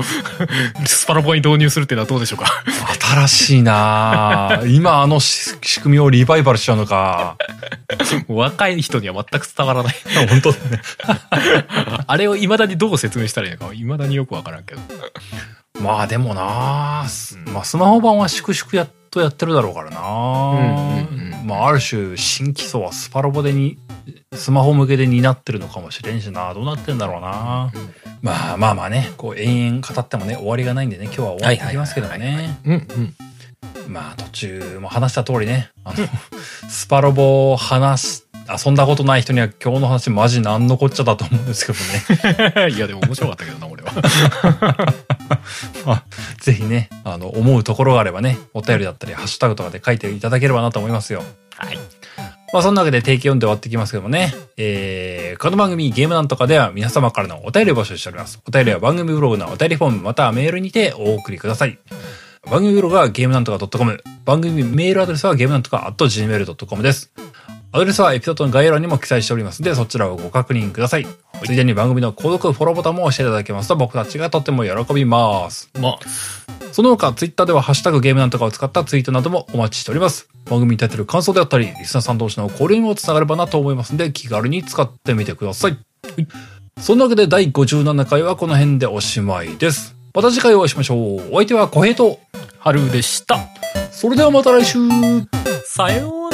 スパロボに導入するっていうのはどうでしょうか？新しいなぁ今あのし仕組みをリバイバルしちゃうのか。若い人には全く伝わらない本当だね。あれを未だにどう説明したらいいのか未だによくわからんけどまあでもなまあスマホ版は粛々やっとやってるだろうからな。まあある種新基礎はスパロボでに、スマホ向けで担ってるのかもしれんしな。どうなってんだろうな、うん。まあまあまあね、こう延々語ってもね、終わりがないんでね、今日は終わっていきますけどもね。うんうん。まあ途中も話した通りね、あの、スパロボを話し、遊んだことない人には今日の話マジなんのこっちゃだと思うんですけどね。いやでも面白かったけどな俺は まあ、ぜひね、あの、思うところがあればね、お便りだったり、ハッシュタグとかで書いていただければなと思いますよ。はいまあ、そんなわけで定期読んで終わっていきますけどもね。えー、この番組ゲームなんとかでは皆様からのお便りを募集しております。お便りは番組ブログのお便りフォームまたはメールにてお送りください。番組ブログはゲームなんとか .com。番組メールアドレスはゲームなんとか .gmail.com です。アドレスはエピソードの概要欄にも記載しておりますので、そちらをご確認ください。ついでに番組の購読、フォローボタンも押していただけますと僕たちがとっても喜びます。まあその他、ツイッターではハッシュタグゲームなんとかを使ったツイートなどもお待ちしております。番組に立てる感想であったり、リスナーさん同士の交流にもつながればなと思いますので、気軽に使ってみてください。そんなわけで第57回はこの辺でおしまいです。また次回お会いしましょう。お相手は小平と、春でしたそれではまた来週さようなら